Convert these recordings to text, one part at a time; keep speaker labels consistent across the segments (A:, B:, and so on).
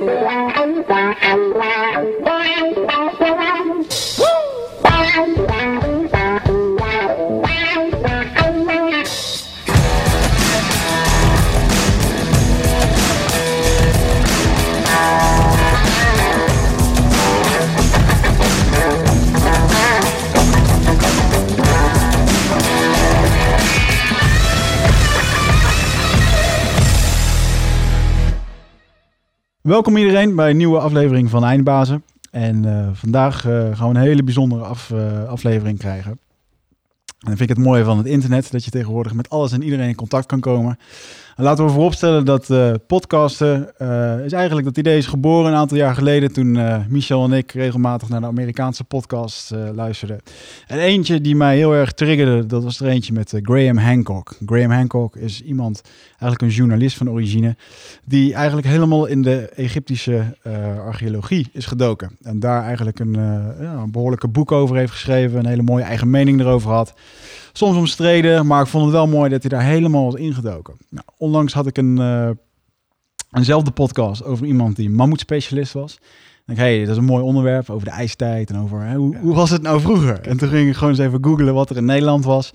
A: Thank you. Welkom iedereen bij een nieuwe aflevering van Eindbazen. En uh, vandaag uh, gaan we een hele bijzondere af, uh, aflevering krijgen. En dan vind ik het mooie van het internet, dat je tegenwoordig met alles en iedereen in contact kan komen. En laten we vooropstellen dat uh, podcasten uh, is eigenlijk dat idee is geboren een aantal jaar geleden toen uh, Michel en ik regelmatig naar de Amerikaanse podcast luisterden. En eentje die mij heel erg triggerde, dat was er eentje met Graham Hancock. Graham Hancock is iemand, eigenlijk een journalist van origine, die eigenlijk helemaal in de Egyptische archeologie is gedoken. En daar eigenlijk een, ja, een behoorlijke boek over heeft geschreven, een hele mooie eigen mening erover had soms omstreden, maar ik vond het wel mooi dat hij daar helemaal was ingedoken. Nou, onlangs had ik een, uh, eenzelfde podcast over iemand die mammoetspecialist was. Dan denk ik, hey, dat is een mooi onderwerp over de ijstijd en over hè, hoe, hoe was het nou vroeger? En toen ging ik gewoon eens even googlen wat er in Nederland was.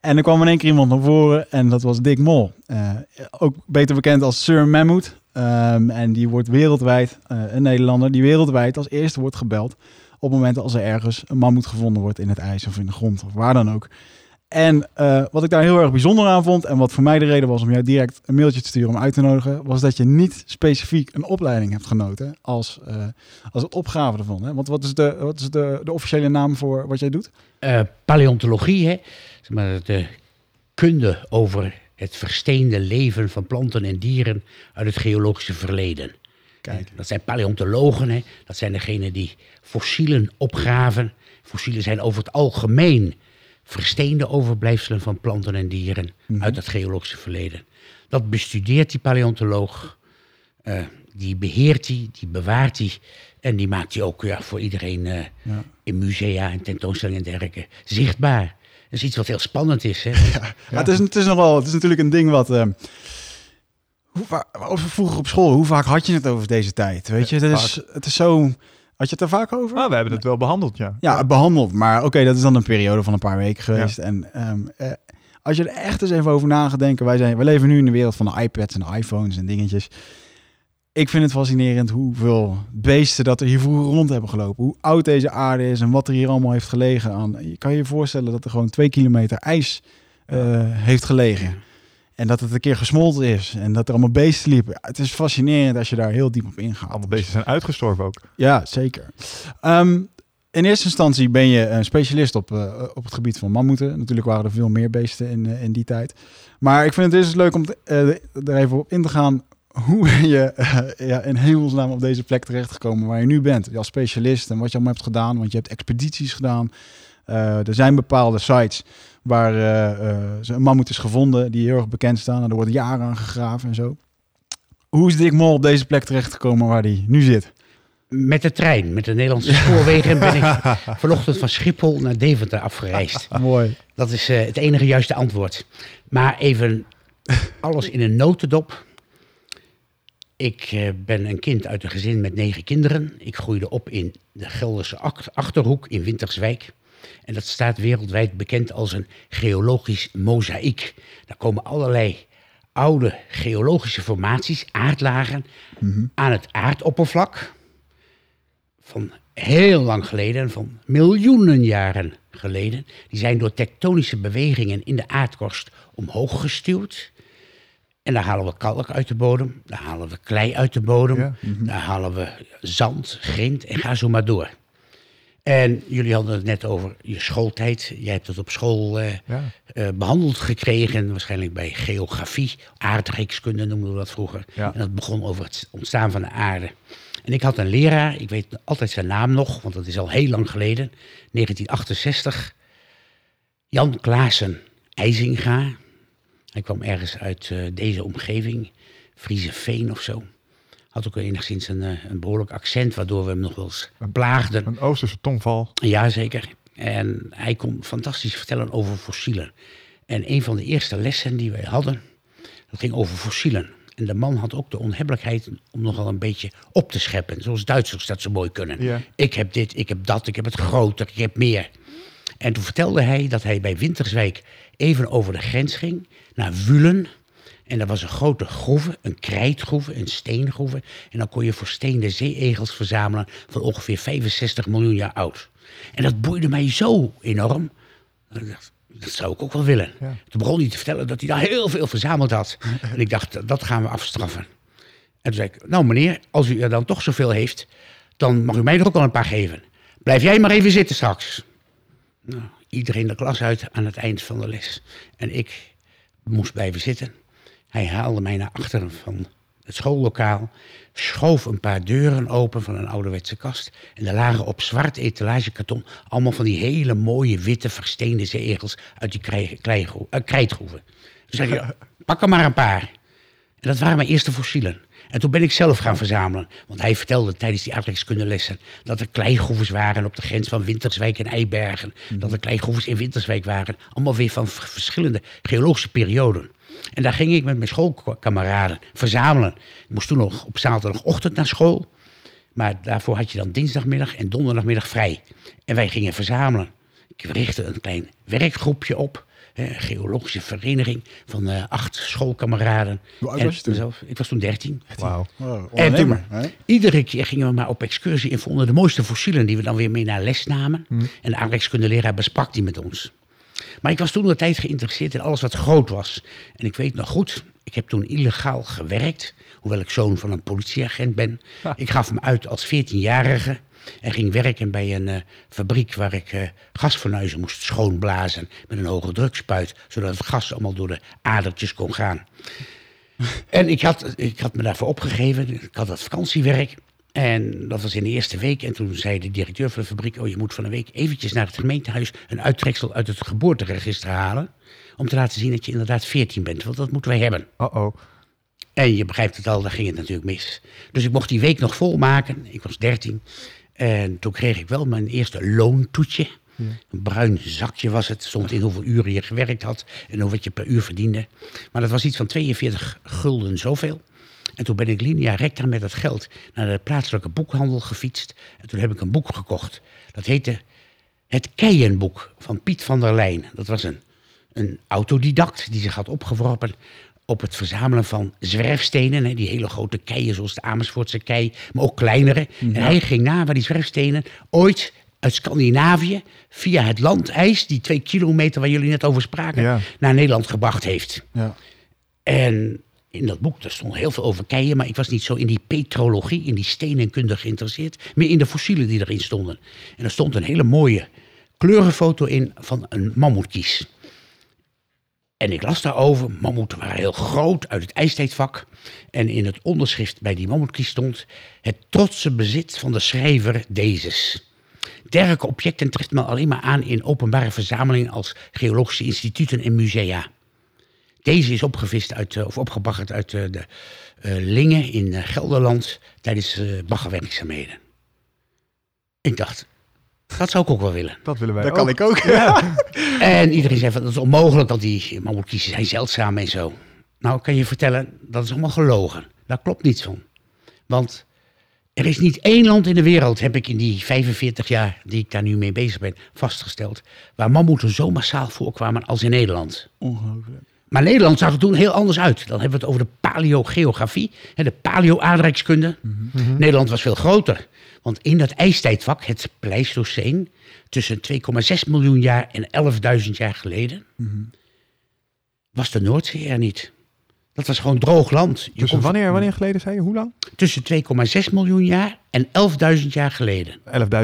A: En er kwam in één keer iemand naar voren en dat was Dick Mol. Uh, ook beter bekend als Sir Mammoet. Um, en die wordt wereldwijd, uh, een Nederlander, die wereldwijd als eerste wordt gebeld op het moment als er ergens een mammoet gevonden wordt in het ijs of in de grond of waar dan ook. En uh, wat ik daar heel erg bijzonder aan vond, en wat voor mij de reden was om jou direct een mailtje te sturen om uit te nodigen, was dat je niet specifiek een opleiding hebt genoten als, uh, als opgave ervan. Hè? Want wat is, de, wat is de, de officiële naam voor wat jij doet?
B: Uh, paleontologie, hè? Zeg maar de kunde over het versteende leven van planten en dieren uit het geologische verleden. Kijk. Dat zijn paleontologen, hè? dat zijn degenen die fossielen opgraven. Fossielen zijn over het algemeen versteende overblijfselen van planten en dieren mm-hmm. uit het geologische verleden. Dat bestudeert die paleontoloog, uh, die beheert die, die bewaart die en die maakt die ook ja, voor iedereen uh, ja. in musea en tentoonstellingen en dergelijke zichtbaar. Dat is iets wat heel spannend is. Hè?
A: Ja, ja. Het, is, het, is nogal, het is natuurlijk een ding wat... Uh, hoe over vroeger op school, hoe vaak had je het over deze tijd? Weet je, het is, het is zo had je het er vaak over?
C: Ah, we hebben het wel behandeld, ja.
A: Ja, behandeld. Maar oké, dat is dan een periode van een paar weken geweest. Ja. En um, eh, als je er echt eens even over na gaat denken. Wij, zijn, wij leven nu in de wereld van de iPads en de iPhones en dingetjes. Ik vind het fascinerend hoeveel beesten dat er hier vroeger rond hebben gelopen. Hoe oud deze aarde is en wat er hier allemaal heeft gelegen aan. Je kan je voorstellen dat er gewoon twee kilometer ijs uh, heeft gelegen. En dat het een keer gesmolten is. En dat er allemaal beesten liepen. Het is fascinerend als je daar heel diep op ingaat.
C: Allemaal beesten zijn uitgestorven ook.
A: Ja, zeker. Um, in eerste instantie ben je een specialist op, uh, op het gebied van mammoeten. Natuurlijk waren er veel meer beesten in, uh, in die tijd. Maar ik vind het eerst leuk om te, uh, er even op in te gaan hoe ben je ja, in hemelsnaam op deze plek terechtgekomen waar je nu bent. Als specialist en wat je allemaal hebt gedaan. Want je hebt expedities gedaan. Er zijn bepaalde sites waar uh, uh, een mammoet is gevonden die heel erg bekend staan. En er wordt jaren aan gegraven en zo. Hoe is Dick Mol op deze plek terechtgekomen waar hij nu zit?
B: Met de trein, met de Nederlandse spoorwegen ben ik vanochtend van Schiphol naar Deventer afgereisd.
A: Mooi.
B: Dat is uh, het enige juiste antwoord. Maar even alles in een notendop. Ik uh, ben een kind uit een gezin met negen kinderen. Ik groeide op in de Gelderse Achterhoek in Winterswijk. En dat staat wereldwijd bekend als een geologisch mozaïek. Daar komen allerlei oude geologische formaties, aardlagen, mm-hmm. aan het aardoppervlak. Van heel lang geleden, van miljoenen jaren geleden. Die zijn door tektonische bewegingen in de aardkorst omhoog gestuwd. En daar halen we kalk uit de bodem, daar halen we klei uit de bodem, ja. mm-hmm. daar halen we zand, grind en ga zo maar door. En jullie hadden het net over je schooltijd. Jij hebt het op school uh, ja. uh, behandeld gekregen, waarschijnlijk bij geografie, aardrijkskunde noemden we dat vroeger. Ja. En dat begon over het ontstaan van de aarde. En ik had een leraar, ik weet altijd zijn naam nog, want dat is al heel lang geleden, 1968. Jan Klaassen IJzinga. Hij kwam ergens uit uh, deze omgeving, Friese Veen of zo had ook enigszins een, eh, een behoorlijk accent, waardoor we hem nog wel eens plaagden.
C: Een Oosterse tongval.
B: Jazeker. En hij kon fantastisch vertellen over fossielen. En een van de eerste lessen die wij hadden, dat ging over fossielen. En de man had ook de onhebbelijkheid om nogal een beetje op te scheppen. Zoals Duitsers dat zo mooi kunnen.
C: Ja.
B: Ik heb dit, ik heb dat, ik heb het groter, ik heb meer. En toen vertelde hij dat hij bij Winterswijk even over de grens ging naar Wulen. En dat was een grote groeve, een krijtgroeve, een steengroeve. En dan kon je voor steen de zeeegels verzamelen van ongeveer 65 miljoen jaar oud. En dat boeide mij zo enorm. Dat zou ik ook wel willen.
C: Ja.
B: Toen begon hij te vertellen dat hij daar heel veel verzameld had. En ik dacht, dat gaan we afstraffen. En toen zei ik, nou meneer, als u er dan toch zoveel heeft, dan mag u mij er ook wel een paar geven. Blijf jij maar even zitten straks. Nou, iedereen de klas uit aan het eind van de les. En ik moest blijven zitten. Hij haalde mij naar achteren van het schoollokaal, schoof een paar deuren open van een ouderwetse kast. En er lagen op zwart etalagekarton allemaal van die hele mooie witte versteende zeegels uit die krij- eh, krijtgroeven. Toen zei hij, pak er maar een paar. En dat waren mijn eerste fossielen. En toen ben ik zelf gaan verzamelen. Want hij vertelde tijdens die aardrijkskundelessen dat er kleigroeves waren op de grens van Winterswijk en Eibergen. Dat er kleigroeves in Winterswijk waren. Allemaal weer van verschillende geologische perioden. En daar ging ik met mijn schoolkameraden verzamelen. Ik moest toen nog op zaterdagochtend naar school. Maar daarvoor had je dan dinsdagmiddag en donderdagmiddag vrij. En wij gingen verzamelen. Ik richtte een klein werkgroepje op. hè, Een geologische vereniging van eh, acht schoolkameraden.
A: Hoe oud
B: En
A: was je toen?
B: mezelf. Ik was toen dertien.
C: Wauw.
A: Oh,
B: En
A: ondernemer.
B: toen, iedere keer gingen we maar op excursie en vonden de mooiste fossielen die we dan weer mee naar les namen.
A: Hmm.
B: En de aardrijkskundeleraar besprak die met ons. Maar ik was toen de tijd geïnteresseerd in alles wat groot was. En ik weet nog goed, ik heb toen illegaal gewerkt, hoewel ik zoon van een politieagent ben. Ik gaf me uit als 14-jarige en ging werken bij een eh, fabriek waar ik eh gasfornuizen moest schoonblazen met een hoge drukspuit, zodat het gas allemaal door de adertjes kon gaan. En ik had, ik had me daarvoor opgegeven. Ik had dat vakantiewerk. En dat was in de eerste week. En toen zei de directeur van de fabriek... oh, je moet van een week eventjes naar het gemeentehuis... een uittreksel uit het geboorteregister halen... om te laten zien dat je inderdaad 14 bent. Want dat moeten wij hebben.
C: Oh-oh.
B: En je begrijpt het al, daar ging het natuurlijk mis. Dus ik mocht die week nog volmaken. Ik was 13. En toen kreeg ik wel mijn eerste loontoetje. Een bruin zakje was het. Stond in hoeveel uren je gewerkt had. En hoeveel je per uur verdiende. Maar dat was iets van 42 gulden zoveel. En toen ben ik linea recta met dat geld naar de plaatselijke boekhandel gefietst. En toen heb ik een boek gekocht. Dat heette Het Keienboek van Piet van der Leyen. Dat was een, een autodidact die zich had opgeworpen op het verzamelen van zwerfstenen. Hè, die hele grote keien zoals de Amersfoortse kei, maar ook kleinere. En hij ging na waar die zwerfstenen ooit uit Scandinavië via het landijs, die twee kilometer waar jullie net over spraken,
C: Ja.
B: naar Nederland gebracht heeft.
A: Ja.
B: En in dat boek, daar stond heel veel over keien, maar ik was niet zo in die petrologie, in die stenenkunde geïnteresseerd, meer in de fossielen die erin stonden. En er stond een hele mooie kleurenfoto in van een mammoetkies. En ik las daarover, mammoeten waren heel groot uit het ijstijdvak. En in het onderschrift bij die mammoetkies stond het trotse bezit van de schrijver Dezes. Dergelijke objecten treft men alleen maar aan in openbare verzamelingen als geologische instituten en musea. Deze is opgevist uit, eh, of opgebaggerd uit eh, de eh, Lingen in Gelderland tijdens eh baggerwerkzaamheden. Ik dacht, dat zou ik ook wel willen.
C: Dat willen wij
A: Dat
C: ook.
A: kan ik ook.
B: En iedereen zei van, dat is onmogelijk, want die mammoetkies zijn zeldzaam en zo. Nou, ik kan je vertellen, dat is allemaal gelogen. Daar klopt niets van. Want er is niet één land in de wereld, heb ik in die 45 jaar die ik daar nu mee bezig ben, vastgesteld, waar mammoeten zo massaal voorkwamen als in Nederland.
A: Ongelooflijk.
B: Maar Nederland zag er toen heel anders uit. Dan hebben we het over de paleogeografie, de paleo-aardrijkskunde. Nederland was veel groter. Want in dat ijstijdvak, het Pleistoceen, tussen 2,6 miljoen jaar en 11.000 jaar geleden, was de Noordzee er niet. Dat was gewoon droog land. Je
C: Dus
B: kon-
C: wanneer, wanneer geleden zei je? Hoe lang?
B: Tussen 2,6 miljoen jaar en 11.000 jaar geleden.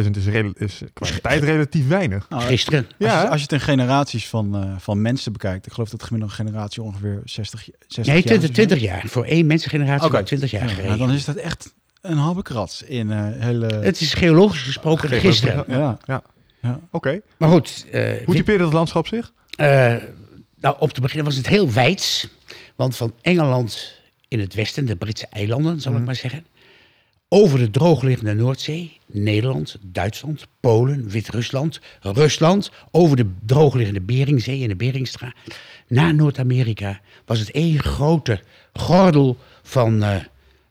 C: 11.000 is, is qua tijd relatief weinig.
A: Nou,
B: Gisteren.
A: Als,
C: Ja,
A: als je het in generaties van, eh, van mensen bekijkt, ik geloof dat de gemiddelde generatie ongeveer 60, 60
B: Nee,
A: jaar
B: 20,
A: is.
B: 20 jaar. Voor één mensengeneratie
A: Oké.
B: okay. 20 jaar
A: Ja, maar dan is dat echt een halve krats in eh hele...
B: Het is geologisch gesproken gisteren.
A: ja.
C: Ja.
A: Ja.
C: Oké.
B: Maar goed, eh,
C: Hoe typeerde het landschap zich?
B: Eh, nou, om te beginnen was het heel wijds. Want van Engeland in het westen, de Britse eilanden, zal ik maar zeggen. Over de droogliggende Noordzee, Nederland, Duitsland, Polen, Wit-Rusland, Rusland. Over de droogliggende Beringzee en de Beringstraat. Naar Noord-Amerika was het één grote gordel van eh,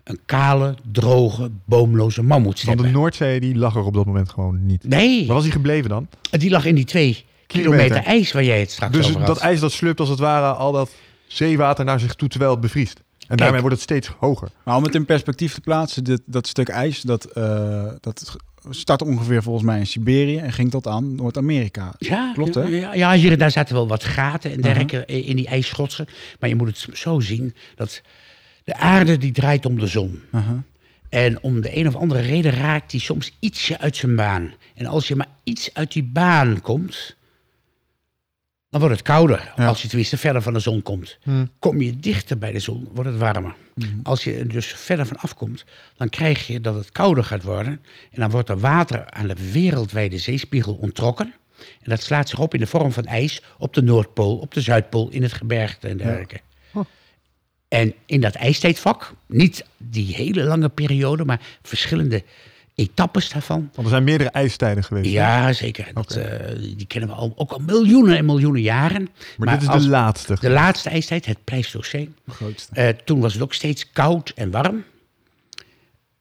B: een kale, droge, boomloze
C: Want
B: mammoetsteppen.
C: de Noordzee die lag er op dat moment gewoon niet.
B: Nee,
C: Waar was die gebleven dan?
B: die lag in die twee kilometer,
C: Kilometer.
B: ijs waar jij het straks
C: Dus
B: over had.
C: dat ijs dat slupt als het ware al dat zeewater naar zich toe terwijl het bevriest. En daarmee wordt het steeds hoger.
A: Maar om het in perspectief te plaatsen, dit, dat stuk ijs, dat, eh, dat start ongeveer volgens mij in Siberië en ging tot aan Noord-Amerika.
B: Ja,
A: Klopt, hè?
B: Ja, ja, hier en daar zaten wel wat gaten en dergelijke in die ijsschotsen. Maar je moet het zo zien dat de aarde die draait om de zon.
A: Uh-huh.
B: En om de een of andere reden raakt hij soms ietsje uit zijn baan. En als je maar iets uit die baan komt, dan wordt het kouder.
A: Ja.
B: Als je tenminste verder van de zon komt.
C: Hm.
B: Kom je dichter bij de zon, wordt het warmer.
A: Mhm.
B: Als je er dus verder van afkomt, dan krijg je dat het kouder gaat worden. En dan wordt er water aan de wereldwijde zeespiegel onttrokken. En dat slaat zich op in de vorm van ijs op de Noordpool, op de Zuidpool, in het gebergte en dergelijke.
C: Oh.
B: En in dat ijstijdvak, niet die hele lange periode, maar verschillende etappes daarvan.
C: Want er zijn meerdere ijstijden geweest. hè?
B: Ja, zeker. Dat, eh, die kennen we al, ook al miljoenen en miljoenen jaren.
C: Maar, dit is de laatste.
B: de laatste ijstijd, het Pleistoceen.
A: Grootste.
B: Eh, toen was het ook steeds koud en warm.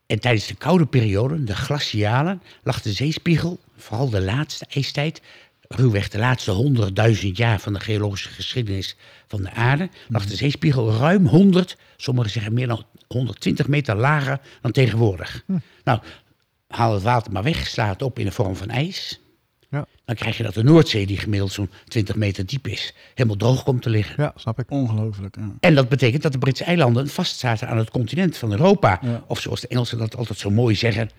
B: En tijdens de koude periode, de glacialen, lag de zeespiegel, vooral de laatste ijstijd, ruwweg de laatste honderdduizend jaar van de geologische geschiedenis van de aarde, lag de zeespiegel ruim 100, sommigen zeggen meer dan 120 meter lager dan tegenwoordig. Nou, haal het water maar weg, sla het op in de vorm van ijs.
C: Ja.
B: Dan krijg je dat de Noordzee, die gemiddeld zo'n 20 meter diep is, helemaal droog komt te liggen.
C: Ja, snap ik.
A: Ongelooflijk. Ja.
B: En dat betekent dat de Britse eilanden vastzaten aan het continent van Europa.
A: Ja.
B: Of zoals de Engelsen dat altijd zo mooi zeggen.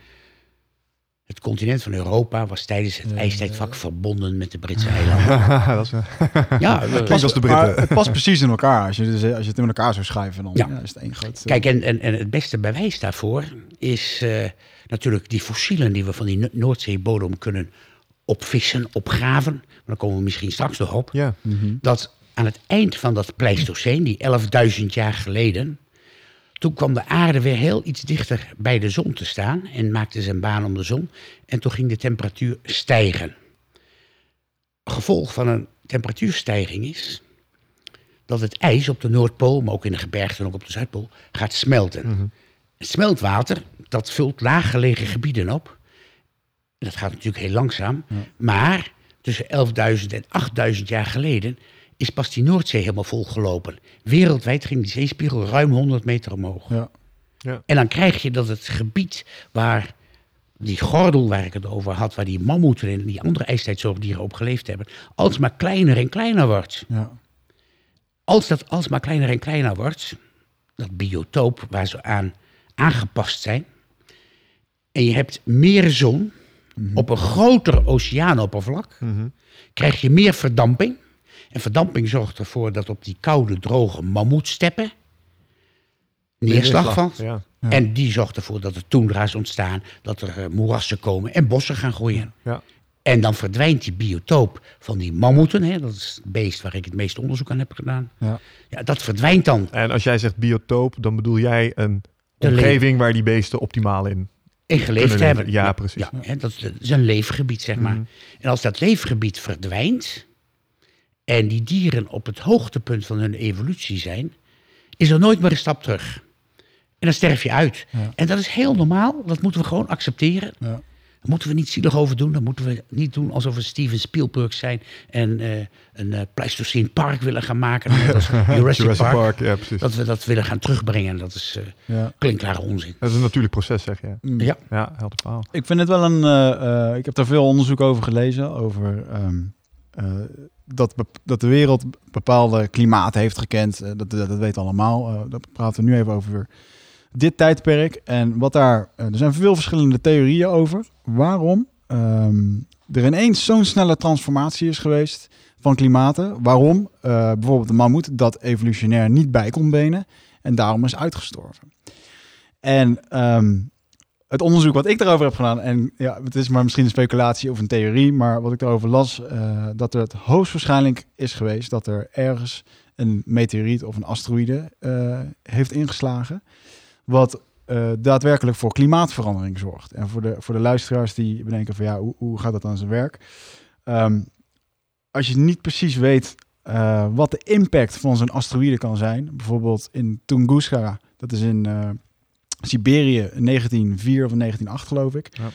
B: Het continent van Europa was tijdens het ijstijdvak verbonden met de Britse eilanden.
C: dat is, eh,
B: ja, eh,
C: Klinkt als de
A: Maar
C: Britten.
A: het past precies in elkaar. Als je, dus, als je het in elkaar zou schrijven, dan
B: Ja.
A: ja. is het één groot... eh,
B: Kijk, en, en, en het beste bewijs daarvoor is eh, natuurlijk die fossielen die we van die No- Noordzeebodem kunnen opvissen, opgraven. Maar daar komen we misschien straks nog op.
C: ja.
A: mhm.
B: dat aan het eind van dat Pleistoceen, die 11.000 jaar geleden, toen kwam de aarde weer heel iets dichter bij de zon te staan en maakte zijn baan om de zon. En toen ging de temperatuur stijgen. Gevolg van een temperatuurstijging is dat het ijs op de Noordpool, maar ook in de gebergten en ook op de Zuidpool, gaat smelten. Het smeltwater, dat vult laaggelegen gebieden op. Dat gaat natuurlijk heel langzaam. Maar tussen 11.000 en 8.000 jaar geleden is pas die Noordzee helemaal volgelopen. Wereldwijd ging die zeespiegel ruim 100 meter omhoog.
A: Ja.
B: En dan krijg je dat het gebied waar die gordel waar ik het over had, waar die mammoeten en die andere ijstijdzoogdieren op geleefd hebben, alsmaar kleiner en kleiner wordt.
A: Ja.
B: Als dat alsmaar kleiner en kleiner wordt, dat biotoop waar ze aan aangepast zijn, en je hebt meer zon op een groter oceaanoppervlak,
C: Mhm.
B: krijg je meer verdamping. En verdamping zorgt ervoor dat op die koude, droge mammoetsteppen neerslag valt.
C: Ja.
A: Ja.
B: En die zorgt ervoor dat er toendra's ontstaan, dat er eh, moerassen komen en bossen gaan groeien.
C: Ja.
B: En dan verdwijnt die biotoop van die mammoeten, hè, dat is het beest waar ik het meeste onderzoek aan heb gedaan.
A: Ja.
B: Ja, dat verdwijnt dan
C: En als jij zegt biotoop, dan bedoel jij een omgeving waar die beesten optimaal in.
B: in geleefd hebben.
C: Ja, precies.
B: Ja, hè, dat, is, een leefgebied, zeg maar.
C: Mhm.
B: En als dat leefgebied verdwijnt en die dieren op het hoogtepunt van hun evolutie zijn, is er nooit meer een stap terug. En dan sterf je uit.
A: Ja.
B: En dat is heel normaal, dat moeten we gewoon accepteren. Daar moeten we niet zielig over doen. Dan moeten we niet doen alsof we Steven Spielberg zijn en eh, een eh Pleistocene Park willen gaan maken. Als Jurassic,
C: Jurassic
B: Park.
C: Park, ja precies.
B: Dat we dat willen gaan terugbrengen. Dat is eh
A: Ja.
B: klinkklare onzin.
C: Dat is een natuurlijk proces, zeg je.
A: Mm.
B: Ja.
C: Ja, helder verhaal.
A: Ik vind het wel een. eh, eh, ik heb daar veel onderzoek over gelezen. Over ehm, eh, dat, dat de wereld bepaalde klimaat heeft gekend. Dat, dat, dat weten we allemaal. Eh daar praten we nu even over dit tijdperk. En wat daar. eh, er zijn veel verschillende theorieën over. Waarom ehm, er ineens zo'n snelle transformatie is geweest van klimaten. Waarom eh, bijvoorbeeld de mammoet dat evolutionair niet bij kon benen. En daarom is uitgestorven. En ehm, het onderzoek wat ik erover heb gedaan, en ja, het is maar misschien een speculatie of een theorie, maar wat ik erover las, eh, dat het hoogstwaarschijnlijk is geweest dat er ergens een meteoriet of een asteroïde heeft ingeslagen, wat eh, daadwerkelijk voor klimaatverandering zorgt. En voor de, voor de luisteraars die bedenken van ja, hoe, hoe gaat dat aan zijn werk? Ehm, als je niet precies weet eh, wat de impact van zo'n asteroïde kan zijn. Bijvoorbeeld in Tunguska, dat is in eh, Siberië in 1904 of in 1908 geloof ik.
C: Ja.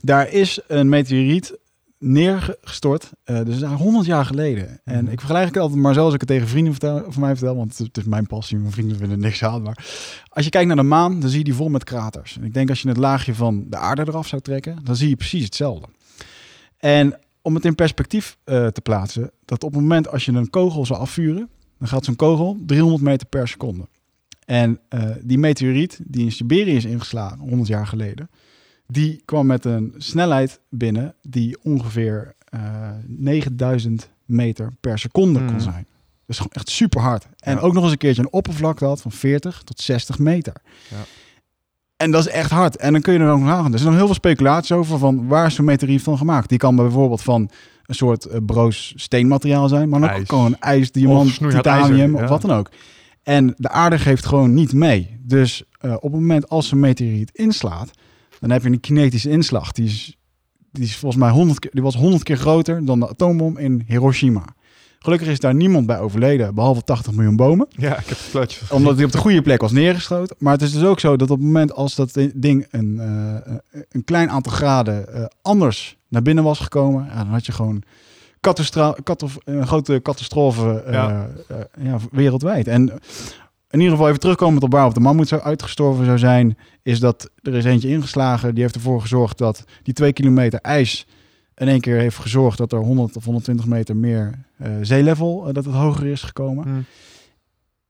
A: Daar is een meteoriet neergestort, eh, dus daar 100 jaar geleden. En
C: Mhm.
A: ik vergelijk het altijd maar zo als ik het tegen vrienden vertel, van mij vertel, want het, het is mijn passie, mijn vrienden vinden er niks aan. Maar als je kijkt naar de maan, dan zie je die vol met kraters. En ik denk als je het laagje van de aarde eraf zou trekken, dan zie je precies hetzelfde. En om het in perspectief eh, te plaatsen, dat op het moment als je een kogel zou afvuren, dan gaat zo'n kogel 300 meter per seconde. En eh, die meteoriet die in Siberië is ingeslagen, 100 jaar geleden, die kwam met een snelheid binnen die ongeveer eh 9000 meter per seconde kon
C: Mm.
A: zijn. Dus gewoon echt super hard. En
C: Ja.
A: ook nog eens een keertje een oppervlakte had van 40 tot 60 meter.
C: Ja.
A: En dat is echt hard. En dan kun je er ook nog aan. Er zijn nog heel veel speculaties over van waar is zo'n meteoriet van gemaakt. Die kan bijvoorbeeld van een soort eh, broos steenmateriaal zijn, maar ook gewoon ijs, diamant,
C: Of
A: titanium
C: ijzer,
A: of
C: ja.
A: wat dan ook. En de aarde geeft gewoon niet mee. Dus eh, op het moment als een meteoriet inslaat, dan heb je een kinetische inslag. Die is, die is volgens mij 100 keer, die was 100 keer groter dan de atoombom in Hiroshima. Gelukkig is daar niemand bij overleden, behalve 80 miljoen bomen
C: Ja, ik heb het plaatje
A: omdat hij op de goede plek was neergeschoten. Maar het is dus ook zo dat op het moment als dat ding een, eh, een klein aantal graden eh, anders naar binnen was gekomen, ja, dan had je gewoon een grote catastrofe
C: Ja.
A: eh, ja, wereldwijd. En in ieder geval even terugkomen op waar op de mammoet zou uitgestorven zou zijn, is dat er is eentje ingeslagen. Die heeft ervoor gezorgd dat die twee kilometer ijs in één keer heeft gezorgd dat er 100 of 120 meter meer eh, zeelevel, eh, dat het hoger is gekomen.
C: Hmm.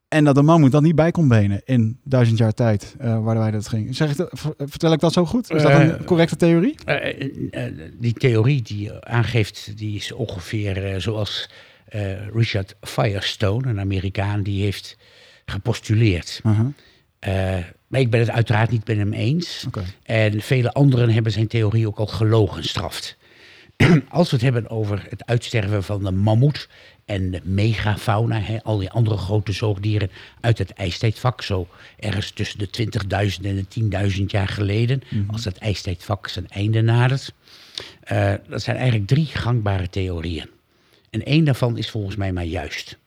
A: En dat de mammoet dat niet bij kon benen in duizend jaar tijd, eh, waar wij dat ging. Zeg ik dat, vertel ik dat zo goed? Is dat een correcte theorie?
B: Die theorie die aangeeft, die is ongeveer zoals Richard Firestone, een Amerikaan, die heeft gepostuleerd.
A: Uh-huh.
B: Eh, maar ik ben het uiteraard niet met hem eens. En vele anderen hebben zijn theorie ook al gelogenstraft. Als we het hebben over het uitsterven van de mammoet en de megafauna, hè, al die andere grote zoogdieren uit het ijstijdvak, zo ergens tussen de 20.000 en de 10.000 jaar geleden, als dat ijstijdvak zijn einde nadert. Eh, dat zijn eigenlijk drie gangbare theorieën. En één daarvan is volgens mij maar juist.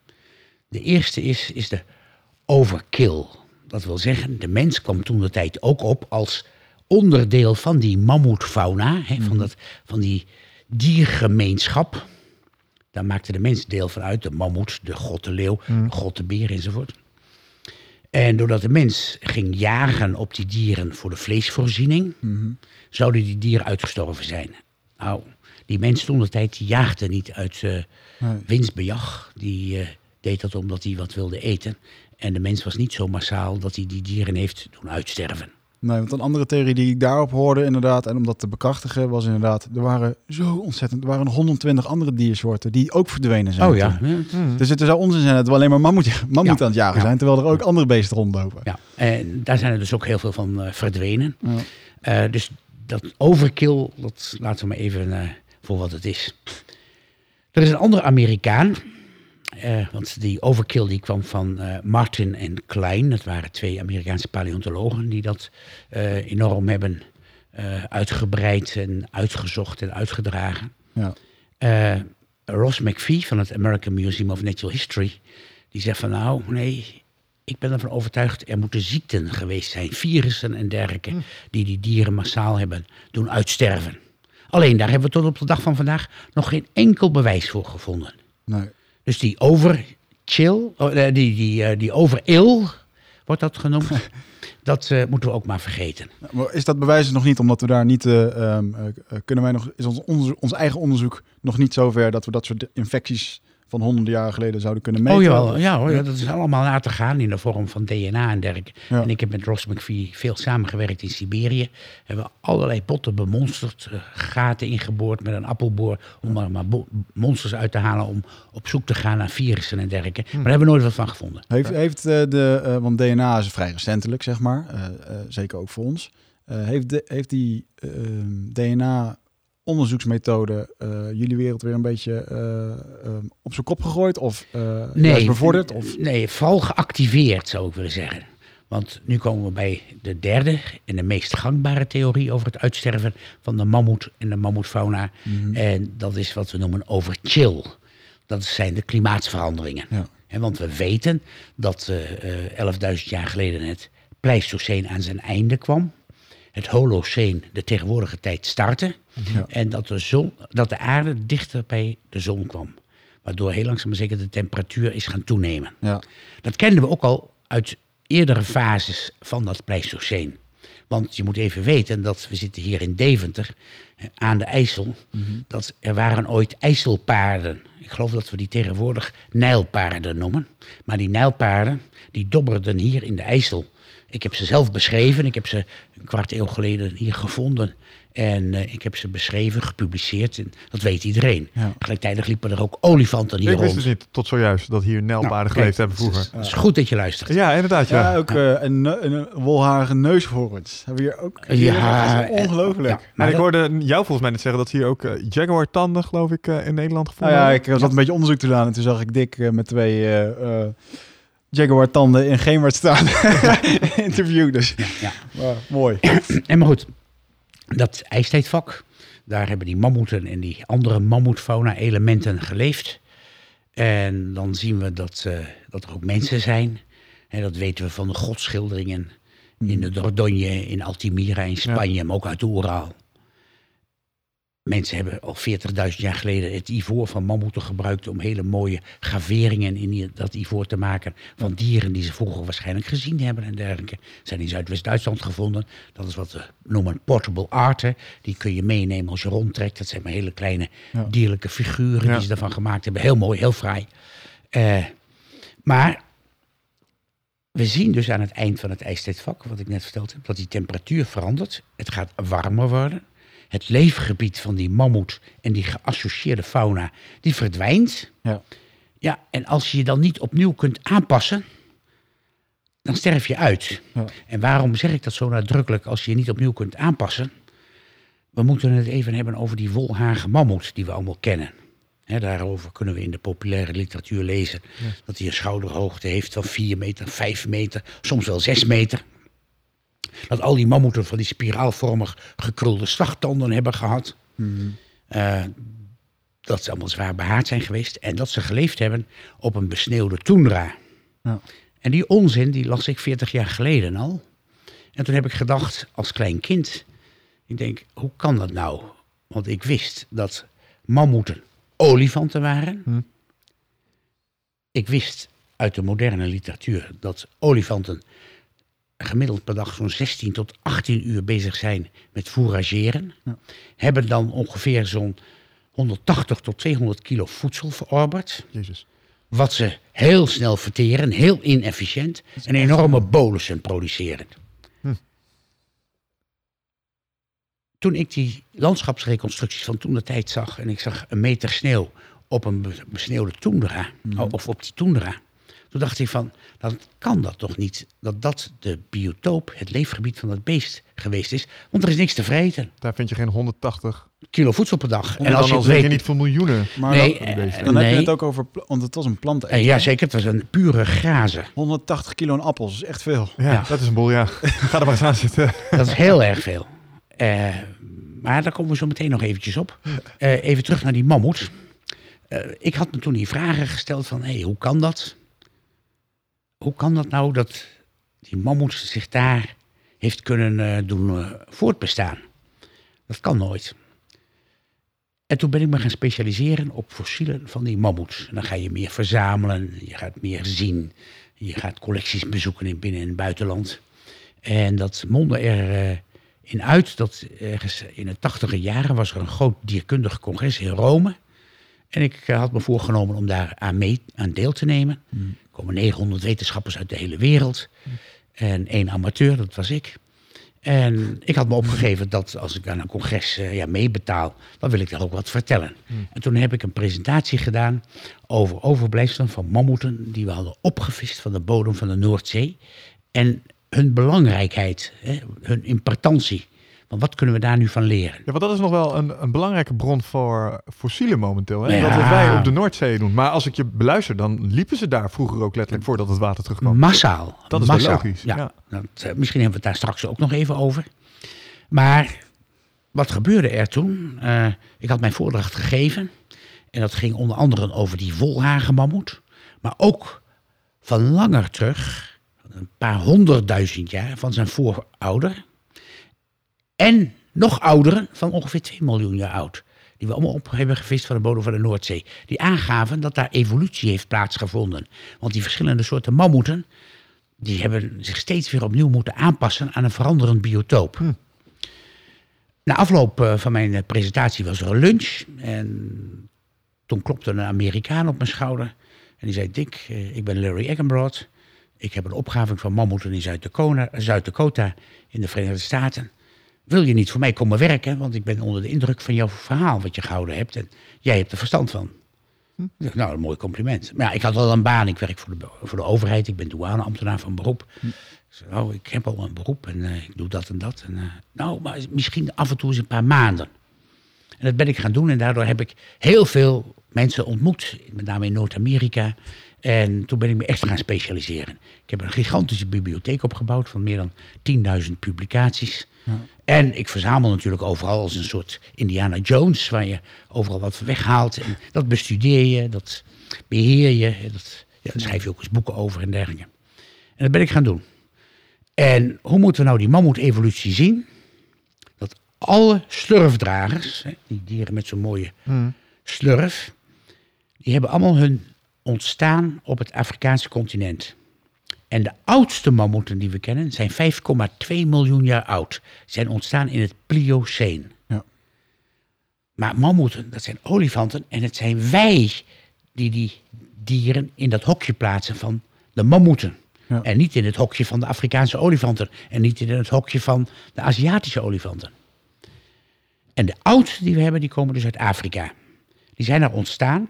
B: De eerste is, is de overkill. Dat wil zeggen, de mens kwam toen de tijd ook op als onderdeel van die mammoetfauna, hè, van, dat, van die diergemeenschap. Daar maakte de mens deel van uit, de mammoet, de god de leeuw, de god de beer enzovoort. En doordat de mens ging jagen op die dieren voor de vleesvoorziening, zouden die dieren uitgestorven zijn. Nou, die mens toen de tijd jaagde niet uit
A: Nee.
B: winstbejag. Die eh, deed dat omdat hij wat wilde eten. En de mens was niet zo massaal dat hij die dieren heeft doen uitsterven.
A: Nee, want een andere theorie die ik daarop hoorde inderdaad, en om dat te bekrachtigen, was inderdaad, er waren zo ontzettend, er waren nog 121 andere diersoorten die ook verdwenen zijn.
B: Oh ja.
C: Hmm.
A: Dus het zou onzin zijn dat we alleen maar mammoet, mammoet
B: Ja.
A: aan het jagen
B: Ja.
A: zijn, terwijl er ook andere beesten rondlopen.
B: ja. En daar zijn er dus ook heel veel van eh, verdwenen.
A: Ja.
B: Eh, dus dat overkill, dat laten we maar even eh, voor wat het is. Er is een andere Amerikaan. Eh, want die overkill die kwam van eh, Martin en Klein. Dat waren twee Amerikaanse paleontologen die dat eh, enorm hebben uitgebreid en uitgezocht en uitgedragen.
A: Ja.
B: Ross McPhee van het American Museum of Natural History, die zegt van nou, nee, ik ben ervan overtuigd, er moeten ziekten geweest zijn, virussen en dergelijke, die die dieren massaal hebben doen uitsterven. Alleen daar hebben we tot op de dag van vandaag nog geen enkel bewijs voor gevonden.
A: Nee.
B: Dus die overchill, oh, die, die, eh, die overil, wordt dat genoemd, dat eh, moeten we ook maar vergeten.
A: Is dat bewijs nog niet, omdat we daar niet, eh, ehm, eh, eh, kunnen wij nog, is ons, onderzoek, ons eigen onderzoek nog niet zover dat we dat soort infecties van honderden jaren geleden zouden kunnen meten?
B: Oh jawel, ja hoor, ja, dat is allemaal na te gaan in de vorm van DNA en dergelijke.
A: Ja.
B: En ik heb met Ross McPhee veel samengewerkt in Siberië. Hebben we allerlei botten bemonsterd, eh, gaten ingeboord met een appelboor... om er maar monsters uit te halen om op zoek te gaan naar virussen en dergelijke. Maar daar hebben we nooit wat van gevonden.
A: Heeft, heeft eh, de, eh, want DNA is vrij recentelijk, zeg maar, eh, eh, zeker ook voor ons. Eh, heeft, de, heeft die DNA onderzoeksmethode eh, jullie wereld weer een beetje eh, eh, op zijn kop gegooid of juist bevorderd? Of?
B: nee, vooral geactiveerd zou ik willen zeggen. Want nu komen we bij de derde en de meest gangbare theorie over het uitsterven van de mammoet en de mammoetfauna.
A: Mhm.
B: En dat is wat we noemen overchill. Dat zijn de klimaatsveranderingen.
A: Ja.
B: Want we weten dat eh, eh, 11.000 jaar geleden het Pleistoceen aan zijn einde kwam. Het Holoceen de tegenwoordige tijd startte.
A: Ja.
B: En dat de, zon, dat de aarde dichter bij de zon kwam. Waardoor heel langzaam maar zeker de temperatuur is gaan toenemen.
A: Ja.
B: Dat kenden we ook al uit eerdere fases van dat Pleistoceen. Want je moet even weten dat we zitten hier in Deventer eh, aan de IJssel. Dat er waren ooit IJsselpaarden. Ik geloof dat we die tegenwoordig Nijlpaarden noemen. Maar die Nijlpaarden die dobberden hier in de IJssel. Ik heb ze zelf beschreven. Ik heb ze een kwart eeuw geleden hier gevonden. En eh, ik heb ze beschreven, gepubliceerd. En dat weet iedereen.
A: Ja.
B: Gelijktijdig liepen er ook olifanten hier
C: Ik wist
B: rond.
C: het niet tot zojuist dat hier nijlpaarden
B: Nou,
C: geleefd hebben vroeger.
B: Het is goed dat je luistert.
C: Ja, inderdaad. Ja.
A: Ja, ook eh, een, een wolharige neushoorns. Hebben we hier ook.
B: Ja,
A: is ongelooflijk.
B: ja.
C: Maar
B: Maar
C: ik
B: dat-
C: hoorde jou volgens mij net zeggen dat ze hier ook eh, jaguar-tanden, geloof ik, eh, in Nederland
A: Nou
C: gevonden
A: ja,
C: hebben.
A: ik zat een beetje onderzoek te doen en toen zag ik Dick eh, met twee eh, eh, Jaguar tanden in Gemert staan. Interview dus.
B: Ja, ja.
A: Maar mooi.
B: En maar goed, dat ijstijdvak, daar hebben die mammoeten en die andere mammoetfauna-elementen geleefd. En dan zien we dat, eh, dat er ook mensen zijn. En dat weten we van de godschilderingen in de Dordogne, in Altamira, in Spanje, maar ook uit de Oeral. Mensen hebben al 40.000 jaar geleden het ivoor van mammoeten gebruikt om hele mooie graveringen in dat ivoor te maken van dieren die ze vroeger waarschijnlijk gezien hebben en dergelijke. Zijn in Zuidwest-Duitsland gevonden. Dat is wat we noemen portable art. hè. Die kun je meenemen als je rondtrekt. Dat zijn maar hele kleine
A: Ja.
B: dierlijke figuren
C: Ja.
B: die ze ervan gemaakt hebben. Heel mooi, heel fraai. Eh, maar we zien dus aan het eind van het ijstijdvak, wat ik net verteld heb, dat die temperatuur verandert. Het gaat warmer worden. Het leefgebied van die mammoet en die geassocieerde fauna, die verdwijnt.
A: Ja.
B: Ja, en als je je dan niet opnieuw kunt aanpassen, dan sterf je uit.
A: Ja.
B: En waarom zeg ik dat zo nadrukkelijk als je je niet opnieuw kunt aanpassen? We moeten het even hebben over die wolhagen mammoet die we allemaal kennen. Daarover kunnen we in de populaire literatuur lezen dat hij een schouderhoogte heeft van 4 meter, 5 meter, soms wel 6 meter. Dat al die mammoeten van die spiraalvormig gekrulde slagtanden hebben gehad. Eh, dat ze allemaal zwaar behaard zijn geweest. En dat ze geleefd hebben op een besneeuwde toendra.
A: Ja.
B: En die onzin, die las ik 40 jaar geleden al. En toen heb ik gedacht, als klein kind... Ik denk, hoe kan dat nou? Want ik wist dat mammoeten olifanten waren.
C: Hm.
B: Ik wist uit de moderne literatuur dat olifanten gemiddeld per dag zo'n 16 tot 18 uur bezig zijn met fourageren.
A: Ja.
B: Hebben dan ongeveer zo'n 180 tot 200 kilo voedsel verorberd.
C: Jezus.
B: Wat ze heel snel verteren, heel inefficiënt. En enorme bolussen produceren.
C: Hm.
B: Toen ik die landschapsreconstructies van toen de tijd zag... en ik zag een meter sneeuw op een be- besneeuwde toendra... of op die toendra... toen dacht ik van, dan kan dat toch niet... dat dat de biotoop, het leefgebied van dat beest geweest is. Want er is niks te vreten.
C: Daar vind je geen 180.
B: Kilo voedsel per dag.
C: En als je
B: het
C: zeg je
B: weet-
C: niet van miljoenen.
A: Maar
B: Nee,
A: dan,
B: eh,
A: dan heb je het ook over, want het was een plant.
B: Eh, ja, zeker. Het was een pure grazen.
A: 180 kilo aan appels, is echt veel.
C: Ja,
B: Ja.
C: dat is een boel, ja. Ga er maar eens aan zitten.
B: Dat is heel erg veel. Eh, maar daar komen we zo meteen nog eventjes op. Eh, even terug naar die mammoet. Eh, ik had me toen die vragen gesteld van, hé, hoe kan dat? Hoe kan dat nou dat die mammoet zich daar heeft kunnen eh, doen eh, voortbestaan? Dat kan nooit. En toen ben ik me gaan specialiseren op fossielen van die mammoets. Dan ga je meer verzamelen, je gaat meer zien. Je gaat collecties bezoeken in binnen- en buitenland. En dat mondde er eh, in uit dat ergens in de tachtige jaren was er een groot dierkundig congres in Rome. En ik had me voorgenomen om daar aan, mee, aan deel te nemen. Er komen 900 wetenschappers uit de hele wereld. En één amateur, dat was ik. En ik had me opgegeven dat als ik aan een congres eh, ja, meebetaal, dan wil ik daar ook wat vertellen. En toen heb ik een presentatie gedaan over overblijfselen van mammoeten die we hadden opgevist van de bodem van de Noordzee. En hun belangrijkheid, hè, hun importantie. Want wat kunnen we daar nu van leren?
C: Ja, want dat is nog wel een, een belangrijke bron voor fossielen momenteel. Hè?
B: Ja.
C: Dat wat wij op de Noordzee doen. Maar als ik je beluister, dan liepen ze daar vroeger ook letterlijk voordat het water terugkwam.
B: Massaal.
C: Dat is
B: massaal.
C: logisch,
B: Ja,
C: ja.
B: Dat, eh, misschien hebben we het daar straks ook nog even over. Maar wat gebeurde er toen? Eh, ik had mijn voordracht gegeven. En dat ging onder andere over die volhagenmammoet. Maar ook van langer terug, een paar honderdduizend jaar, van zijn voorouder. En nog ouderen van ongeveer 2 miljoen jaar oud. Die we allemaal op hebben gevist van de bodem van de Noordzee. Die aangaven dat daar evolutie heeft plaatsgevonden. Want die verschillende soorten mammoeten. die hebben zich steeds weer opnieuw moeten aanpassen aan een veranderend biotoop. Na afloop eh, van mijn eh, presentatie was er een lunch. En toen klopte een Amerikaan op mijn schouder. En die zei: Dick, eh, ik ben Larry Eggenbrod. Ik heb een opgave van mammoeten in Zuid-Dakota, Zuid-Dakota in de Verenigde Staten. Wil je niet voor mij komen werken? Want ik ben onder de indruk van jouw verhaal wat je gehouden hebt. En jij hebt er verstand van. Dacht, nou, een mooi compliment. Maar ja, ik had al een baan. Ik werk voor de, voor de overheid. Ik ben douaneambtenaar van beroep. Ik zei, oh, ik heb al een beroep en eh, ik doe dat en dat. En, eh, nou, maar misschien af en toe eens een paar maanden. En dat ben ik gaan doen. En daardoor heb ik heel veel mensen ontmoet. Met name in Noord-Amerika. En toen ben ik me echt gaan specialiseren. Ik heb een gigantische bibliotheek opgebouwd van meer dan 10.000 publicaties. En ik verzamel natuurlijk overal als een soort Indiana Jones, waar je overal wat weghaalt. En dat bestudeer je, dat beheer je. Dat, ja, daar schrijf je ook eens boeken over en dergelijke. En dat ben ik gaan doen. En hoe moeten we nou die mammoet-evolutie zien? Dat alle slurfdragers, hè, die dieren met zo'n mooie slurf, die hebben allemaal hun ontstaan op het Afrikaanse continent. En de oudste mammoeten die we kennen zijn 5,2 miljoen jaar oud. Zijn ontstaan in het Plioceen.
A: Ja.
B: Maar mammoeten, dat zijn olifanten. En het zijn wij die die dieren in dat hokje plaatsen van de mammoeten.
A: Ja.
B: En niet in het hokje van de Afrikaanse olifanten. En niet in het hokje van de Aziatische olifanten. En de oudste die we hebben, die komen dus uit Afrika. Die zijn er ontstaan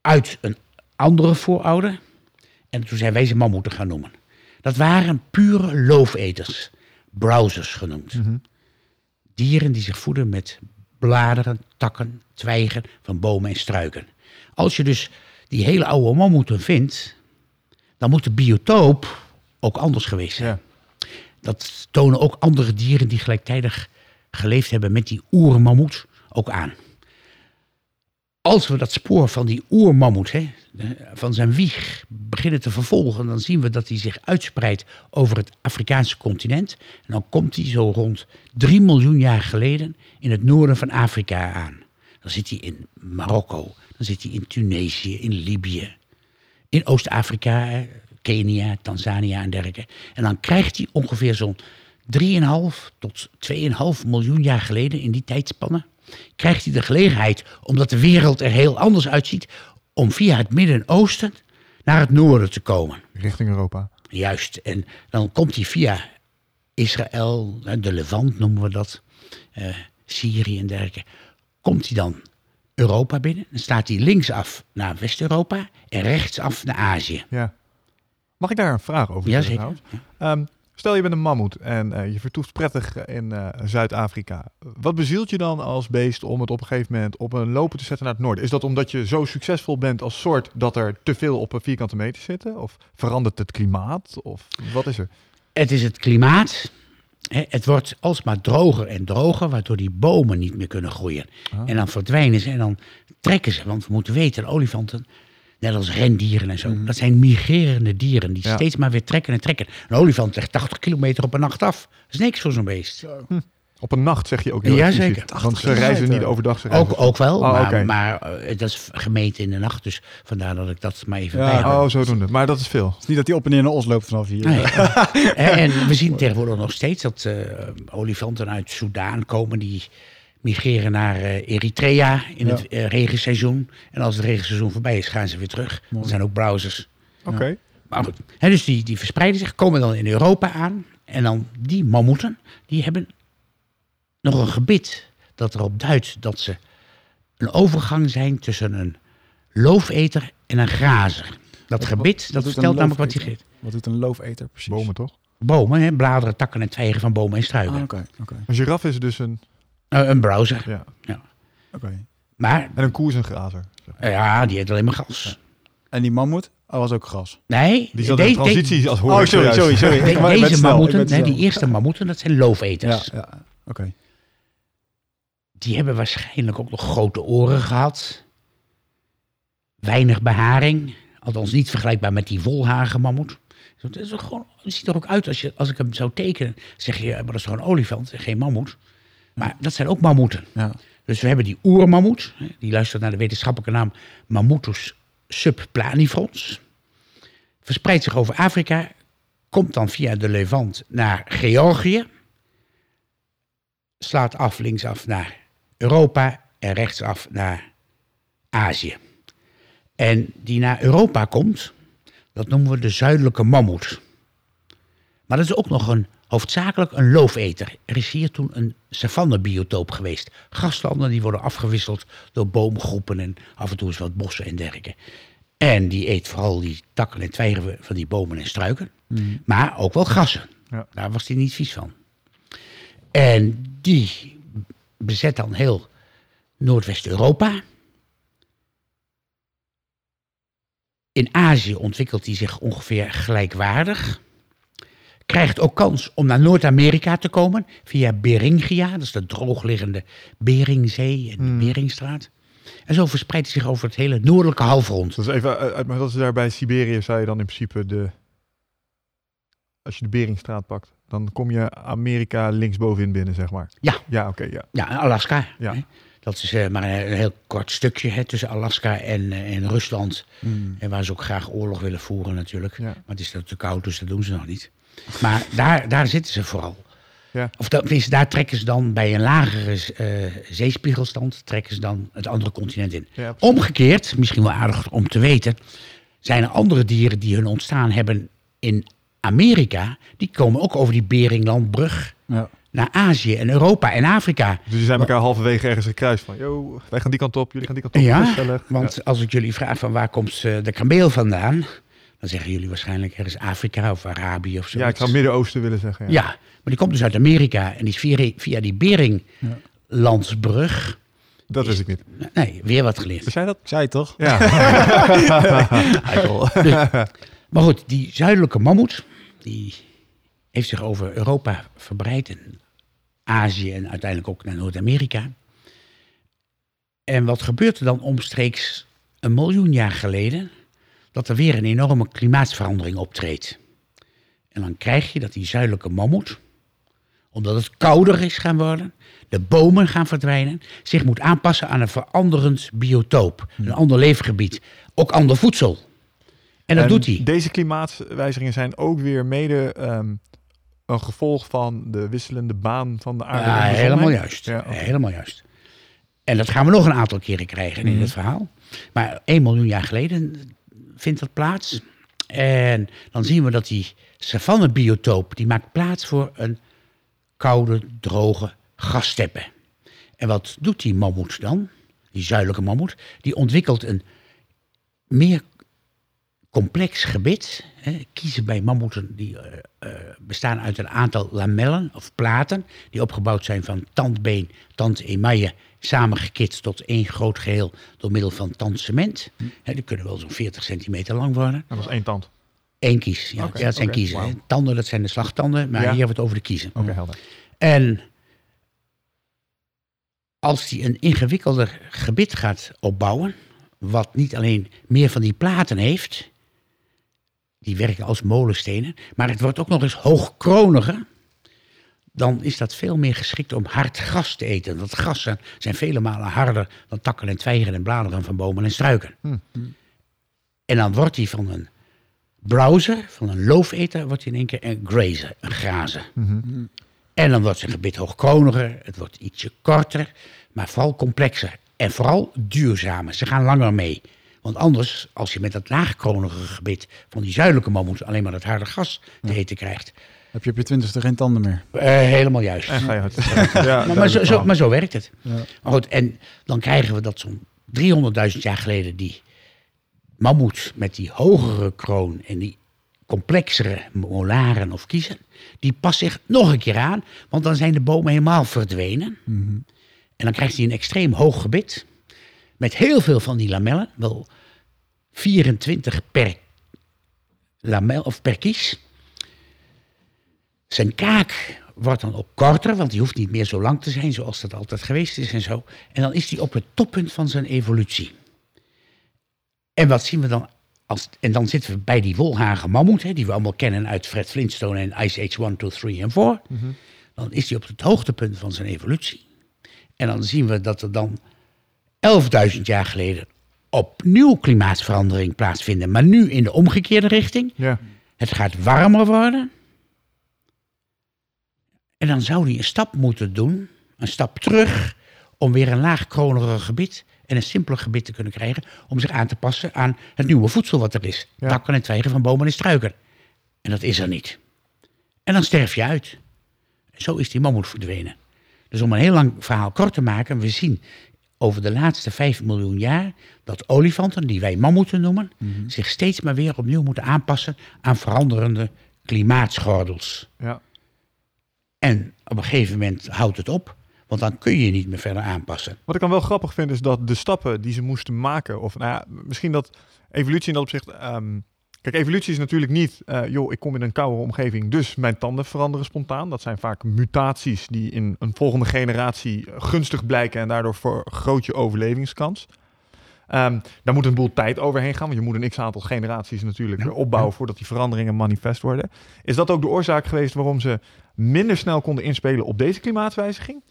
B: uit een andere voorouder. En toen zijn wij ze mammoeten gaan noemen. Dat waren pure loofeters, browsers genoemd. Dieren die zich voeden met bladeren, takken, twijgen van bomen en struiken. Als je dus die hele oude mammoeten vindt, dan moet de biotoop ook anders geweest zijn.
C: Ja.
B: Dat tonen ook andere dieren die gelijktijdig geleefd hebben met die oermammoet ook aan. Als we dat spoor van die oermammoet, hè, van zijn wieg, beginnen te vervolgen, dan zien we dat hij zich uitspreidt over het Afrikaanse continent. En dan komt hij zo rond 3 miljoen jaar geleden in het noorden van Afrika aan. Dan zit hij in Marokko, dan zit hij in Tunesië, in Libië, in Oost-Afrika, Kenia, Tanzania en dergelijke. En dan krijgt hij ongeveer zo'n 3,5 tot 2,5 miljoen jaar geleden in die tijdspanne, krijgt hij de gelegenheid, omdat de wereld er heel anders uitziet, om via het Midden-Oosten naar het noorden te komen.
C: Richting Europa.
B: Juist, en dan komt hij via Israël, de Levant noemen we dat, eh, Syrië en dergelijke. Komt hij dan Europa binnen, dan staat hij linksaf naar West-Europa en rechtsaf naar Azië.
C: Ja. Mag ik daar een vraag over
B: Ja,
C: stellen
B: zeker.
C: trouwens? Stel je bent een mammoet en eh, je vertoeft prettig in eh, Zuid-Afrika. Wat bezielt je dan als beest om het op een gegeven moment op een lopen te zetten naar het noorden? Is dat omdat je zo succesvol bent als soort dat er te veel op een vierkante meter zitten? Of verandert het klimaat? Of wat is er?
B: Het is het klimaat. Het wordt alsmaar droger en droger, waardoor die bomen niet meer kunnen groeien. En dan verdwijnen ze en dan trekken ze. Want we moeten weten, olifanten, net als rendieren en zo, dat zijn migrerende dieren die
C: Ja.
B: steeds maar weer trekken en trekken. Een olifant legt 80 kilometer op een nacht af. Dat is niks voor zo'n beest.
C: Op een nacht zeg je ook heel
B: Ja,
C: erg precies.
B: zeker.
C: Want ze
A: 80
C: reizen niet overdag. Ze reizen
B: Ook, ook wel,
C: Oh,
B: maar, maar eh, dat is gemeten in de nacht. Dus vandaar dat ik dat maar even
A: Ja.
C: Oh, zodoende. Maar dat is veel.
A: Het is niet dat hij op en neer naar Os loopt vanaf hier.
B: Nee. en we zien tegenwoordig nog steeds dat eh, olifanten uit Soudaan komen die migreren naar eh, Eritrea in
A: Ja.
B: het eh, regenseizoen. En als het regenseizoen voorbij is, gaan ze weer terug. Dat zijn ook browsers.
C: Oké.
B: Maar goed, hè, dus die, die verspreiden zich, komen dan in Europa aan. En dan die mammoeten, die hebben nog een gebit dat erop duidt dat ze een overgang zijn tussen een loofeter en een grazer. Dat gebit, dat vertelt namelijk wat hij
A: loofeter?
B: geeft.
A: Wat doet een loofeter precies?
C: Bomen toch?
B: Bomen, hè, bladeren, takken en twijgen van bomen en struiken.
A: Ah, oké, oké,
C: Een giraf is dus een...
B: Eh, een browser.
C: Ja.
A: oké.
B: Maar
C: En een koe is een grazer.
B: eh, ja, die eet alleen maar gas.
A: En die mammoet, oh, was ook gras.
B: Nee,
C: Die zat
B: de-
C: in
B: de-
C: transitie als hoor
A: Oh, sorry, sorry, sorry.
B: de- deze
A: snel,
B: mammoeten, die eerste mammoeten, dat zijn
A: Ja,
B: loofeters.
A: ja, oké.
B: Die hebben waarschijnlijk ook nog grote oren gehad. weinig beharing. Althans niet vergelijkbaar met die volhagen-mammoet. Het is ook gewoon, het ziet er ook uit als, je, als ik hem zou tekenen. zeg je, maar dat is gewoon een olifant, geen mammoet. Maar dat zijn ook mammoeten.
A: Ja.
B: Dus we hebben die oermammoet. Die luistert naar de wetenschappelijke naam Mammutus subplanifrons. Verspreidt zich over Afrika. Komt dan via de Levant naar Georgië. Slaat af linksaf naar Europa en rechtsaf naar Azië. En die naar Europa komt, dat noemen we de zuidelijke mammoet. Maar dat is ook nog een, hoofdzakelijk een loofeter. Er is hier toen een savannebiotoop geweest. Graslanden die worden afgewisseld door boomgroepen en af en toe eens wat bossen en dergelijke. En die eet vooral die takken en twijgen van die bomen en struiken. Maar ook wel grassen.
C: Ja.
B: Daar was hij niet vies van. En die bezet dan heel Noordwest-Europa. In Azië ontwikkelt hij zich ongeveer gelijkwaardig. Krijgt ook kans om naar Noord-Amerika te komen via Beringia, dat is de droogliggende Beringzee en de Beringstraat. En zo verspreidt hij zich over het hele noordelijke halfrond.
C: Dat is even uit, uit- maar dat is daar bij Siberië zou je dan in principe de als je de Beringstraat pakt, dan kom je Amerika linksbovenin binnen, zeg maar.
B: Ja.
C: Ja, oké, ja.
B: Ja, Alaska.
C: Ja.
B: Hè? Dat is eh, maar een, een heel kort stukje hè, tussen Alaska en, eh, en Rusland. En waar ze ook graag oorlog willen voeren natuurlijk.
C: Ja.
B: Maar het is te koud, dus dat doen ze nog niet. Maar daar, daar zitten ze vooral.
C: Ja.
B: Of dat, tenminste, daar trekken ze dan bij een lagere eh, zeespiegelstand... trekken ze dan het andere continent in.
C: Ja.
B: Omgekeerd, misschien wel aardig om te weten... zijn er andere dieren die hun ontstaan hebben in Amerika... die komen ook over die Beringlandbrug
A: Ja.
B: naar Azië en Europa en Afrika.
C: Dus die zijn elkaar halverwege ergens gekruist van, yo, wij gaan die kant op, jullie gaan die kant op.
B: Ja, want als ik jullie vraag van waar komt eh, de kameel vandaan... dan zeggen jullie waarschijnlijk ergens Afrika of Arabië of zo.
C: Ja, ik zou Midden-Oosten willen zeggen. Ja.
B: Ja, maar die komt dus uit Amerika en die is via, via die Beringlandsbrug...
C: Dat wist ik niet.
B: Nee, weer wat geleerd.
C: Jij dat?
A: Zei toch?
C: Ja. Eikel.
B: Maar goed, die zuidelijke mammoet... die heeft zich over Europa verbreid... en Azië en uiteindelijk ook naar Noord-Amerika. En wat gebeurt er dan omstreeks een miljoen jaar geleden? Dat er weer een enorme klimaatsverandering optreedt. En dan krijg je dat die zuidelijke mammoet, omdat het kouder is gaan worden, de bomen gaan verdwijnen, zich moet aanpassen aan een veranderend biotoop, een ander leefgebied, ook ander voedsel. En dat
C: En
B: doet hij.
C: Deze klimaatwijzigingen zijn ook weer mede ehm, een gevolg van de wisselende baan van de aarde.
B: Ja, helemaal juist.
C: Ja.
B: Helemaal juist. En dat gaan we nog een aantal keren krijgen in het verhaal. Maar 1 miljoen jaar geleden vindt dat plaats. En dan zien we dat die savannebiotoop... die maakt plaats voor een koude, droge gassteppen. En wat doet die mammoet dan? Die zuidelijke mammoet. Die ontwikkelt een meer complex gebit. Hè, kiezen bij mammoeten die eh, eh, bestaan uit een aantal lamellen of platen. die opgebouwd zijn van tandbeen, tandemaille. Samengekitst tot één groot geheel door middel van tandcement. Hè, die kunnen wel zo'n 40 centimeter lang worden.
C: Dat was één tand.
B: Eén kies. Ja, dat zijn kiezen. Tanden, dat zijn de slagtanden. Maar
C: Ja.
B: hier hebben we het over de kiezen.
C: Oké, helder.
B: En als hij een ingewikkelder gebit gaat opbouwen, wat niet alleen meer van die platen heeft, die werken als molenstenen, maar het wordt ook nog eens hoogkroniger, dan is dat veel meer geschikt om hard gras te eten. Want grassen zijn vele malen harder dan takken en twijgen en bladeren van bomen en struiken. En dan wordt hij van een browser, van een loofeter, wordt hij in één keer een grazer, een grazer. En dan wordt zijn gebit hoogkroniger, het wordt ietsje korter, maar vooral complexer. En vooral duurzamer. Ze gaan langer mee. Want anders, als je met dat laagkronige gebit van die zuidelijke mammoet alleen maar dat harde gas te eten krijgt.
A: Heb je op je twintigste geen tanden meer?
B: eh, helemaal juist.
C: En ga je hard. Ja,
B: Maar, maar, zo, maar zo werkt het.
A: Ja.
B: Maar goed, en dan krijgen we dat zo'n 300.000 jaar geleden die mammoet met die hogere kroon en die complexere molaren of kiezen, die past zich nog een keer aan, want dan zijn de bomen helemaal verdwenen. En dan krijgt hij een extreem hoog gebit met heel veel van die lamellen, wel 24 per lamel of per kies. Zijn kaak wordt dan ook korter, want die hoeft niet meer zo lang te zijn zoals dat altijd geweest is en zo. En dan is hij op het toppunt van zijn evolutie. En wat zien we dan? Als, en dan zitten we bij die wolhagen mammoet, hè, die we allemaal kennen uit Fred Flintstone en Ice Age 1, 2, 3 en 4. Dan is hij op het hoogtepunt van zijn evolutie. En dan zien we dat er dan 11.000 jaar geleden opnieuw klimaatverandering plaatsvinden. Maar nu in de omgekeerde richting.
C: Ja.
B: Het gaat warmer worden. En dan zou hij een stap moeten doen, een stap terug, om weer een laagkroniger gebied en een simpeler gebied te kunnen krijgen, om zich aan te passen aan het nieuwe voedsel wat er is.
C: Ja.
B: Takken en twijgen van bomen en struiken. En dat is er niet. En dan sterf je uit. Zo is die mammoet verdwenen. Dus om een heel lang verhaal kort te maken, we zien over de laatste 5 miljoen jaar dat olifanten, die wij mammoeten noemen, zich steeds maar weer opnieuw moeten aanpassen aan veranderende klimaatschordels.
C: Ja.
B: En op een gegeven moment houdt het op, want dan kun je niet meer verder aanpassen.
C: Wat ik dan wel grappig vind is dat de stappen die ze moesten maken, of nou ja, misschien dat evolutie in dat opzicht. ehm, kijk, evolutie is natuurlijk niet, eh, joh, ik kom in een koude omgeving, dus mijn tanden veranderen spontaan. Dat zijn vaak mutaties die in een volgende generatie eh, gunstig blijken en daardoor vergroot je overlevingskans. Ehm, daar moet een boel tijd overheen gaan, want je moet een x-aantal generaties natuurlijk
B: Ja,
C: opbouwen voordat die veranderingen manifest worden. Is dat ook de oorzaak geweest waarom ze minder snel konden inspelen op deze klimaatwijziging?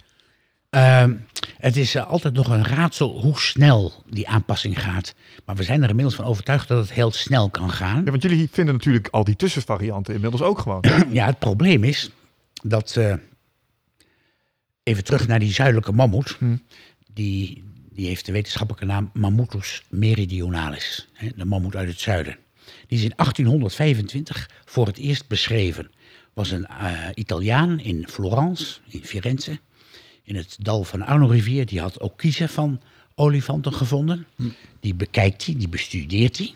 B: Ehm, het is eh, altijd nog een raadsel hoe snel die aanpassing gaat. Maar we zijn er inmiddels van overtuigd dat het heel snel kan gaan.
C: Ja, want jullie vinden natuurlijk al die tussenvarianten inmiddels ook gewoon.
B: Ja, het probleem is dat. eh, even terug naar die zuidelijke mammoet.
C: Hm.
B: Die, die heeft de wetenschappelijke naam Mammutus meridionalis. De mammoet uit het zuiden. Die is in 1825 voor het eerst beschreven. Was een eh, Italiaan in Florence, in Firenze. In het dal van de Arno-rivier. Die had ook kiezen van olifanten gevonden. Die bekijkt hij, die bestudeert hij.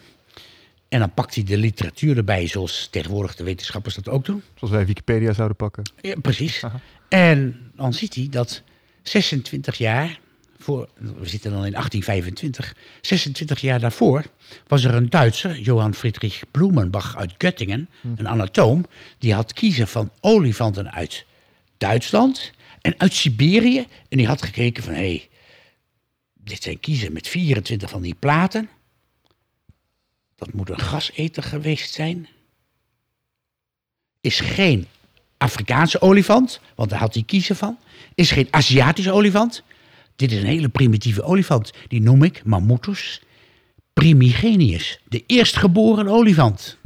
B: En dan pakt hij de literatuur erbij, zoals tegenwoordig de wetenschappers dat ook doen.
C: Zoals wij Wikipedia zouden pakken.
B: Ja, precies.
C: Aha.
B: En dan ziet hij dat 26 jaar voor, we zitten dan in 1825, 26 jaar daarvoor was er een Duitser, Johann Friedrich Blumenbach uit Göttingen, een anatoom, die had kiezen van olifanten uit Duitsland en uit Siberië. En die had gekeken van, hé, hey, dit zijn kiezen met 24 van die platen. Dat moet een gaseter geweest zijn. Is geen Afrikaanse olifant, want daar had hij kiezen van. Is geen Aziatische olifant. Dit is een hele primitieve olifant. Die noem ik Mammutus primigenius. De eerstgeboren olifant.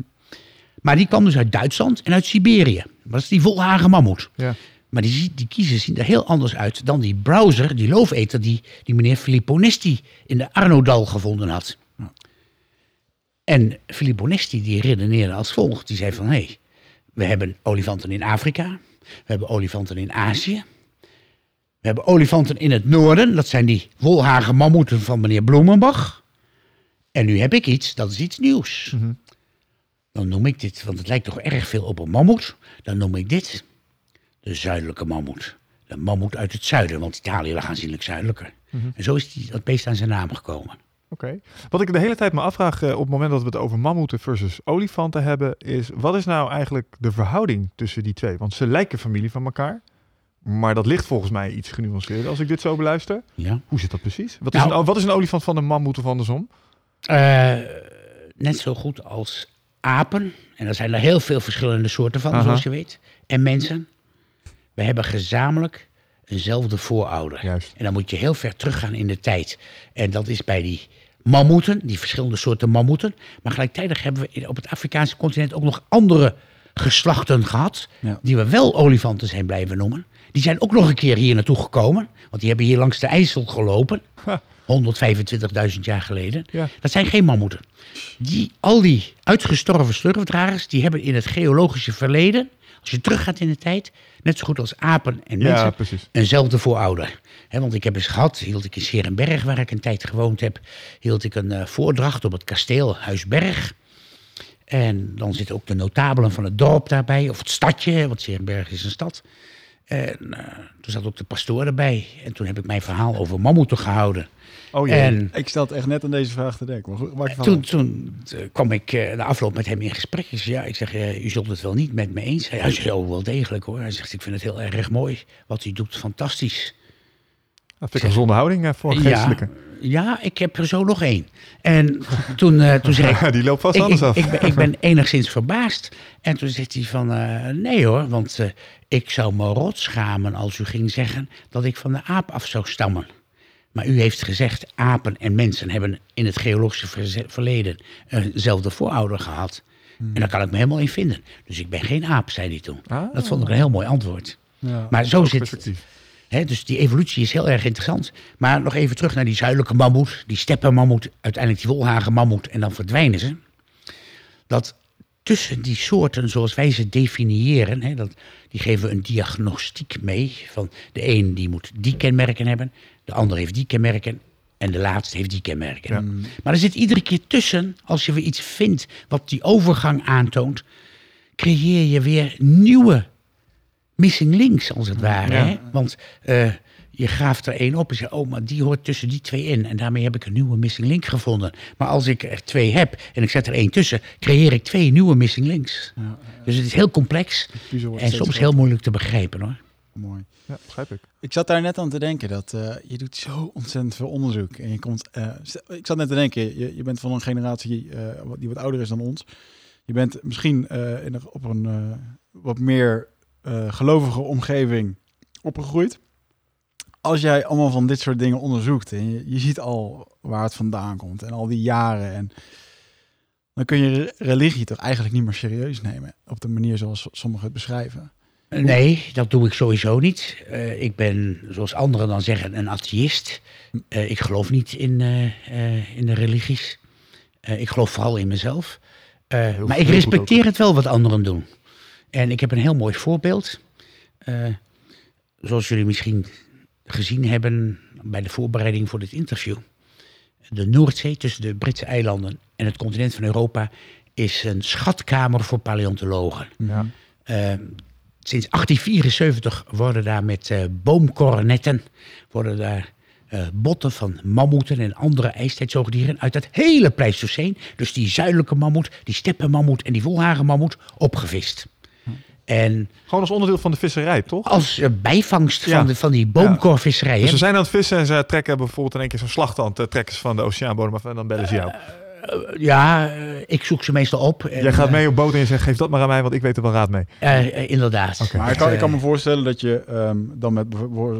B: Maar die kwam dus uit Duitsland en uit Siberië. Dat is die volhagen mammoet.
C: Ja.
B: Maar die, die kiezen zien er heel anders uit dan die browser, die looveter, die, die meneer Filippo Nesti in de Arnodal gevonden had. En Filippo Nesti die redeneerde als volgt. Die zei van, hé, hey, we hebben olifanten in Afrika. We hebben olifanten in Azië. We hebben olifanten in het noorden. Dat zijn die wolhagen mammoeten van meneer Bloemenbach. En nu heb ik iets, dat is iets nieuws. Dan noem ik dit, want het lijkt toch erg veel op een mammoet. Dan noem ik dit de zuidelijke mammoet. De mammoet uit het zuiden, want Italië lag aanzienlijk zuidelijker. En zo is die, dat beest aan zijn naam gekomen.
C: Oké. Wat ik de hele tijd me afvraag eh, op het moment dat we het over mammoeten versus olifanten hebben, is wat is nou eigenlijk de verhouding tussen die twee? Want ze lijken familie van elkaar, maar dat ligt volgens mij iets genuanceerder als ik dit zo beluister.
B: Ja.
C: Hoe zit dat precies? Wat is,
B: Nou-
C: een, wat is een olifant van een mammoet of andersom?
B: Eh, net zo goed als apen. En er zijn er heel veel verschillende soorten van,
C: Aha.
B: zoals je weet. En mensen. We hebben gezamenlijk eenzelfde voorouder.
C: Juist.
B: En dan moet je heel ver teruggaan in de tijd. En dat is bij die mammoeten, die verschillende soorten mammoeten. Maar gelijktijdig hebben we op het Afrikaanse continent ook nog andere geslachten gehad.
A: Ja.
B: Die we wel olifanten zijn blijven noemen. Die zijn ook nog een keer hier naartoe gekomen. Want die hebben hier langs de IJssel gelopen. 125.000 jaar geleden.
C: Ja.
B: Dat zijn geen mammoeten. Die, al die uitgestorven slurfdragers, die hebben in het geologische verleden, als je teruggaat in de tijd, net zo goed als apen en mensen,
C: Ja,
B: eenzelfde voorouder. Want ik heb eens gehad, hield ik in Serenberg, waar ik een tijd gewoond heb, hield ik een eh, voordracht op het kasteel Huisberg. En dan zitten ook de notabelen van het dorp daarbij, of het stadje, want Serenberg is een stad. En eh, toen zat ook de pastoor erbij. En toen heb ik mijn verhaal over mammoeten gehouden.
C: Oh.
B: En
A: Ik stel het echt net aan deze vraag te denken. Maar
B: toen, toen eh, kwam ik eh, na afloop met hem in gesprek. Ik zei, ja, ik zeg, eh, u zult het wel niet met me eens zijn. Hij zei, oh, wel degelijk hoor. Hij zegt, ik vind het heel erg mooi wat u doet, fantastisch.
C: Dat vind ik een gezonde houding eh, voor een
B: Ja,
C: geestelijke.
B: ja, ik heb er zo nog één. En toen, eh, toen zei ik,
C: Die loopt vast
B: ik,
C: anders
B: ik,
C: af.
B: ik, ben, ik ben enigszins verbaasd. En toen zegt hij van, eh, nee hoor, want ik zou me rot schamen als u ging zeggen dat ik van de aap af zou stammen. Maar u heeft gezegd, apen en mensen hebben in het geologische verleden eenzelfde voorouder gehad. En daar kan ik me helemaal in vinden. Dus ik ben geen aap, zei hij toen.
C: Ah.
B: Dat vond ik een heel mooi antwoord.
A: Ja.
B: Maar zo zit,
C: perspectief.
B: Dus die evolutie is heel erg interessant. Maar nog even terug naar die zuidelijke mammoet, die steppenmammoet, uiteindelijk die wolhagenmammoet en dan verdwijnen ze. Dat tussen die soorten zoals wij ze definiëren, dat, die geven een diagnostiek mee. Van de een die moet die kenmerken hebben, de ander heeft die kenmerken en de laatste heeft die kenmerken.
C: Ja.
B: Maar er zit iedere keer tussen, als je weer iets vindt wat die overgang aantoont, creëer je weer nieuwe missing links, als het ware.
C: Ja.
B: Hè? Want eh, je graaft er één op en zegt, oh, maar die hoort tussen die twee in. En daarmee heb ik een nieuwe missing link gevonden. Maar als ik er twee heb en ik zet er één tussen, creëer ik twee nieuwe missing links.
A: Ja,
B: Dus het is heel complex en soms
A: groter.
B: heel moeilijk te begrijpen hoor.
A: Mooi.
C: Ja, begrijp ik.
A: Ik zat daar net aan te denken dat eh, je doet zo ontzettend veel onderzoek. En je komt, eh, ik zat net te denken, je, je bent van een generatie eh, die wat ouder is dan ons. Je bent misschien eh, in op een eh, wat meer eh, gelovige omgeving opgegroeid. Als jij allemaal van dit soort dingen onderzoekt en je, je ziet al waar het vandaan komt en al die jaren en dan kun je re- religie toch eigenlijk niet meer serieus nemen op de manier zoals sommigen het beschrijven.
B: Nee, dat doe ik sowieso niet. Eh, ik ben, zoals anderen dan zeggen, een atheïst. Eh, ik geloof niet in, eh, eh, in de religies. Eh, ik geloof vooral in mezelf. Eh, maar ik respecteer het wel wat anderen doen. En ik heb een heel mooi voorbeeld. Eh, zoals jullie misschien gezien hebben bij de voorbereiding voor dit interview. De Noordzee tussen de Britse eilanden en het continent van Europa is een schatkamer voor paleontologen.
C: Ja.
B: Eh, sinds 1874 worden daar met eh, boomkornetten worden daar, botten van mammoeten en andere ijstijdzoogdieren uit het hele Pleistoceen, dus die zuidelijke mammoet, die steppenmammoet en die volhagenmammoet, opgevist. En
C: Gewoon als onderdeel van de visserij, toch?
B: als eh, bijvangst
C: Ja.
B: van, de, van die boomkorvisserij.
C: Dus ze zijn aan het vissen en ze trekken bijvoorbeeld in één keer zo'n slagtand, trekken ze van de oceaanbodem af en dan bellen ze jou.
B: Ja, eh, ik zoek ze meestal op. En,
C: Jij gaat
B: eh,
C: mee op boot en je zegt, geef dat maar aan mij, want ik weet er wel raad mee.
B: eh, eh, inderdaad.
A: Maar ik kan, ik kan
B: Eh,
A: me voorstellen dat je ehm, dan met,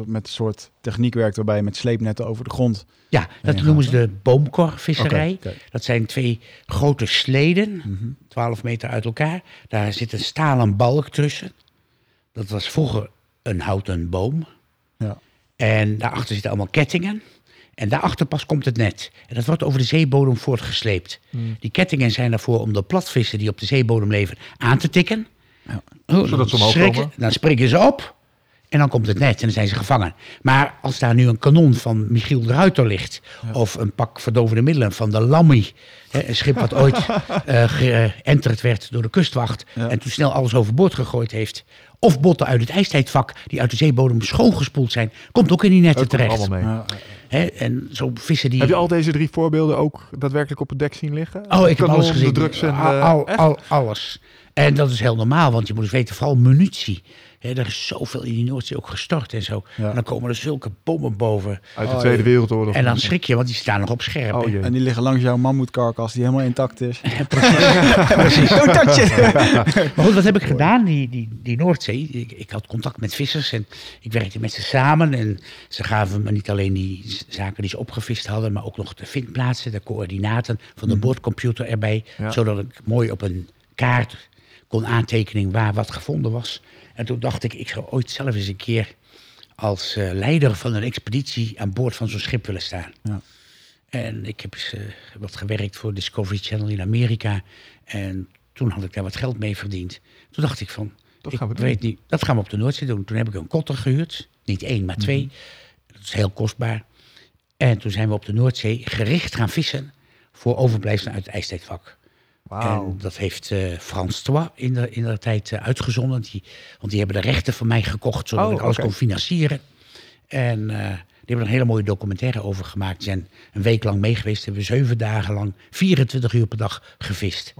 A: met een soort techniek werkt waarbij je met sleepnetten over de grond.
B: Ja, dat noemen
A: gaat,
B: ze de boomkorvisserij. Dat zijn twee grote sleden,
A: Mhm.
B: 12 meter uit elkaar. Daar zit een stalen balk tussen. Dat was vroeger een houten boom.
A: Ja.
B: En daarachter zitten allemaal kettingen. En daarachter pas komt het net. En dat wordt over de zeebodem voortgesleept.
A: Hmm.
B: Die kettingen zijn ervoor om de platvissen die op de zeebodem leven aan te tikken.
A: Ja.
B: Oh,
C: Zodat
B: dan
C: ze omhoog komen.
B: Dan springen ze op. En dan komt het net en dan zijn ze gevangen. Maar als daar nu een kanon van Michiel de Ruiter ligt... of een pak verdovende middelen van de Lammy... hè, een schip wat ooit eh geënterd werd door de kustwacht...
A: Ja.
B: en toen snel alles overboord gegooid heeft... of botten uit het ijstijdvak die uit de zeebodem schoongespoeld zijn... komt ook in die netten terecht.
C: allemaal mee.
B: En zo vissen die...
C: Heb je al deze drie voorbeelden ook daadwerkelijk op het dek zien liggen?
B: Oh, ik heb alles gezien.
C: De drugs en...
B: al,
C: eh,
B: al, alles. En dat is heel normaal, want je moet eens weten, vooral munitie. Hè, er is zoveel in die Noordzee ook gestort en zo.
A: Ja.
B: En dan komen er zulke bommen boven.
C: Uit de
A: Oh,
C: Tweede. Wereldoorlog.
B: En dan schrik je, want die staan nog op scherp.
C: Oh.
A: En die liggen langs jouw mammoetkarkas die helemaal intact is.
B: Precies.
A: Don't touch it!
B: Maar goed, wat heb ik gedaan? Die, die, die Noordzee, ik, ik had contact met vissers en ik werkte met ze samen. En ze gaven me niet alleen die zaken die ze opgevist hadden, maar ook nog de vindplaatsen, de coördinaten van de boordcomputer erbij.
C: Ja.
B: Zodat ik mooi op een kaart kon aantekening waar wat gevonden was. En toen dacht ik, ik zou ooit zelf eens een keer als eh, leider van een expeditie aan boord van zo'n schip willen staan.
A: Ja.
B: En ik heb eens, eh, wat gewerkt voor Discovery Channel in Amerika. En toen had ik daar wat geld mee verdiend. Toen dacht ik van,
C: Dat
B: ik
C: gaan we doen.
B: weet niet, dat gaan we op de Noordzee doen. Toen heb ik een kotter gehuurd. Niet één, maar twee.
C: Mhm.
B: Dat is heel kostbaar. En toen zijn we op de Noordzee gericht gaan vissen voor overblijfselen uit het ijstijdvak. En dat heeft eh, Frans Trois in de, in de tijd eh, uitgezonden. Die, want die hebben de rechten van mij gekocht, zodat
C: Oh,
B: ik alles kon financieren. En eh, die hebben er een hele mooie documentaire over gemaakt. Die zijn een week lang mee geweest. Hebben zeven dagen lang, 24 uur per dag gevist.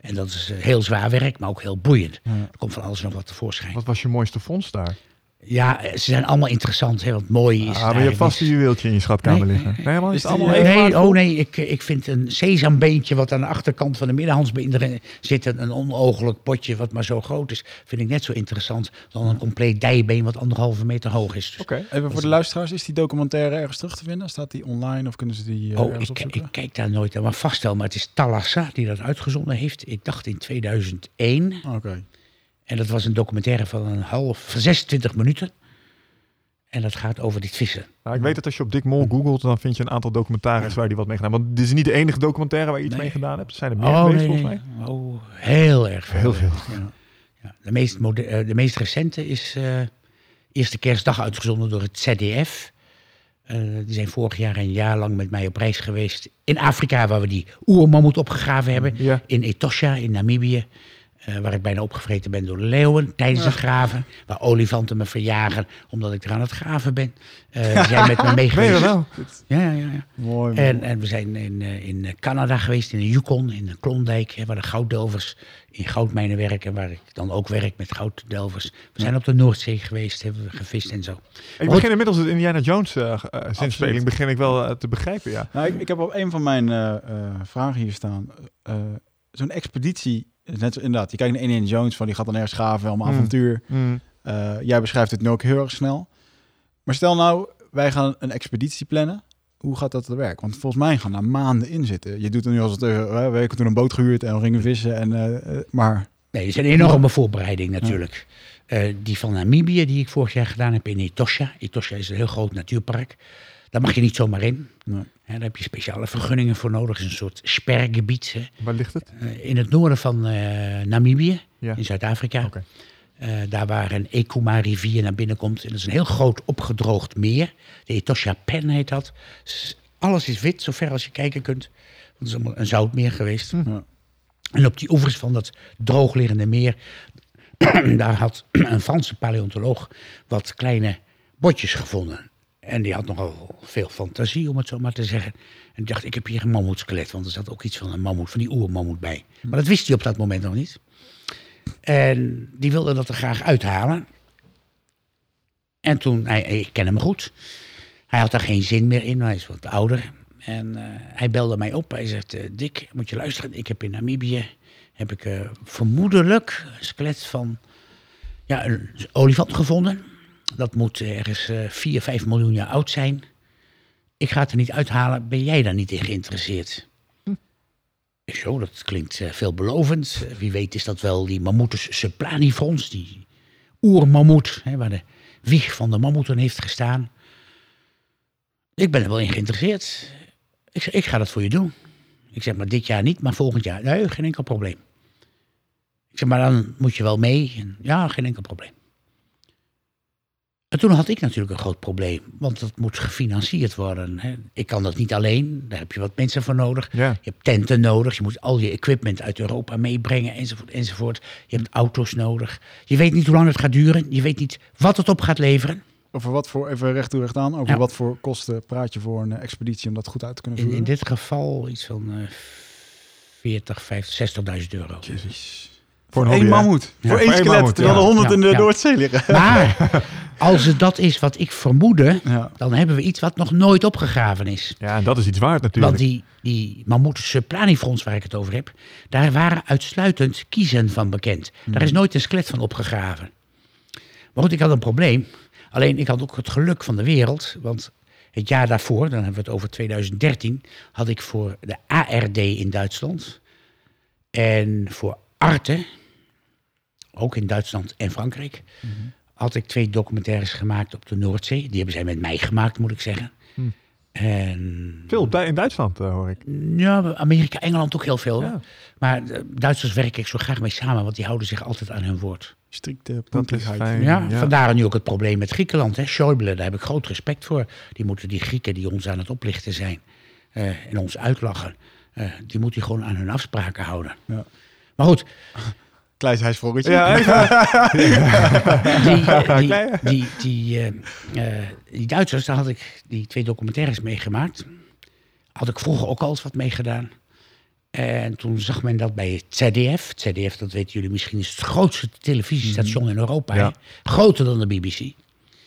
B: En dat is heel zwaar werk, maar ook heel boeiend.
A: Ja.
B: Er komt van alles nog wat tevoorschijn.
C: Wat was je mooiste vondst daar?
B: Ja, ze zijn allemaal interessant. Hè, want mooi is
C: Ah, maar je hebt vast een juweeltje in je schatkamer
B: Nee,
C: liggen. Nee, man, is het
A: die,
C: allemaal
A: eh,
C: even
B: Nee, oh nee, ik, ik vind een sesambeentje wat aan de achterkant van de middenhandsbeender zit. Een, een onogelijk potje wat maar zo groot is. Vind ik net zo interessant dan een compleet dijbeen wat anderhalve meter hoog is. Dus-
C: Oké.
A: Even voor de luisteraars, is die documentaire ergens terug te vinden? Staat die online of kunnen ze die eh,
B: Oh,
A: ergens
B: ik,
A: opzoeken?
B: ik kijk daar nooit aan maar vast wel. Maar het is Talassa die dat uitgezonden heeft. Ik dacht in 2001.
A: Oké.
B: En dat was een documentaire van een half, van 26 minuten. En dat gaat over dit vissen.
C: Nou, ik weet dat als je op Dick Mol googelt, dan vind je een aantal documentaires waar hij wat mee gedaan heeft. Want dit is niet de enige documentaire waar je iets
B: Nee.
C: mee gedaan hebt. Er zijn er meer
B: Oh,
C: geweest,
B: nee,
C: volgens mij.
B: Oh, heel erg veel.
C: Heel veel.
B: Ja. Ja, de, meest eh, de meest recente is eh, Eerste Kerstdag uitgezonden door het ZDF. Eh, die zijn vorig jaar een jaar lang met mij op reis geweest in Afrika, waar we die oermammoet opgegraven hebben. In Etosha, in Namibië. Eh, waar ik bijna opgevreten ben door leeuwen tijdens het graven. Waar olifanten me verjagen omdat ik er aan het graven ben. Eh die zijn met me mee
C: Ben je
B: geweest.
C: er nou?
B: Ja, ja, ja.
A: Mooi.
B: En, en we zijn in, eh, in Canada geweest, in de Yukon, in de Klondijk, hè, waar de gouddelvers in goudmijnen werken, waar ik dan ook werk met gouddelvers. We zijn op de Noordzee geweest, hebben we gevist en zo.
C: Ik begin inmiddels het Indiana Jones eh, eh, zinspeling begin ik wel te begrijpen, ja.
A: Nou, ik, ik heb op een van mijn eh, eh, vragen hier staan. eh, Zo'n expeditie, net zo, inderdaad, je kijkt naar Indiana Jones, van die gaat dan ergens graven, allemaal
C: Mm.
A: avontuur.
C: Mm.
A: Eh, jij beschrijft het nu ook heel erg snel. Maar stel nou, wij gaan een expeditie plannen. Hoe gaat dat te werk? Want volgens mij gaan daar maanden in zitten. Je doet er nu als het, uh, we hebben toen een boot gehuurd en we gingen vissen. En, eh, eh, maar
B: Nee, het is een enorme voorbereiding natuurlijk. Eh, die van Namibië, die ik vorig jaar gedaan heb in Etosha. Etosha is een heel groot natuurpark. Daar mag je niet zomaar in.
A: Nee.
B: Daar heb je speciale vergunningen voor nodig. Het is een soort spergebied. Hè.
C: Waar ligt het?
B: Eh, in het noorden van eh, Namibië,
C: Ja.
B: in Zuid-Afrika. Eh, daar waar een Ekuma-rivier naar binnen komt. En dat is een heel groot opgedroogd meer. De Etosha Pen heet dat. S- Alles is wit, zover als je kijken kunt. Het is allemaal een zoutmeer geweest.
A: Ja.
B: En op die oevers van dat droogliggende meer... daar had een Franse paleontoloog wat kleine botjes gevonden. En die had nogal veel fantasie, om het zo maar te zeggen. En dacht, ik heb hier een mammoetskelet. Want er zat ook iets van een mammoet, van die oermammoet bij. Maar dat wist hij op dat moment nog niet. En die wilde dat er graag uithalen. En toen, hij, ik ken hem goed. Hij had daar geen zin meer in, hij is wat ouder. En eh, hij belde mij op. Hij zegt, eh, Dick, moet je luisteren. Ik heb in Namibië, heb ik eh, vermoedelijk een skelet van ja, een olifant gevonden. Dat moet ergens eh 4, 5 miljoen jaar oud zijn. Ik ga het er niet uithalen. Ben jij daar niet in geïnteresseerd? Zo, dat klinkt eh, veelbelovend. Eh, Wie weet is dat wel die Mammutus supplanifrons, die oermammoet, hè, waar de wieg van de mammoet in heeft gestaan. Ik ben er wel in geïnteresseerd. Ik ik ga dat voor je doen. Ik zeg, maar dit jaar niet, maar volgend jaar. Nee, geen enkel probleem. Ik zeg, maar dan moet je wel mee. En, ja, geen enkel probleem. En toen had ik natuurlijk een groot probleem, want dat moet gefinancierd worden. Hè. Ik kan dat niet alleen, daar heb je wat mensen voor nodig.
C: Ja.
B: Je hebt tenten nodig, je moet al je equipment uit Europa meebrengen, enzovoort, enzovoort. Je hebt auto's nodig. Je weet niet hoe lang het gaat duren, je weet niet wat het op gaat leveren.
A: Over wat voor, even recht toe recht aan, over wat voor kosten praat je voor een eh, expeditie om dat goed uit te kunnen voeren?
B: in dit geval iets van eh 40, 50, 60.000 euro.
C: Voor een hobby,
A: mammoet. Voor één skelet, terwijl er honderd in de. Noordzee liggen.
B: Maar als het dat is wat ik vermoedde,
A: Ja.
B: dan hebben we iets wat nog nooit opgegraven is.
C: Ja, en dat is iets waard natuurlijk.
B: Want die, die planifrons waar ik het over heb, daar waren uitsluitend kiezen van bekend. Daar is nooit een skelet van opgegraven. Maar goed, ik had een probleem. Alleen ik had ook het geluk van de wereld. Want het jaar daarvoor, dan hebben we het over 2013, had ik voor de ARD in Duitsland en voor Arte, ook in Duitsland en Frankrijk, had ik twee documentaires gemaakt op de Noordzee. Die hebben zij met mij gemaakt, moet ik zeggen. En
C: Veel in Duitsland, eh, hoor ik.
B: ja, Amerika, Engeland ook heel veel.
C: Ja.
B: Maar de Duitsers werk ik zo graag mee samen, want die houden zich altijd aan hun woord.
A: Strikte
C: Dat is
A: puntelijkheid.
C: fijn.
B: Ja,
C: ja.
B: Vandaar nu ook het probleem met Griekenland. Hè. Schäuble, daar heb ik groot respect voor. Die moeten die Grieken die ons aan het oplichten zijn eh, en ons uitlachen, eh, die moet hij gewoon aan hun afspraken houden.
A: Ja.
B: Maar goed,
A: Hijsvroggetje.
C: Ja,
B: die, eh, die, die, die, eh, eh, die Duitsers, daar had ik die twee documentaires meegemaakt. Had ik vroeger ook al eens wat meegedaan. En toen zag men dat bij het ZDF. Het ZDF, dat weten jullie misschien, is het grootste televisiestation in Europa.
C: Ja.
B: hè? Groter dan de BBC.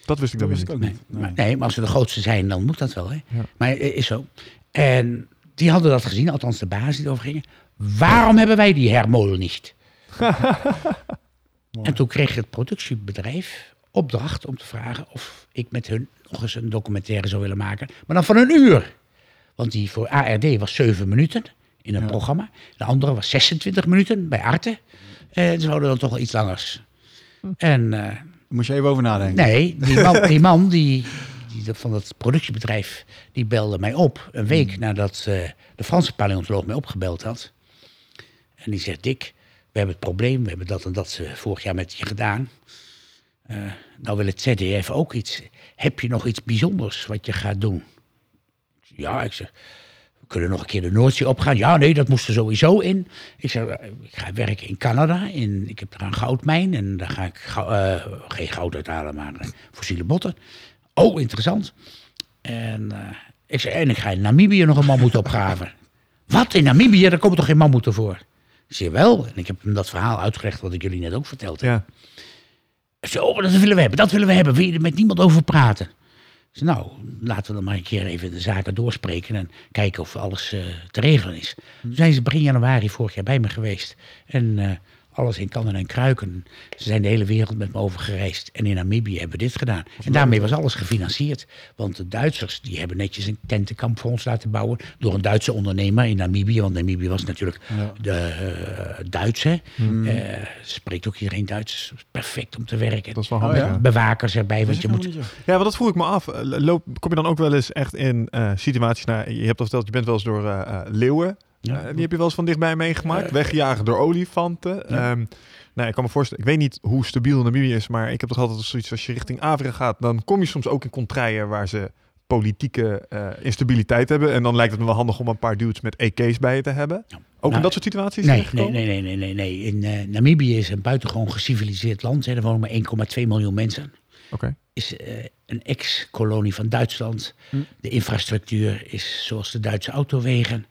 C: Dat wist ik dan
A: Dat wist ik
C: niet.
A: ook niet.
B: Nee,
A: Nee.
B: maar, nee, maar als ze de grootste zijn, dan moet dat wel. Hè?
C: Ja.
B: Maar eh, is zo. En die hadden dat gezien, althans de baas die erover gingen. Waarom hebben wij die hermolen niet? en toen kreeg het productiebedrijf opdracht om te vragen of ik met hun nog eens een documentaire zou willen maken. Maar dan van een uur. Want die voor ARD was zeven minuten in een
A: Ja.
B: programma. De andere was 26 minuten bij Arte. En ze wouden dan toch wel iets langers. En eh,
A: moest je even over nadenken.
B: Nee, die man, die, man die, die van dat productiebedrijf, die belde mij op. Een week nadat eh, de Franse paleontoloog mij opgebeld had. En die zegt, Dick, we hebben het probleem. We hebben dat en dat eh, vorig jaar met je gedaan. Eh, nou wil het ZDF ook iets. Heb je nog iets bijzonders wat je gaat doen? Zeg, Ja, ik zeg, we kunnen nog een keer de Noordzee opgaan. Ja, nee, dat moest er sowieso in. Ik zeg, eh, ik ga werken in Canada. In, ik heb daar een goudmijn en daar ga ik geen goud uithalen, maar fossiele botten. Oh, interessant. En ik zei, en ik ga in Namibië nog een mammoet opgraven. Wat, in Namibië? Daar komen toch geen mammoeten voor? Zei, wel. En ik heb hem dat verhaal uitgelegd wat ik jullie net ook verteld heb.
C: Ja.
B: Zei, oh, dat willen we hebben, dat willen we hebben. Wil je er met niemand over praten? Zei, nou, laten we dan maar een keer even de zaken doorspreken en kijken of alles eh, te regelen is. Toen zijn ze begin januari vorig jaar bij me geweest. En eh, alles in kannen en kruiken. Ze zijn de hele wereld met me over gereisd. En in Namibië hebben we dit gedaan. En daarmee was alles gefinancierd. Want de Duitsers die hebben netjes een tentenkamp voor ons laten bouwen. Door een Duitse ondernemer in Namibië. Want Namibië was natuurlijk
A: Ja.
B: de uh, Duits. Hè? Eh, spreekt ook iedereen Duits. Perfect om te werken.
C: Dat is wel handig.
A: ja.
B: Bewakers erbij. Want je moet.
C: Ja, want dat vroeg ik me af. Eh, Loop, kom je dan ook wel eens echt in eh, situaties naar... Je hebt al verteld, je bent wel eens door eh, eh, leeuwen.
B: Ja.
C: Eh, die heb je wel eens van dichtbij meegemaakt.
B: Eh,
C: Weggejaagd door olifanten.
B: Ja.
C: Ehm, nou, ik kan me voorstellen... Ik weet niet hoe stabiel Namibië is, maar ik heb toch altijd zoiets... Als je richting Afrika gaat, dan kom je soms ook in contraien waar ze politieke eh, instabiliteit hebben. En dan lijkt het me wel handig om een paar dudes met EK's bij je te hebben.
B: Ja.
C: Ook in
B: Nou,
C: dat soort situaties
B: Nee, nee, nee, nee, nee, nee, nee. In eh, Namibië is een buitengewoon geciviliseerd land. Hè. Er wonen maar 1,2 miljoen mensen.
C: Oké.
B: is een ex-kolonie van Duitsland.
A: Hm.
B: De infrastructuur is zoals de Duitse autowegen.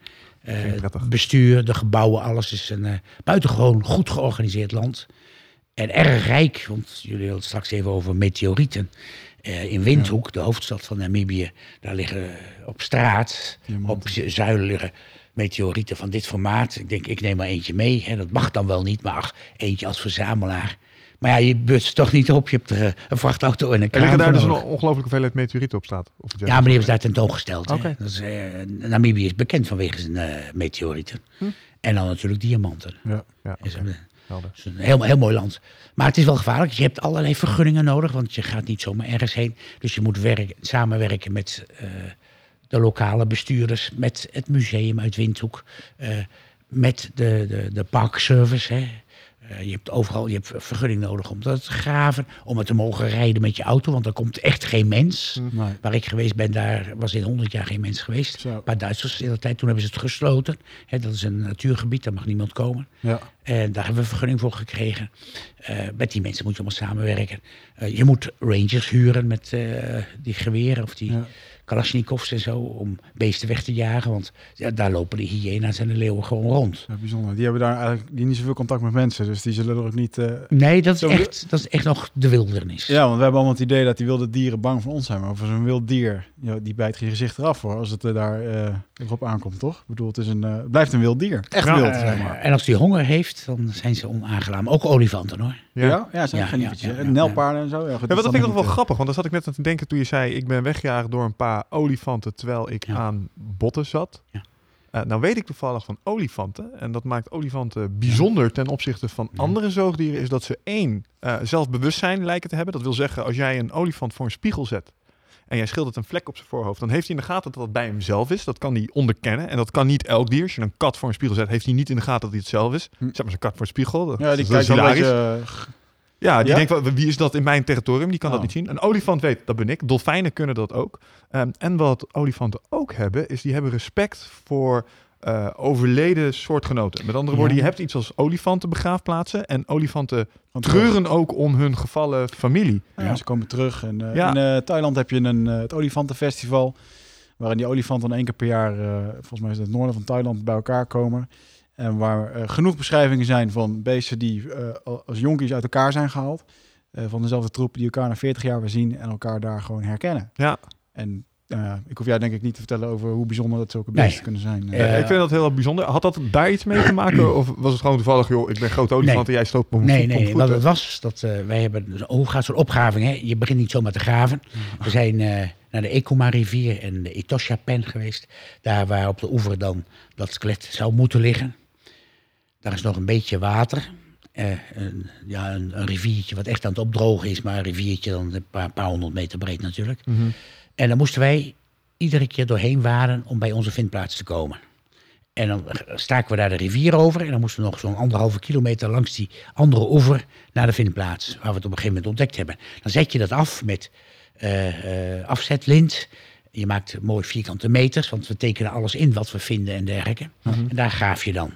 B: Eh,
C: Klinkt prettig.
B: bestuur, de gebouwen, alles is een eh, buitengewoon goed georganiseerd land. En erg rijk, want jullie hadden het straks even over meteorieten. Eh, in Windhoek, de hoofdstad van Namibië, daar liggen op straat, op zuilen liggen meteorieten van dit formaat. Ik denk, ik neem maar eentje mee. Hè. Dat mag dan wel niet, maar ach, eentje als verzamelaar. Maar ja, je ze toch niet op. Je hebt er eh, een vrachtauto en een
C: Er
B: kraan
C: liggen daar dus een
B: nodig.
C: ongelooflijke hoeveelheid meteorieten op staat. Of
B: Ja, maar die hebben ze daar tentoongesteld. is, eh, Namibië is bekend vanwege zijn eh, meteorieten.
C: Hm.
B: En dan natuurlijk diamanten.
A: Ja.
C: Ja,
B: een- het is een heel, heel mooi land. Maar het is wel gevaarlijk. Je hebt allerlei vergunningen nodig, want je gaat niet zomaar ergens heen. Dus je moet werken, samenwerken met de lokale bestuurders, met het museum uit Windhoek, met de, de, de parkservice. Hè. Eh, je hebt overal je hebt vergunning nodig om dat te graven, om het te mogen rijden met je auto, want er komt echt geen mens.
A: Nee.
B: Waar ik geweest ben, daar was in 100 jaar geen mens geweest.
A: Zo.
B: Een paar Duitsers in de tijd, toen hebben ze het gesloten. Hè, dat is een natuurgebied, daar mag niemand komen.
A: Ja.
B: En daar hebben we vergunning voor gekregen. Eh, met die mensen moet je allemaal samenwerken. Eh, je moet rangers huren met eh, die geweren of die
A: Ja.
B: Kalasjnikovs en zo om beesten weg te jagen. Want ja, daar lopen de hyena's en de leeuwen gewoon rond.
A: Ja, bijzonder. Die hebben daar eigenlijk die niet zoveel contact met mensen, dus die zullen er ook niet. eh,
B: Nee, dat is,
A: Zo-
B: echt, dat is echt nog de wildernis.
A: Ja, want we hebben allemaal het idee dat die wilde dieren bang voor ons zijn, maar voor zo'n wild dier, ja, die bijt je gezicht eraf hoor, als het er daar eh, erop aankomt, toch? Ik bedoel, het, is een, blijft een wild dier. Echt wild, zeg maar.
B: En als die honger heeft, dan zijn ze onaangenaam. Ook olifanten hoor.
C: Ja.
A: Ja, ja, zijn
B: Ja,
A: geen
B: ja,
A: lievertjes.
B: ja,
A: En
B: ja,
A: Nelpaarden en zo. Ja, goed,
C: Ja,
A: dat
C: vind ik nog wel
A: eh,
C: grappig, want daar zat ik net aan te denken toen je zei... ik ben weggejaagd door een paar olifanten terwijl ik
B: Ja.
C: aan botten zat.
B: Ja.
C: Eh, nou weet ik toevallig van olifanten, en dat maakt olifanten bijzonder ten opzichte van andere zoogdieren, is dat ze één, eh, zelfbewustzijn lijken te hebben. Dat wil zeggen, als jij een olifant voor een spiegel zet en jij schildert een vlek op zijn voorhoofd, dan heeft hij in de gaten dat dat bij hemzelf is. Dat kan hij onderkennen en dat kan niet elk dier. Als je een kat voor een spiegel zet, heeft hij niet in de gaten dat hij het zelf is.
A: Hm.
C: Zeg maar zijn kat voor een spiegel. Dat,
A: Ja, die
C: dat
A: kijkt
C: is
A: wel een
C: hilarisch.
A: beetje... eh,
C: Ja, die
A: Ja?
C: denkt wel, wie is dat in mijn territorium? Die kan dat
A: Oh.
C: niet zien. Een olifant weet, dat ben ik. Dolfijnen kunnen dat ook. Ehm, en wat olifanten ook hebben, is die hebben respect voor eh, overleden soortgenoten. Met andere woorden,
B: Ja.
C: je hebt iets als olifantenbegraafplaatsen. En olifanten treuren ook om hun gevallen familie.
A: Ja, ze komen terug. En, eh,
C: Ja.
A: In eh, Thailand heb je een, eh, het olifantenfestival. Waarin die olifanten één keer per jaar, eh, volgens mij is het het noorden van Thailand, bij elkaar komen. En waar eh, genoeg beschrijvingen zijn van beesten die eh, als jonkies uit elkaar zijn gehaald. eh, van dezelfde troep die elkaar na 40 jaar weer zien en elkaar daar gewoon herkennen.
C: Ja.
A: En nou ja, ik hoef jou denk ik niet te vertellen over hoe bijzonder dat zulke
B: Nee.
A: beesten kunnen zijn.
B: Ja.
C: ik vind dat heel bijzonder. Had dat daar iets mee te maken? Of was het gewoon toevallig, joh, ik ben groot olifant en jij stoopt op
B: Nee, nee,
C: voeten?
B: wat het was, dat eh, wij hebben, dus hoe gaat zo'n opgraving? Hè? Je begint niet zomaar te graven. We zijn eh, naar de Ekoma-rivier en de Etosha-pen geweest. Daar waar op de oever dan dat skelet zou moeten liggen. Daar is nog een beetje water. Eh, een, ja, een, een riviertje wat echt aan het opdrogen is, maar een riviertje dan een paar, paar honderd meter breed natuurlijk.
C: Mhm.
B: En dan moesten wij iedere keer doorheen waden om bij onze vindplaats te komen. En dan staken we daar de rivier over. En dan moesten we nog zo'n anderhalve kilometer langs die andere oever naar de vindplaats. Waar we het op een gegeven moment ontdekt hebben. Dan zet je dat af met eh, afzetlint. Je maakt mooi vierkante meters, want we tekenen alles in wat we vinden en dergelijke. En daar graaf je dan.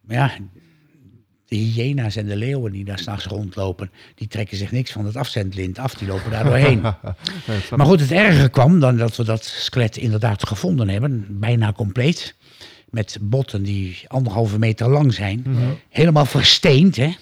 B: Maar ja, de hyena's en de leeuwen die daar s'nachts rondlopen, die trekken zich niks van het afzetlint af. Die lopen daar doorheen.
C: Nee,
B: Maar goed, het erger kwam dan dat we dat skelet inderdaad gevonden hebben. Bijna compleet. Met botten die anderhalve meter lang zijn. Helemaal versteend. Hè?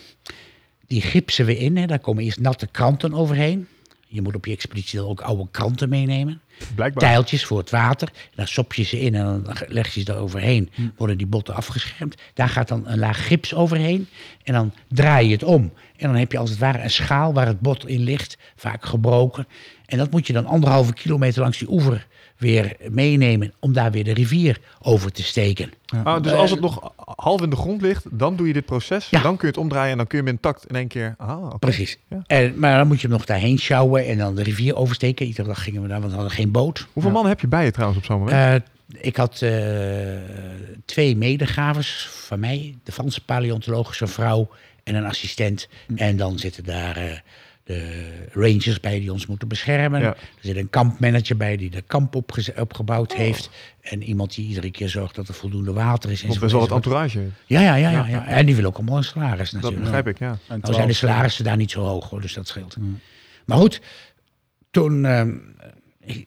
B: Die gipsen we in. Hè? Daar komen eerst natte kranten overheen. Je moet op je expeditie dan ook oude kranten meenemen.
C: Blijkbaar.
B: Tijltjes voor het water. Daar sop je ze in en dan leg je ze er overheen. Worden die botten afgeschermd. Daar gaat dan een laag gips overheen. En dan draai je het om. En dan heb je als het ware een schaal waar het bot in ligt. Vaak gebroken. En dat moet je dan anderhalve kilometer langs die oever weer meenemen. Om daar weer de rivier over te steken.
C: Ah, dus als het nog half in de grond ligt, dan doe je dit proces.
B: Ja.
C: Dan kun je het omdraaien en dan kun je hem intact in één keer... Ah, oké.
B: Precies.
C: Ja.
B: En, maar dan moet je hem nog daarheen sjouwen en dan de rivier oversteken. Iedere dag gingen we daar, want we hadden geen boot.
C: Hoeveel mannen heb je bij je trouwens op zo'n moment?
B: Eh, ik had eh, twee medegravers van mij. De Franse paleontologische vrouw en een assistent. En dan zitten daar eh, de rangers bij die ons moeten beschermen.
C: Ja.
B: Er zit een kampmanager bij die de kamp opgebouwd heeft. En iemand die iedere keer zorgt dat er voldoende water is.
C: Of best wel wat
B: enzovoort.
C: entourage.
B: Ja, ja, ja, ja, ja. En die wil ook allemaal een salaris
C: Dat
B: natuurlijk.
C: begrijp ik, ja.
A: En
B: Nou
A: 12,
B: zijn de salarissen daar niet zo hoog hoor, dus dat scheelt. Maar goed, toen ehm,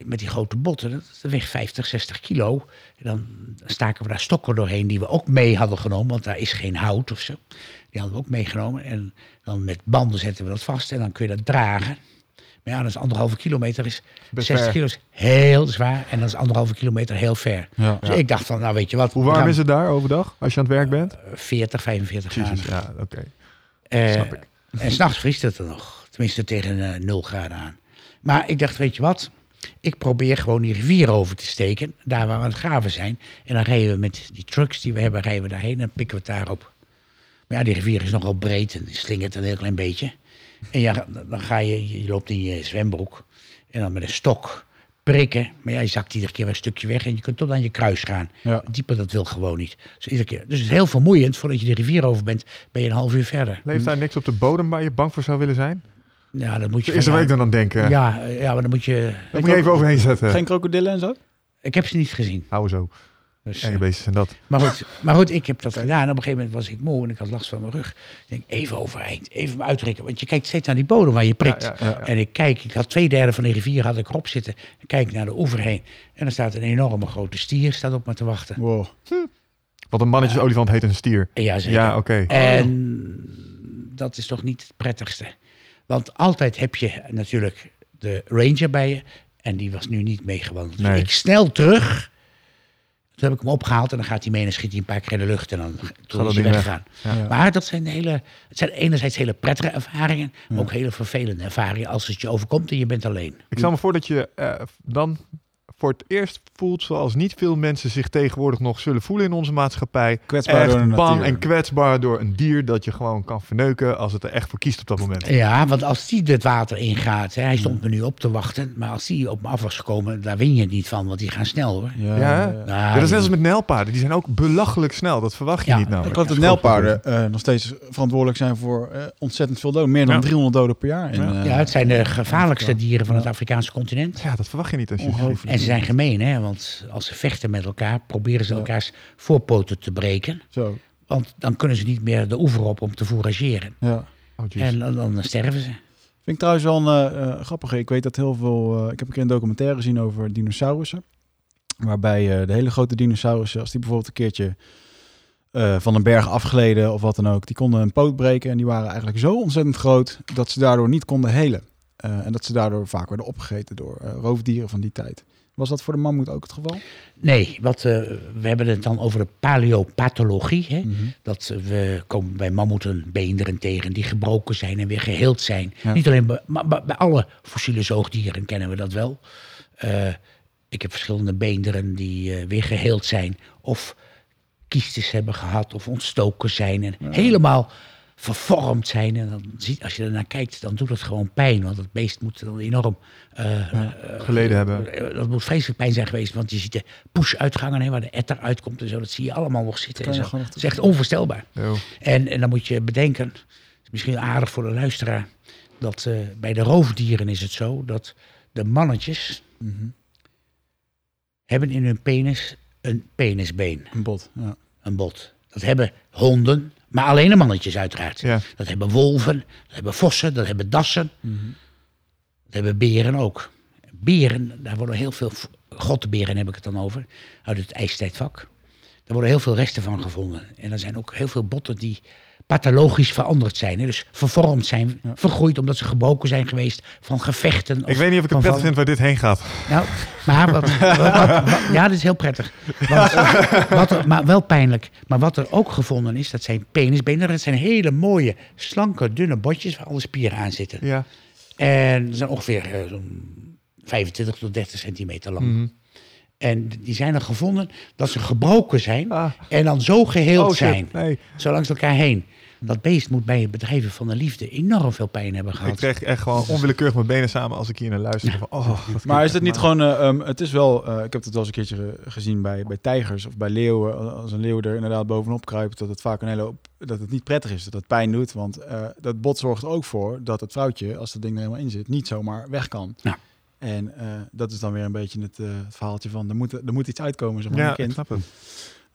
B: met die grote botten, dat dat weegt 50, 60 kilo. En dan staken we daar stokken doorheen die we ook mee hadden genomen, want daar is geen hout of zo. Die hadden we ook meegenomen. En dan met banden zetten we dat vast en dan kun je dat dragen. Maar ja, dat is anderhalve kilometer, is
C: Best
B: 60
C: ver.
B: kilo is heel zwaar. En dat is anderhalve kilometer heel ver.
A: Ja.
B: Dus ik dacht van, nou weet je wat.
C: Hoe warm
B: gaan
C: is het daar overdag als je aan het werk bent?
B: 40, 45 graden.
C: Ja, oké.
B: Eh,
C: Snap ik.
B: En s'nachts vriest het er nog. Tenminste tegen eh 0 graden aan. Maar ik dacht, weet je wat? Ik probeer gewoon die rivier over te steken. Daar waar we aan het graven zijn. En dan rijden we met die trucks die we hebben, rijden we daarheen en pikken we het daarop. Maar ja, die rivier is nogal breed en die slingert een heel klein beetje. En ja, dan ga je, je loopt in je zwembroek. En dan met een stok prikken. Maar ja, je zakt iedere keer weer een stukje weg en je kunt tot aan je kruis gaan.
A: Ja.
B: Dieper, dat wil gewoon niet. Dus, iedere keer. dus het is heel vermoeiend. Voordat je de rivier over bent, ben je een half uur verder.
C: Leeft daar niks op de bodem waar je bang voor zou willen zijn?
B: Ja, dan moet je.
C: Is er ik dan aan denken?
B: Ja, ja, maar dan moet je.
C: Dat moet je even overheen zetten.
A: Geen krokodillen en zo?
B: Ik heb ze niet gezien.
C: Hou zo.
B: Dus, eh,
C: beestjes en dat.
B: maar, goed, maar goed, ik heb dat gedaan. En op een gegeven moment was ik moe en ik had last van mijn rug. Ik denk, even overeind, even me uitrekken. Want je kijkt steeds naar die bodem waar je prikt.
C: Ja, ja, ja, ja.
B: En ik kijk, ik had twee derde van de rivier had ik erop zitten. Ik kijk naar de oever heen. En er staat een enorme grote stier staat op me te wachten.
A: Wow.
C: Want een mannetjesolifant heet een stier.
B: Ja, zeker.
C: Ja, oké.
B: En dat is toch niet het prettigste. Want altijd heb je natuurlijk de ranger bij je. En die was nu niet meegewandeld. Dus
C: Nee.
B: ik snel terug. Toen heb ik hem opgehaald en dan gaat hij mee en dan schiet hij een paar keer in de lucht. En dan toen
C: dat
B: is hij
C: weg.
B: weggegaan.
C: Ja.
B: Maar dat zijn, hele, het zijn enerzijds hele prettige ervaringen. Maar ook hele vervelende ervaringen als het je overkomt en je bent alleen.
C: Ik stel me voor dat je eh, dan voor het eerst voelt zoals niet veel mensen zich tegenwoordig nog zullen voelen in onze maatschappij.
A: Kwetsbaar door de
C: bang
A: natuur.
C: en kwetsbaar door een dier dat je gewoon kan verneuken als het er echt voor kiest op dat moment.
B: Ja, want als die het water ingaat, hè, hij stond me nu op te wachten. Maar als die op me af was gekomen, daar win je het niet van, want die gaan snel hoor.
A: Ja,
C: Ja.
B: Nou,
C: Ja, dat is net als met nijlpaarden. Die zijn ook belachelijk snel. Dat verwacht je
B: Ja,
C: niet
A: Ik
C: namelijk.
A: geloof dat nijlpaarden eh, nog steeds verantwoordelijk zijn voor eh, ontzettend veel doden. Meer dan
C: Ja.
A: 300 doden per jaar. In,
C: Ja.
A: eh,
B: Ja, het zijn de gevaarlijkste dieren van het Afrikaanse continent.
C: Ja, dat verwacht je niet als je
A: Ongelooflijk.
B: En ze zijn gemeen, hè? want als ze vechten met elkaar, proberen ze
A: Ja.
B: elkaars voorpoten te breken.
A: Zo,
B: Want dan kunnen ze niet meer de oever op om te fourageren.
A: ja.
C: Oh.
B: En dan, dan sterven ze.
A: Vind ik trouwens wel een eh, eh, grappige. Ik weet dat heel veel... eh, ik heb een keer een documentaire gezien over dinosaurussen. Waarbij eh, de hele grote dinosaurussen, als die bijvoorbeeld een keertje eh, van een berg afgleden of wat dan ook. Die konden een poot breken en die waren eigenlijk zo ontzettend groot dat ze daardoor niet konden helen. Eh, en dat ze daardoor vaak werden opgegeten door eh, roofdieren van die tijd. Was dat voor de mammoet ook het geval?
B: Nee, wat, eh, we hebben het dan over de paleopathologie. Hè?
A: Mhm.
B: Dat eh, we komen bij mammoeten beenderen tegen die gebroken zijn en weer geheeld zijn.
A: Ja.
B: Niet alleen bij, maar bij alle fossiele zoogdieren kennen we dat wel. Eh, ik heb verschillende beenderen die weer geheeld zijn of kiestes hebben gehad of ontstoken zijn en helemaal vervormd zijn. En dan ziet, als je er naar kijkt, dan doet het gewoon pijn, want het beest moet dan enorm eh, eh,
C: geleden hebben.
B: eh, Dat moet vreselijk pijn zijn geweest, want je ziet de push-uitgangen hè, waar de etter uitkomt en zo. Dat zie je allemaal nog zitten. En zo.
A: nog
B: Dat is echt onvoorstelbaar.
C: Yo.
B: En, en dan moet je bedenken, het is misschien aardig voor de luisteraar, dat eh, bij de roofdieren is het zo dat de mannetjes
A: Mhm.
B: hebben in hun penis een penisbeen,
A: Een bot, ja.
B: een bot. Dat hebben honden, maar alleen de mannetjes uiteraard.
C: Ja.
B: Dat hebben wolven, dat hebben vossen, dat hebben dassen.
A: Mhm.
B: Dat hebben beren ook. Beren, daar worden heel veel, grotteberen heb ik het dan over, uit het ijstijdvak. Daar worden heel veel resten van gevonden. En er zijn ook heel veel botten die pathologisch veranderd zijn. Hè? Dus vervormd zijn, vergroeid omdat ze gebroken zijn geweest van gevechten.
C: Ik weet niet of ik het
B: van
C: prettig vind waar dit heen gaat.
B: nou, maar wat, wat, wat- wat- ja, dat is heel prettig. Want, wat er, maar wel pijnlijk. Maar wat er ook gevonden is, dat zijn penisbenen. Dat zijn hele mooie, slanke, dunne botjes waar alle spieren aan zitten.
C: Ja.
B: En ze zijn ongeveer eh, zo'n 25 tot 30 centimeter lang.
C: Mhm.
B: En die zijn er gevonden dat ze gebroken zijn
C: Ah.
B: en dan zo geheeld
C: Oh,
B: zijn.
C: Nee.
B: Zo langs elkaar heen. Dat beest moet bij het bedrijven van de liefde enorm veel pijn hebben gehad.
C: Ik trek echt gewoon onwillekeurig mijn benen samen als ik hier naar luister. Van, oh,
A: Maar is het niet
C: maar-
A: gewoon, eh, ehm, het is wel, eh, ik heb het wel eens een keertje gezien bij, bij tijgers of bij leeuwen. Als een leeuw er inderdaad bovenop kruipt, dat het vaak een hele hoop, dat het niet prettig is, dat het pijn doet. Want eh, dat bot zorgt er ook voor dat het vrouwtje, als dat ding er helemaal in zit, niet zomaar weg kan.
B: Ja.
A: En eh, dat is dan weer een beetje het, eh, het verhaaltje van, er moet, er moet iets uitkomen, zeg maar,
C: Ja,
A: een
C: ik
A: kind.
C: snap het.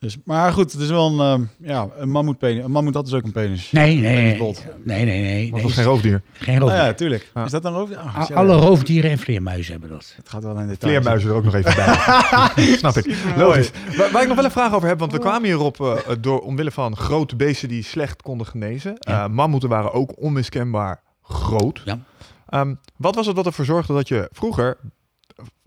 A: Dus, maar goed, het is wel een, ehm, ja, een mammoetpenis. Een mammoet had dus ook een penis.
B: Nee, nee, nee. Nee, nee, nee.
C: Maar
B: nee,
C: het was geen roofdier.
B: geen roofdier.
A: ja, tuurlijk.
C: Ja.
A: Is dat dan roofdier? Oh,
B: A-
A: shit.
B: Alle roofdieren en vleermuizen hebben dat.
A: Het gaat wel in details.
C: Vleermuizen er ook nog even bij. Snap ik. Logisch. Waar, waar ik nog wel een vraag over heb, want we kwamen hierop eh, door omwille van grote beesten die slecht konden genezen.
B: Ja.
C: Eh, mammoeten waren ook onmiskenbaar groot.
B: Ja.
C: Ehm, wat was het wat ervoor zorgde dat je vroeger eh,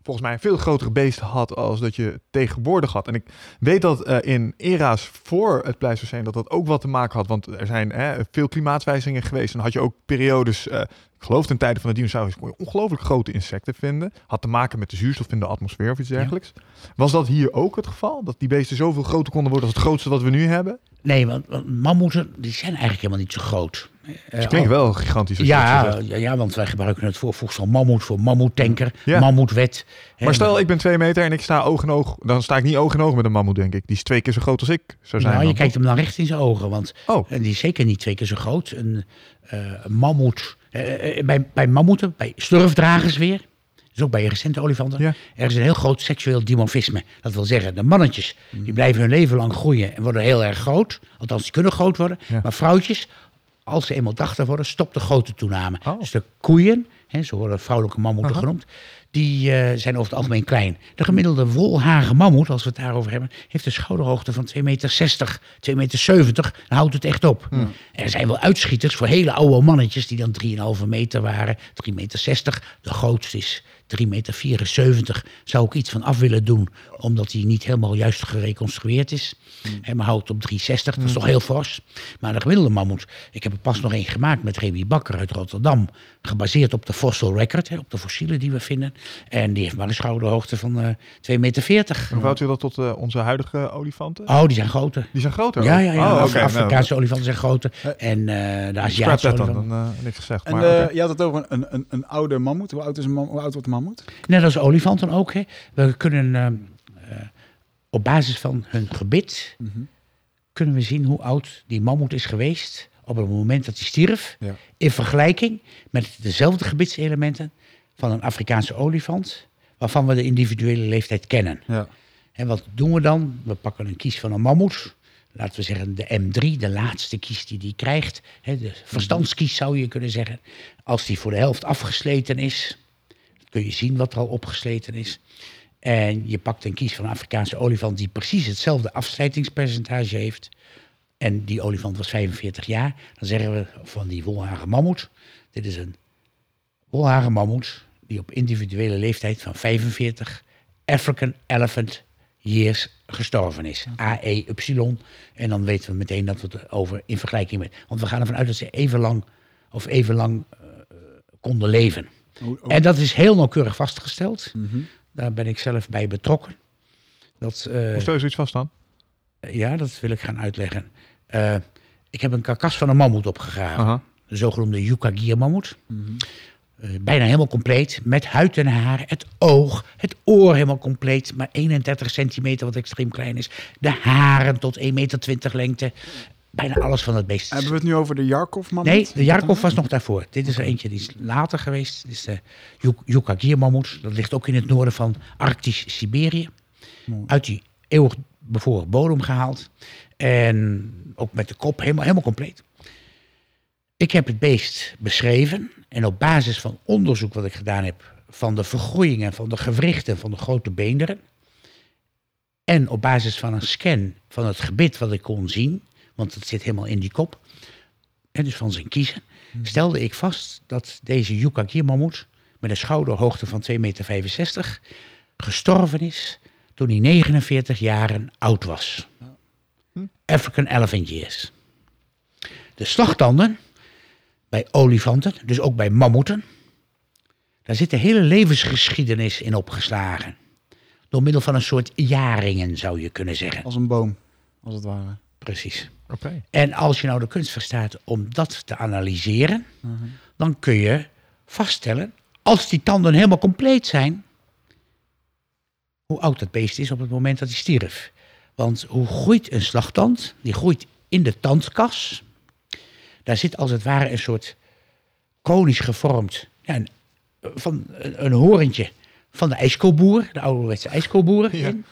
C: volgens mij een veel grotere beest had als dat je tegenwoordig had? En ik weet dat eh, in era's voor het Pleistoceen dat dat ook wat te maken had, want er zijn hè, veel klimaatwijzigingen geweest en had je ook periodes, eh, ik geloof ten tijde van de dinosaurus, kon je ongelooflijk grote insecten vinden. Had te maken met de zuurstof in de atmosfeer of iets dergelijks. Was dat hier ook het geval? Dat die beesten zoveel groter konden worden als het grootste wat we nu hebben?
B: Nee, want, want mammoeten die zijn eigenlijk helemaal niet zo groot. Eh,
C: Het klinkt
B: al-
C: wel gigantisch.
B: Ja, ja, ja, want wij gebruiken het voorvoegsel mammoet voor mammoetanker,
C: Ja.
B: mammoetwet.
C: Maar stel, ik ben twee meter en ik sta oog in oog. Dan sta ik niet oog in oog met een mammoet, denk ik. Die is twee keer zo groot als ik zou zijn.
B: Nou, je kijkt hem dan recht in zijn ogen, want
C: Oh.
B: en die is zeker niet twee keer zo groot. Een, eh, mammoet, eh, eh, bij, bij mammoeten, bij sturfdragers weer, dus ook bij recente olifanten,
C: Ja.
B: er is een heel groot seksueel dimorfisme. Dat wil zeggen, de mannetjes die blijven hun leven lang groeien en worden heel erg groot. Althans, die kunnen groot worden.
C: Ja.
B: Maar vrouwtjes, als ze eenmaal drachtig worden, stopt de grote toename.
C: Oh.
B: Dus de koeien, hè, zo worden vrouwelijke mammoeten
C: Aha.
B: genoemd, die eh, zijn over het algemeen klein. De gemiddelde wolharige mammoet, als we het daarover hebben, heeft een schouderhoogte van 2,60 meter, 2,70 meter. Dan houdt het echt op. Er zijn wel uitschieters voor hele oude mannetjes die dan 3,5 meter waren, 3,60 meter. De grootste is 3,74 meter. Zou ik iets van af willen doen, omdat hij niet helemaal juist gereconstrueerd is. Hè, maar houdt op 3,60, dat is toch heel fors. Maar de gemiddelde mammoet, ik heb er pas nog één gemaakt met Remy Bakker uit Rotterdam. Gebaseerd op de fossil record, hè, op de fossielen die we vinden. En die heeft maar een schouderhoogte van eh 2,40 meter.
C: Hoe houdt u dat tot eh, onze huidige olifanten?
B: Oh, die zijn groter.
C: Die zijn groter?
B: Ja, ja, ja.
C: Oh. Nou,
B: Afrikaanse olifanten zijn groter. En eh de Aziatische olifanten.
C: dan eh, niks gezegd.
A: En
C: maar,
A: eh, je had het over een, een, een oude mammoet. Hoe oud, is een mam- hoe oud wordt een mammoet?
B: Net als olifanten ook. Hè. We kunnen eh, eh, op basis van hun gebit kunnen we zien hoe oud die mammoet is geweest op het moment dat hij stierf.
A: Ja.
B: In vergelijking met dezelfde gebitselementen van een Afrikaanse olifant, waarvan we de individuele leeftijd kennen.
A: Ja.
B: En wat doen we dan? We pakken een kies van een mammoet. Laten we zeggen de M3, de laatste kies die die krijgt. Hè, de verstandskies zou je kunnen zeggen. Als die voor de helft afgesleten is, kun je zien wat er al opgesleten is. En je pakt een kies van een Afrikaanse olifant die precies hetzelfde afslijtingspercentage heeft. en die olifant was 45 jaar, dan zeggen we van die wolhagen mammoet, dit is een wolhagen mammoet die op individuele leeftijd van 45 African Elephant Years gestorven is. AEY. En dan weten we meteen dat we het over in vergelijking met. Want we gaan ervan uit dat ze even lang of even lang eh, konden leven. En dat is heel nauwkeurig vastgesteld.
A: Mhm.
B: Daar ben ik zelf bij betrokken. Dat, eh,
C: Hoe stel je zoiets vast dan?
B: ja, dat wil ik gaan uitleggen. Eh, ik heb een karkas van een mammoet opgegraven.
C: Aha.
B: De zogenoemde Yukagir mammoet.
A: Mhm.
B: Eh, bijna helemaal compleet. Met huid en haar, het oog, het oor helemaal compleet. Maar 31 centimeter, wat extreem klein is. De haren tot 1,20 meter lengte. Bijna alles van het beest.
A: Hebben we het nu over de Jarkov mammoet?
B: Nee, de Jarkov was nog daarvoor. Dit is er eentje die is later geweest. Dit is de Yuk- Yukagir mammoet. Dat ligt ook in het noorden van Arktisch Siberië. Uit die eeuwig bevoren bodem gehaald. En ook met de kop helemaal, helemaal compleet. Ik heb het beest beschreven. En op basis van onderzoek wat ik gedaan heb... van de vergroeien van de gewrichten van de grote beenderen... en op basis van een scan van het gebit wat ik kon zien... want het zit helemaal in die kop... en dus van zijn kiezen... stelde ik vast dat deze Yukagir-mammoet... met een schouderhoogte van 2,65 meter... gestorven is toen hij 49 jaren oud was. African Elephant Years. De slagtanden bij olifanten, dus ook bij mammoeten, daar zit de hele levensgeschiedenis in opgeslagen. Door middel van een soort jaringen, zou je kunnen zeggen.
A: Als een boom, als het ware.
B: Precies. En als je nou de kunst verstaat om dat te analyseren, dan kun je vaststellen, als die tanden helemaal compleet zijn, hoe oud dat beest is op het moment dat hij stierf. Want hoe groeit een slagtand? Die groeit in de tandkas. Daar zit als het ware een soort konisch gevormd, ja, een, van een, een horentje van de ijskoolboer, de ouderwetse ijskoolboer.
C: Ja.
B: in.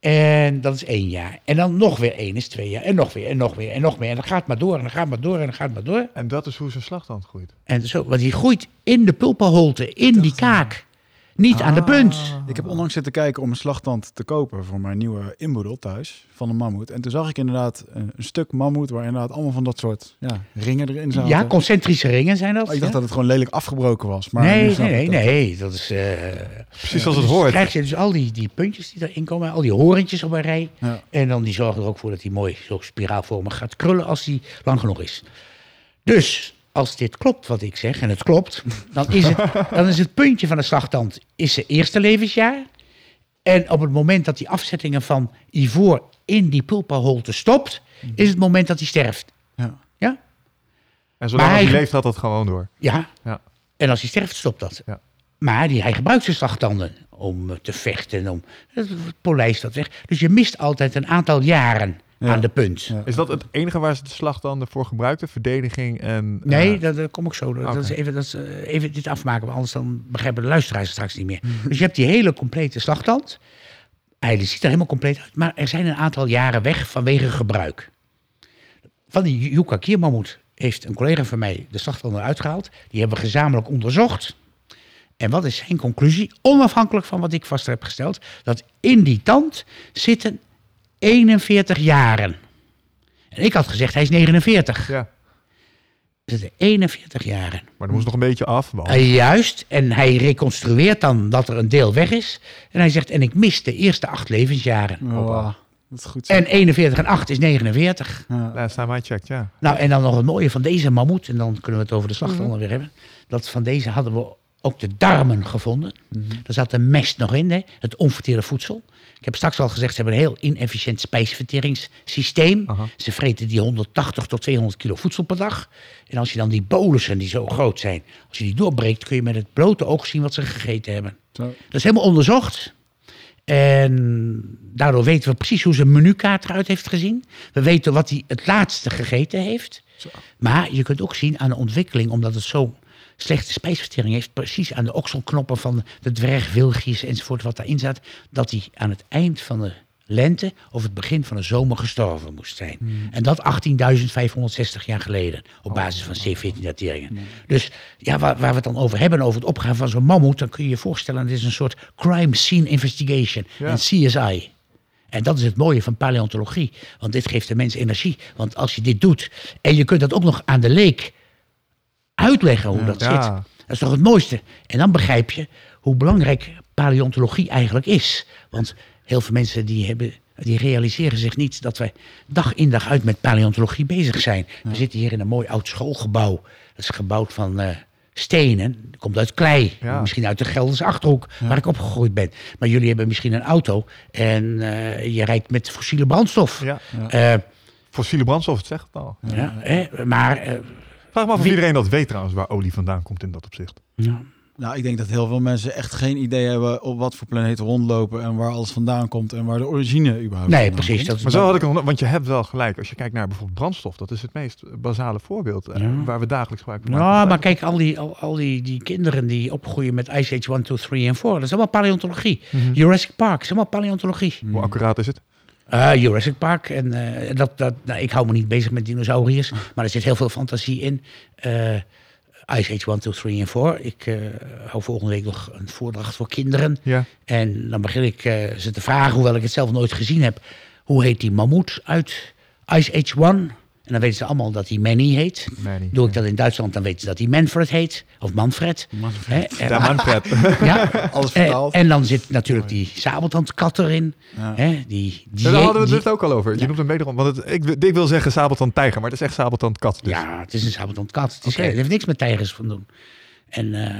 B: En dat is één jaar. En dan nog weer één is twee jaar. En nog weer, en nog weer, en nog meer. En dan gaat maar door, en dan gaat maar door, en dan gaat maar door.
C: En dat is hoe zijn slagtand groeit.
B: En zo, want die groeit in de pulpaholte, in die kaak. Niet aan de punt.
A: Ik heb onlangs zitten kijken om een slagtand te kopen voor mijn nieuwe inboedel thuis van een mammoet. En toen zag ik inderdaad een, een stuk mammoet waar inderdaad allemaal van dat soort ja, ringen erin zaten.
B: Ja, concentrische ringen zijn dat.
A: Maar ik dacht
B: ja?
A: dat het gewoon lelijk afgebroken was. Maar
B: nee, nee, nee,
A: dat.
B: nee. Dat is. eh,
C: Precies als het
B: dus
C: hoort.
B: krijg je dus al die, die puntjes die erin komen, al die horentjes op een rij.
A: Ja.
B: En dan die zorgen er ook voor dat hij mooi zo spiraalvormig gaat krullen als hij lang genoeg is. Dus als dit klopt wat ik zeg, en het klopt, dan is het, dan is het puntje van de slagtand is zijn eerste levensjaar. En op het moment dat die afzettingen van ivoor in die pulpaholte stopt, is het moment dat hij sterft.
A: Ja.
B: Ja?
C: En zolang
B: Maar
C: hij
B: hij-
C: leeft, gaat dat gewoon door.
B: Ja.
C: Ja.
B: En als hij sterft, stopt dat.
C: Ja.
B: Maar die, hij gebruikt zijn slagtanden om te vechten, om het polijst dat weg. Dus je mist altijd een aantal jaren
A: Ja.
B: aan de punt.
A: Ja.
C: Is dat het enige waar ze de slagtanden voor gebruikten? Verdediging en...
B: Nee,
C: eh,
B: dat, daar kom ik zo. door. Dat is even, dat is, eh, even dit afmaken, want anders dan begrijpen de luisteraars het straks niet meer.
C: Mhm.
B: Dus je hebt die hele complete slagtand. Hij ziet er helemaal compleet uit, maar er zijn een aantal jaren weg vanwege gebruik. Van die Yucca Kiermammoet heeft een collega van mij de slagtanden uitgehaald. Die hebben we gezamenlijk onderzocht. En wat is zijn conclusie? Onafhankelijk van wat ik vast heb gesteld, dat in die tand zitten 41 jaren. En ik had gezegd, hij is 49.
C: Ja,
B: Er zitten 41 jaren.
C: maar dan moest nog een beetje af. want-
B: Eh, juist, en hij reconstrueert dan dat er een deel weg is. En hij zegt, en ik mis de eerste acht levensjaren.
A: Oh, dat is goed.
B: En 41 en 8 is 49.
A: Ja.
C: Last time I checked, ja.
B: Nou, en dan nog het mooie van deze mammoet, en dan kunnen we het over de slagtanden weer hebben. Dat van deze hadden we ook de darmen gevonden. Er zat een mest nog in, hè, het onverteerde voedsel. Ik heb straks al gezegd, ze hebben een heel inefficiënt spijsverteringssysteem.
C: Aha.
B: Ze vreten die 180 tot 200 kilo voedsel per dag. En als je dan die bolussen, die zo groot zijn, als je die doorbreekt, kun je met het blote oog zien wat ze gegeten hebben.
A: Zo.
B: Dat is helemaal onderzocht. En daardoor weten we precies hoe zijn menukaart eruit heeft gezien. We weten wat hij het laatste gegeten heeft.
A: Zo.
B: Maar je kunt ook zien aan de ontwikkeling, omdat het zo slechte spijsvertering heeft, precies aan de okselknoppen van de dwergwilgjes enzovoort wat daarin zat, dat hij aan het eind van de lente of het begin van de zomer gestorven moest zijn. En dat 18.560 jaar geleden, op basis van C14-dateringen. Dus ja, waar, waar we het dan over hebben, over het opgaan van zo'n mammoet, dan kun je je voorstellen, dit is een soort crime scene investigation,
C: Ja.
B: een CSI. En dat is het mooie van paleontologie. Want dit geeft de mens energie. Want als je dit doet en je kunt dat ook nog aan de leek uitleggen hoe dat zit. Dat is toch het mooiste. En dan begrijp je hoe belangrijk paleontologie eigenlijk is. Want heel veel mensen die, hebben, die realiseren zich niet dat we dag in dag uit met paleontologie bezig zijn. We zitten hier in een mooi oud schoolgebouw. Dat is gebouwd van eh, stenen. Dat komt uit klei.
C: Ja.
B: Misschien uit de Gelderse Achterhoek, waar ik opgegroeid ben. Maar jullie hebben misschien een auto en eh, je rijdt met fossiele brandstof.
C: Ja.
B: Eh,
C: Fossiele brandstof, het zegt het al.
B: maar
C: Vraag me af of
B: Wie-
C: iedereen dat weet trouwens, waar olie vandaan komt in dat opzicht.
B: ja.
A: Nou, ik denk dat heel veel mensen echt geen idee hebben op wat voor planeten rondlopen en waar alles vandaan komt en waar de origine überhaupt
B: nee, precies.
A: komt.
B: Dat is
C: Maar zo had ik nog, want je hebt wel gelijk. Als je kijkt naar bijvoorbeeld brandstof, dat is het meest basale voorbeeld eh,
B: Ja.
C: waar we dagelijks gebruik van maken.
B: Nou, maar kijk, al die, al, al die, die kinderen die opgroeien met Ice Age 1, 2, 3 en 4, dat is allemaal paleontologie.
C: Mhm.
B: Jurassic Park is allemaal paleontologie.
C: Hoe accuraat is het?
B: Eh, Jurassic Park. En eh, dat, dat, nou, ik hou me niet bezig met dinosauriërs, maar er zit heel veel fantasie in. Eh, Ice Age 1, 2, 3 en 4. Ik hou volgende week nog een voordracht voor kinderen.
C: Ja.
B: En dan begin ik ze te vragen, hoewel ik het zelf nooit gezien heb. Hoe heet die mammoet uit Ice Age 1? En dan weten ze allemaal dat hij Manny heet.
C: Manny,
B: Doe ik dat in Duitsland, dan weten ze dat hij Manfred heet. Of Manfred.
A: Manfred.
B: Hè, en-
C: Ja, Manfred.
B: ja.
A: Alles
B: En,
A: vertaald.
B: en dan zit natuurlijk die sabeltandkat erin.
A: Ja.
B: Hè, die, die,
C: daar hadden we het
B: die-
C: dus ook al over. Je
B: Ja.
C: noemt hem wederom. Want het, ik, wil- ik wil zeggen sabeltand tijger, maar het is echt sabeltand kat. Dus.
B: Ja, het is een sabeltandkat. Het, is, het heeft niks met tijgers van doen. En eh,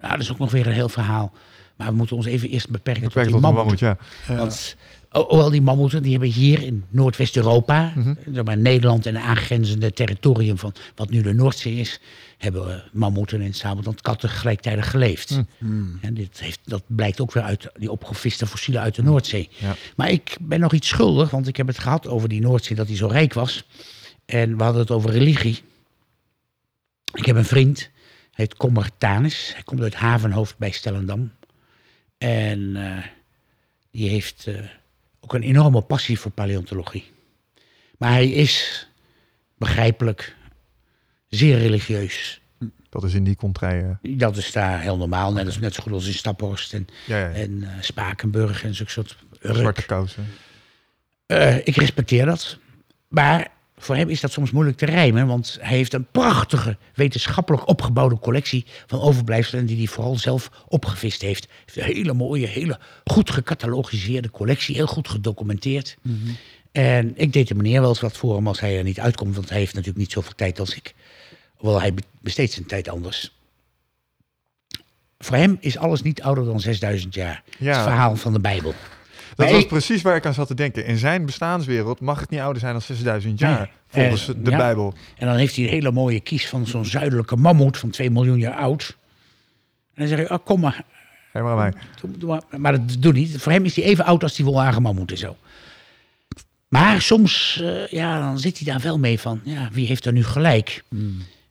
B: nou, dat is ook nog weer een heel verhaal. Maar we moeten ons even eerst beperken tot die
C: ja.
B: Want hoewel die mammoeten, die hebben hier in Noordwest-Europa, zeg maar Nederland en aangrenzende territorium van wat nu de Noordzee is, hebben mammoeten en sabeltandkatten gelijktijdig geleefd.
C: Mhm.
A: Hmm.
B: En dit heeft, dat blijkt ook weer uit die opgeviste fossielen uit de Noordzee.
C: Ja.
B: Maar ik ben nog iets schuldig, want ik heb het gehad over die Noordzee, dat die zo rijk was. En we hadden het over religie. Ik heb een vriend, hij heet Commertanus. Hij komt uit Havenhoofd bij Stellendam. En eh, die heeft eh, ook een enorme passie voor paleontologie. Maar hij is, begrijpelijk, zeer religieus.
C: Dat is in die contraien.
B: Dat is daar heel normaal, net, als, net zo goed als in Staphorst en,
C: Ja, ja, ja.
B: en eh, Spakenburg en zo'n soort Urk.
C: Zwarte kousen.
B: Eh, ik respecteer dat. Maar voor hem is dat soms moeilijk te rijmen, want hij heeft een prachtige wetenschappelijk opgebouwde collectie van overblijfselen die hij vooral zelf opgevist heeft. Hij heeft een hele mooie, hele goed gecatalogiseerde collectie, heel goed gedocumenteerd. En ik deed de meneer wel eens wat voor hem als hij er niet uitkomt, want hij heeft natuurlijk niet zoveel tijd als ik. Hoewel hij be- besteedt zijn tijd anders. Voor hem is alles niet ouder dan 6000 jaar.
C: Ja.
B: Het verhaal van de Bijbel.
C: Dat was precies waar ik aan zat te denken. In zijn bestaanswereld mag het niet ouder zijn dan 6000 jaar.
B: Nee.
C: Volgens
B: Eh,
C: de
B: ja.
C: Bijbel.
B: En dan heeft hij een hele mooie kies van zo'n zuidelijke mammoet van 2 miljoen jaar oud. En dan zeg je, oh, kom maar.
C: Hé, maar mij.
B: Maar. Maar dat doet niet. Voor hem is hij even oud als die wolhagen mammoet en zo. Maar soms, eh, ja, dan zit hij daar wel mee van, ja, wie heeft er nu gelijk?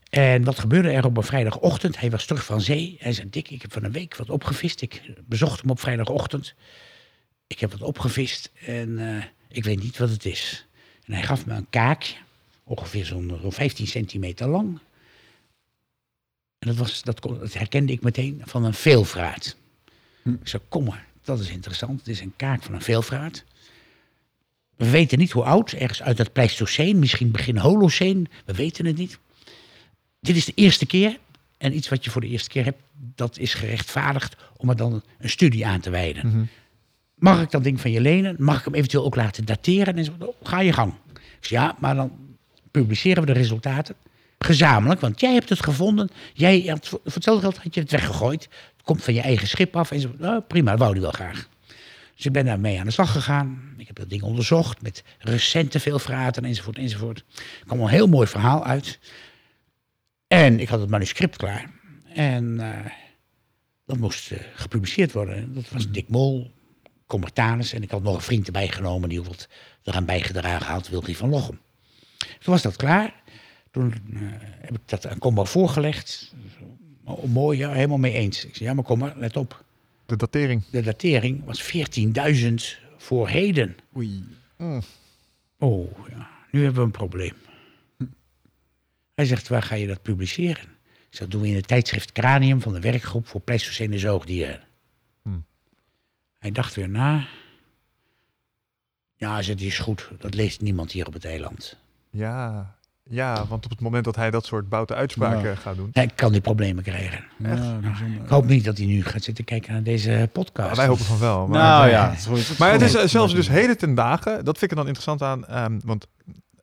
B: En wat gebeurde er op een vrijdagochtend? Hij was terug van zee. Hij zei, Dick, ik heb van een week wat opgevist. Ik bezocht hem op vrijdagochtend. Ik heb wat opgevist en eh, ik weet niet wat het is. En hij gaf me een kaakje, ongeveer zo'n zo'n 15 centimeter lang. En dat, was, dat, kon- dat herkende ik meteen van een veelvraat. Ik zei, kom maar, dat is interessant. Het is een kaak van een veelvraat. We weten niet hoe oud, ergens uit het Pleistoceen, misschien begin Holoceen, we weten het niet. Dit is de eerste keer, en iets wat je voor de eerste keer hebt, dat is gerechtvaardigd om er dan een studie aan te wijden.
C: Mhm.
B: Mag ik dat ding van je lenen? Mag ik hem eventueel ook laten dateren? En zo, ga je gang. Zei, ja, maar dan publiceren we de resultaten gezamenlijk, want jij hebt het gevonden. Jij had, voor hetzelfde geld had je het weggegooid. Het komt van je eigen schip af. En zo, nou, prima, wou hij wel graag. Dus ik ben daarmee aan de slag gegaan. Ik heb dat ding onderzocht met recente veelvraten enzovoort enzovoort. Er kwam een heel mooi verhaal uit. En ik had het manuscript klaar. En eh, dat moest eh, gepubliceerd worden. Dat was Dick Mol, Commertanus. En ik had nog een vriend erbij genomen die wat eraan bijgedragen had, Wilkie van Lochem. Toen was dat klaar. Toen eh, heb ik dat aan Combo voorgelegd. Oh, mooi, ja, helemaal mee eens. Ik zei, ja, maar kom maar, let op.
C: De datering.
B: De datering was 14.000 voor heden.
A: Oei.
B: Oh, ja, nu hebben we een probleem. Hij zegt, waar ga je dat publiceren? Ik zeg, dat doen we in het tijdschrift Cranium van de werkgroep voor Pleistocene zoogdieren. Hij dacht weer na. Ja, het is goed. Dat leest niemand hier op het eiland.
C: Ja, ja, want op het moment dat hij dat soort boute uitspraken
A: Ja.
C: gaat doen.
B: Hij kan die problemen krijgen.
A: Ja, bijzonder.
B: Ik hoop niet dat hij nu gaat zitten kijken naar deze podcast.
C: Ja, wij hopen van wel. Maar,
A: Nou ja, het is-
C: maar het is eh, zelfs dus heden ten dagen, dat vind ik er dan interessant aan. ehm, want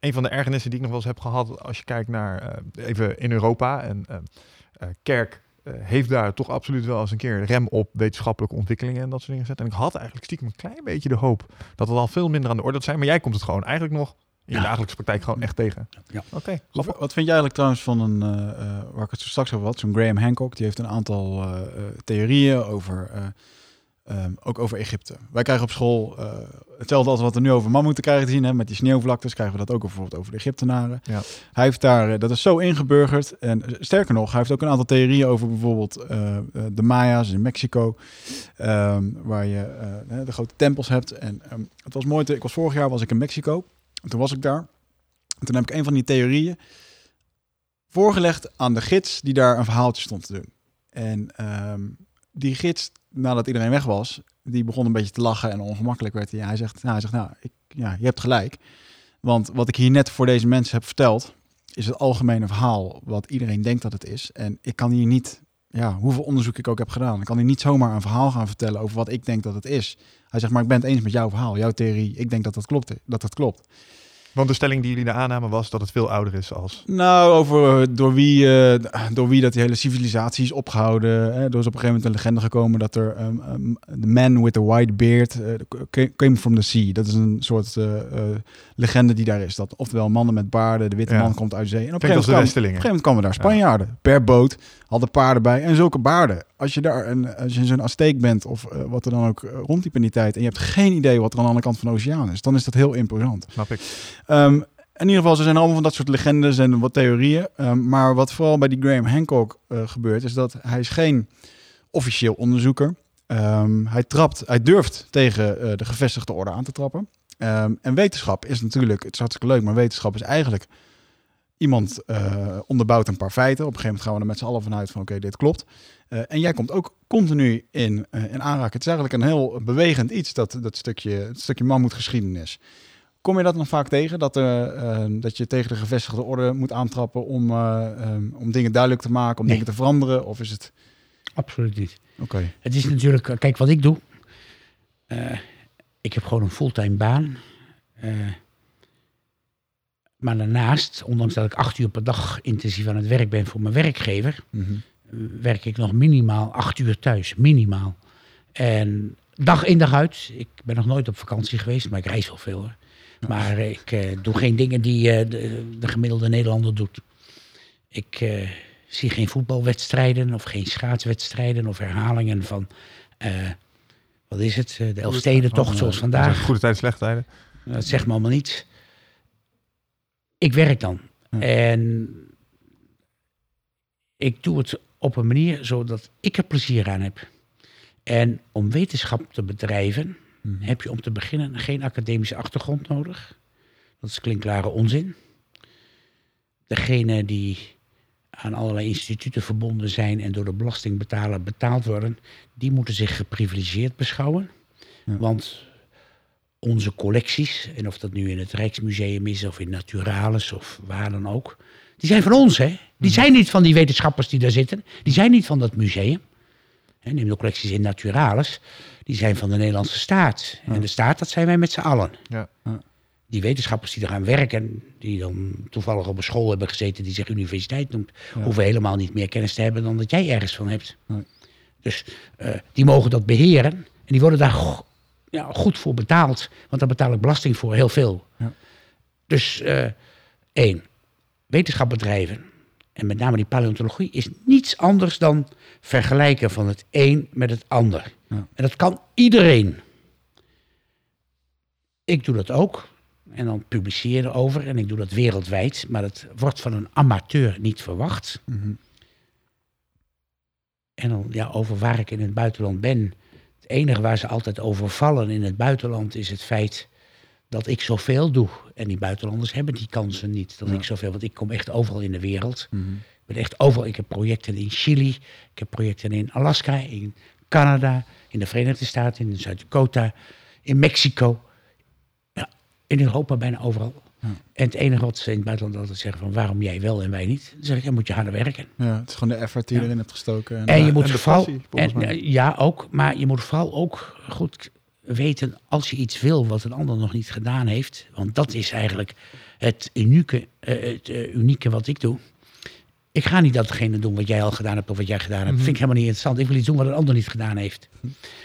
C: een van de ergernissen die ik nog wel eens heb gehad, als je kijkt naar eh, even in Europa en ehm, eh, kerk. Eh, heeft daar toch absoluut wel eens een keer rem op wetenschappelijke ontwikkelingen en dat soort dingen gezet. En ik had eigenlijk stiekem een klein beetje de hoop dat het al veel minder aan de orde zou zijn. Maar jij komt het gewoon eigenlijk nog in je
B: Ja.
C: dagelijkse praktijk gewoon echt tegen.
B: Ja.
C: Oké.
A: Wat, wat vind jij eigenlijk trouwens van een, eh, eh, waar ik het zo straks over had, zo'n Graham Hancock, die heeft een aantal theorieën over, ehm, ook over Egypte. Wij krijgen op school eh, hetzelfde als wat we nu over mammoeten krijgen te zien, hè, met die sneeuwvlaktes, krijgen we dat ook bijvoorbeeld over de Egyptenaren.
C: Ja.
A: Hij heeft daar, eh, dat is zo ingeburgerd, en eh, sterker nog, hij heeft ook een aantal theorieën over bijvoorbeeld de Maya's in Mexico, ehm, waar je de grote tempels hebt. En ehm, het was mooi, te- ik was vorig jaar was ik in Mexico, en toen was ik daar. En toen heb ik een van die theorieën voorgelegd aan de gids die daar een verhaaltje stond te doen. En die gids, nadat iedereen weg was, die begon een beetje te lachen en ongemakkelijk werd hij. Hij zegt, nou, hij zegt, nou, ik, ja, je hebt gelijk. Want wat ik hier net voor deze mensen heb verteld, is het algemene verhaal wat iedereen denkt dat het is. En ik kan hier niet, ja, hoeveel onderzoek ik ook heb gedaan, ik kan hier niet zomaar een verhaal gaan vertellen over wat ik denk dat het is. Hij zegt, maar ik ben het eens met jouw verhaal, jouw theorie. Ik denk dat dat klopt. Dat dat klopt.
C: Want de stelling die jullie daar aannamen was dat het veel ouder is als...
A: Nou, over eh, door wie, eh, door wie dat die hele civilisatie is opgehouden. Hè. Er is op een gegeven moment een legende gekomen dat er um, um, the man with the white beard eh, ca- came from the sea. Dat is een soort legende die daar is. Dat oftewel mannen met baarden, de witte
C: Ja.
A: man komt uit zee. En op een gegeven moment, kwamen, op een gegeven moment kwamen daar Spanjaarden per boot, hadden paarden bij en zulke baarden. Als je daar een, als je zo'n Azteek bent of eh, wat er dan ook eh, rondliep in die tijd en je hebt geen idee wat er aan de andere kant van de oceaan is, dan is dat heel imposant.
C: Snap ik.
A: Ehm, in ieder geval, er zijn allemaal van dat soort legendes en wat theorieën. Um, maar wat vooral bij die Graham Hancock uh, gebeurt, is dat hij is geen officieel onderzoeker. Um, hij trapt, hij durft tegen uh, de gevestigde orde aan te trappen. Um, en wetenschap is natuurlijk, het is hartstikke leuk, maar wetenschap is eigenlijk iemand uh, onderbouwt een paar feiten. Op een gegeven moment gaan we er met z'n allen vanuit van oké, okay, dit klopt. Uh, en jij komt ook continu in, uh, in aanraking. Het is eigenlijk een heel bewegend iets, dat, dat stukje, het stukje mammoetgeschiedenis. Kom je dat nog vaak tegen? Dat, dat je tegen de gevestigde orde moet aantrappen om, um, om dingen duidelijk te maken, om nee. dingen te veranderen? Of is het...
B: Absoluut niet.
A: Oké. Okay.
B: Het is natuurlijk, eh, kijk wat ik doe. Ik heb gewoon een fulltime baan. Maar daarnaast, ondanks dat ik acht uur per dag intensief aan het werk ben voor mijn werkgever, mm -hmm. werk ik nog minimaal acht uur thuis. Minimaal. En dag in dag uit. Ik ben nog nooit op vakantie geweest, maar ik reis wel veel hoor. Maar ik uh, doe geen dingen die uh, de, de, gemiddelde Nederlander doet. Ik uh, zie geen voetbalwedstrijden of geen schaatswedstrijden of herhalingen van, wat is het, de Elfstedentocht zoals vandaag.
C: Goede tijden, slechte tijden.
B: Dat zegt me allemaal niets. Ik werk dan. Ja. En ik doe het op een manier zodat ik er plezier aan heb. En om wetenschap te bedrijven, Hmm. heb je om te beginnen geen academische achtergrond nodig. Dat is klinkklare onzin. Degene die aan allerlei instituten verbonden zijn en door de belastingbetaler betaald worden, die moeten zich geprivilegeerd beschouwen. Ja. Want onze collecties, en of dat nu in het Rijksmuseum is of in Naturalis of waar dan ook, die zijn van ons, hè? Die zijn niet van die wetenschappers die daar zitten. Die zijn niet van dat museum. Neem de collecties in Naturalis. Die zijn van de Nederlandse staat. En de staat, dat zijn wij met z'n allen.
C: Ja. Ja.
B: Die wetenschappers die er gaan werken, die dan toevallig op een school hebben gezeten die zich universiteit noemt, ja. hoeven helemaal niet meer kennis te hebben dan dat jij ergens van hebt. Dus uh, die mogen dat beheren. En die worden daar ja, goed voor betaald. Want daar betaal ik belasting voor, heel veel. Dus uh, één, wetenschap bedrijven en met name die paleontologie, is niets anders dan vergelijken van het een met het ander. Ja. En dat kan iedereen. Ik doe dat ook. En dan publiceren over. En ik doe dat wereldwijd. Maar dat wordt van een amateur niet verwacht.
A: Mhm.
B: Mm -hmm. En dan ja, over waar ik in het buitenland ben. Het enige waar ze altijd over vallen in het buitenland is het feit dat ik zoveel doe. En die buitenlanders hebben die kansen niet. Dat ja. ik zoveel, want ik kom echt overal in de wereld.
A: Mm -hmm.
B: Ik ben echt overal. Ik heb projecten in Chili, ik heb projecten in Alaska, in Canada, in de Verenigde Staten, in Zuid-Dakota, in Mexico. Ja, In Europa bijna overal.
A: Ja.
B: En het enige wat ze in het buitenland altijd zeggen van waarom jij wel en wij niet. Dan zeg ik, dan moet je harder werken.
A: Ja, het is gewoon de effort die je
B: Ja.
A: erin hebt gestoken. En,
B: En je
C: en
B: moet vooral,
C: passie,
B: en, eh, ja ook, maar je moet vooral ook goed weten als je iets wil wat een ander nog niet gedaan heeft. Want dat is eigenlijk het unieke, eh, het eh, unieke wat ik doe. Ik ga niet datgene doen wat jij al gedaan hebt of wat jij gedaan hebt. Dat vind ik helemaal niet interessant. Ik wil iets doen wat een ander niet gedaan heeft.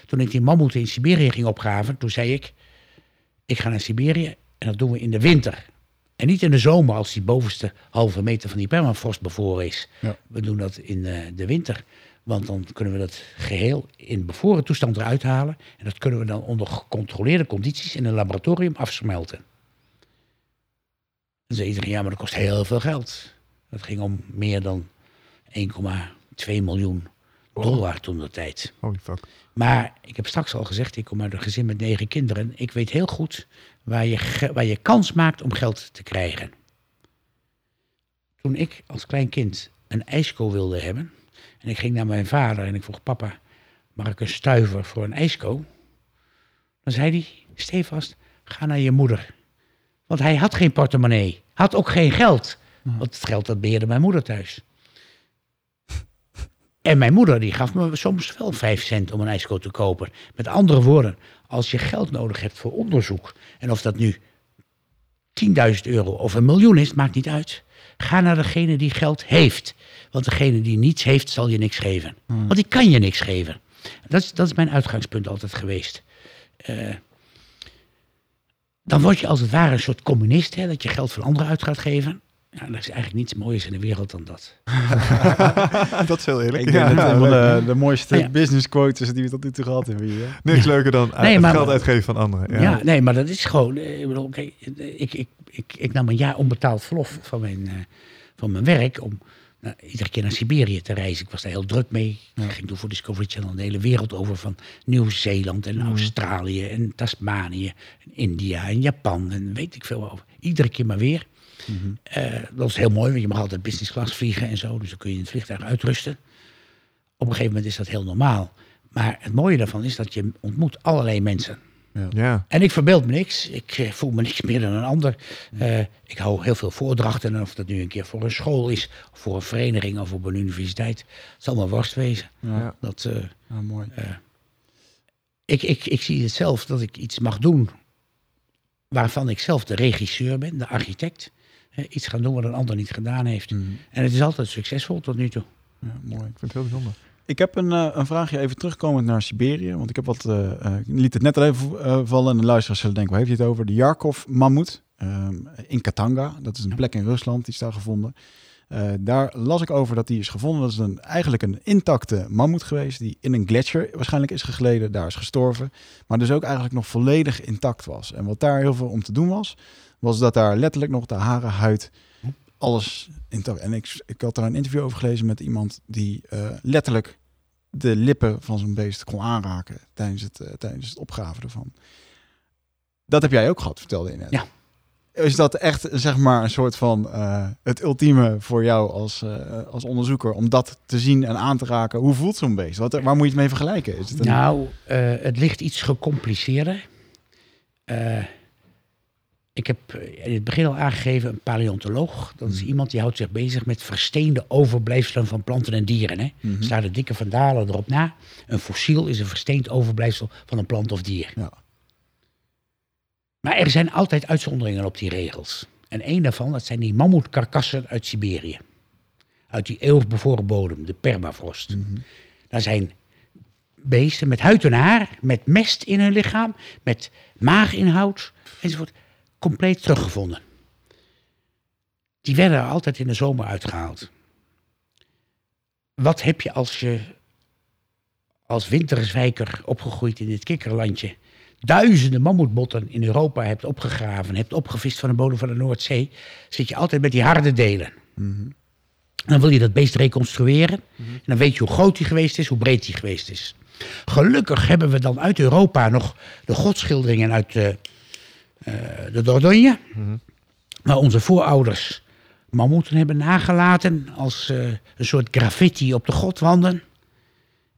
B: Toen ik die mammoeten in Siberië ging opgraven, toen zei ik... Ik ga naar Siberië en dat doen we in de winter. En niet in de zomer als die bovenste halve meter van die permafrost bevroren is.
A: Ja.
B: We doen dat in eh, de winter. Want dan kunnen we dat geheel in bevroren toestand eruit halen. En dat kunnen we dan onder gecontroleerde condities in een laboratorium afsmelten. Dan zei iedereen, ja, maar dat kost heel veel geld. Dat ging om meer dan 1,2 miljoen dollar toen de tijd.
C: Holy fuck.
B: Maar ik heb straks al gezegd, ik kom uit een gezin met negen kinderen. Ik weet heel goed waar je, waar je kans maakt om geld te krijgen. Toen ik als klein kind een ijsko wilde hebben... en ik ging naar mijn vader en ik vroeg... papa, mag ik een stuiver voor een ijsko? Dan zei hij, stevast, ga naar je moeder. Want hij had geen portemonnee. Had ook geen geld. Want het geld dat beheerde mijn moeder thuis. En mijn moeder die gaf me soms wel vijf cent om een ijsko te kopen. Met andere woorden, als je geld nodig hebt voor onderzoek... en of dat nu 10.000 euro of een miljoen is, maakt niet uit. Ga naar degene die geld heeft. Want degene die niets heeft, zal je niks geven. Want die kan je niks geven. Dat is, dat is mijn uitgangspunt altijd geweest. Eh, dan word je als het ware een soort communist, hè, dat je geld van anderen uit gaat geven. Ja, er is eigenlijk niets moois in de wereld dan dat.
C: dat is heel eerlijk.
A: ik denk dat
C: Ja,
A: van
C: leuk.
A: de, de mooiste
B: Ja.
A: business quotes die we tot nu toe gehad hebben hier.
C: Niks leuker dan
B: Nee, maar-
C: geld uitgeven van anderen. Ja.
B: Ja. nee, maar dat is gewoon. eh, Ik, bedoel, kijk, eh, ik, ik, ik, ik nam een jaar onbetaald verlof van mijn, eh, van mijn werk om nou, iedere keer naar Siberië te reizen. Ik was daar heel druk mee. Ik ging toen voor Discovery Channel de hele wereld over van Nieuw-Zeeland en Australië en Tasmanië, en India en Japan en weet ik veel over. Iedere keer maar weer. Eh, dat is heel mooi, want je mag altijd business class vliegen en zo. Dus dan kun je in het vliegtuig uitrusten. Op een gegeven moment is dat heel normaal. Maar het mooie daarvan is dat je ontmoet allerlei mensen.
C: Ja.
B: En ik verbeeld me niks. Ik eh, voel me niks meer dan een ander. Eh, ik hou heel veel voordrachten. En of dat nu een keer voor een school is, of voor een vereniging of op een universiteit. Het zal maar worst wezen.
A: Ja,
B: Dat, eh,
A: ja, mooi.
B: ik, ik, ik zie het zelf dat ik iets mag doen waarvan ik zelf de regisseur ben, de architect. Iets gaan doen wat een ander niet gedaan heeft.
A: Mhm.
B: En het is altijd succesvol tot nu toe.
A: Ja, mooi.
C: Ik vind het heel bijzonder.
A: Ik heb een, eh, een vraagje even terugkomend naar Siberië. Want ik heb wat. eh, eh, ik liet het net al even vallen. En de luisteraars zullen denken: waar heeft hij het over? De Yarkov-mammoet. in Katanga. Dat is een plek in Rusland. Die is daar gevonden. Daar las ik over dat die is gevonden. Dat is een, eigenlijk een intacte mammoet geweest. Die in een gletsjer waarschijnlijk is gegleden. Daar is gestorven. Maar dus ook eigenlijk nog volledig intact was. En wat daar heel veel om te doen was. Was dat daar letterlijk nog de haren, huid. Alles intact. En ik, ik had daar een interview over gelezen met iemand die eh, letterlijk de lippen van zo'n beest kon aanraken tijdens het, eh, tijdens het opgraven ervan. Dat heb jij ook gehad, vertelde je net.
B: Ja.
A: Is dat echt zeg maar een soort van eh, het ultieme voor jou als, als onderzoeker om dat te zien en aan te raken? Hoe voelt zo'n beest? Wat, waar moet je het mee vergelijken? Is het een...
B: Nou, het ligt iets gecompliceerder. Ik heb eh, in het begin al aangegeven een paleontoloog. Dat is iemand die houdt zich bezig met versteende overblijfselen van planten en dieren. Hè.
A: Mhm.
B: Staat de dikke vandalen erop na. Een fossiel is een versteend overblijfsel van een plant of dier.
A: Ja.
B: Maar er zijn altijd uitzonderingen op die regels. En één daarvan, dat zijn die mammoetkarkassen uit Siberië. Uit die eeuwig bevroren bodem, de permafrost. Daar zijn beesten met huid en haar, met mest in hun lichaam, met maaginhoud enzovoort, compleet teruggevonden. Die werden er altijd in de zomer uitgehaald. Wat heb je als je als winterswijker opgegroeid in dit kikkerlandje duizenden mammoetbotten in Europa hebt opgegraven, hebt opgevist van de bodem van de Noordzee, zit je altijd met die harde delen. Dan wil je dat beest reconstrueren. En dan weet je hoe groot hij geweest is, hoe breed hij geweest is. Gelukkig hebben we dan uit Europa nog de godschilderingen uit de, eh, de Dordogne. Waar onze voorouders mammoeten hebben nagelaten als eh, een soort graffiti op de godwanden.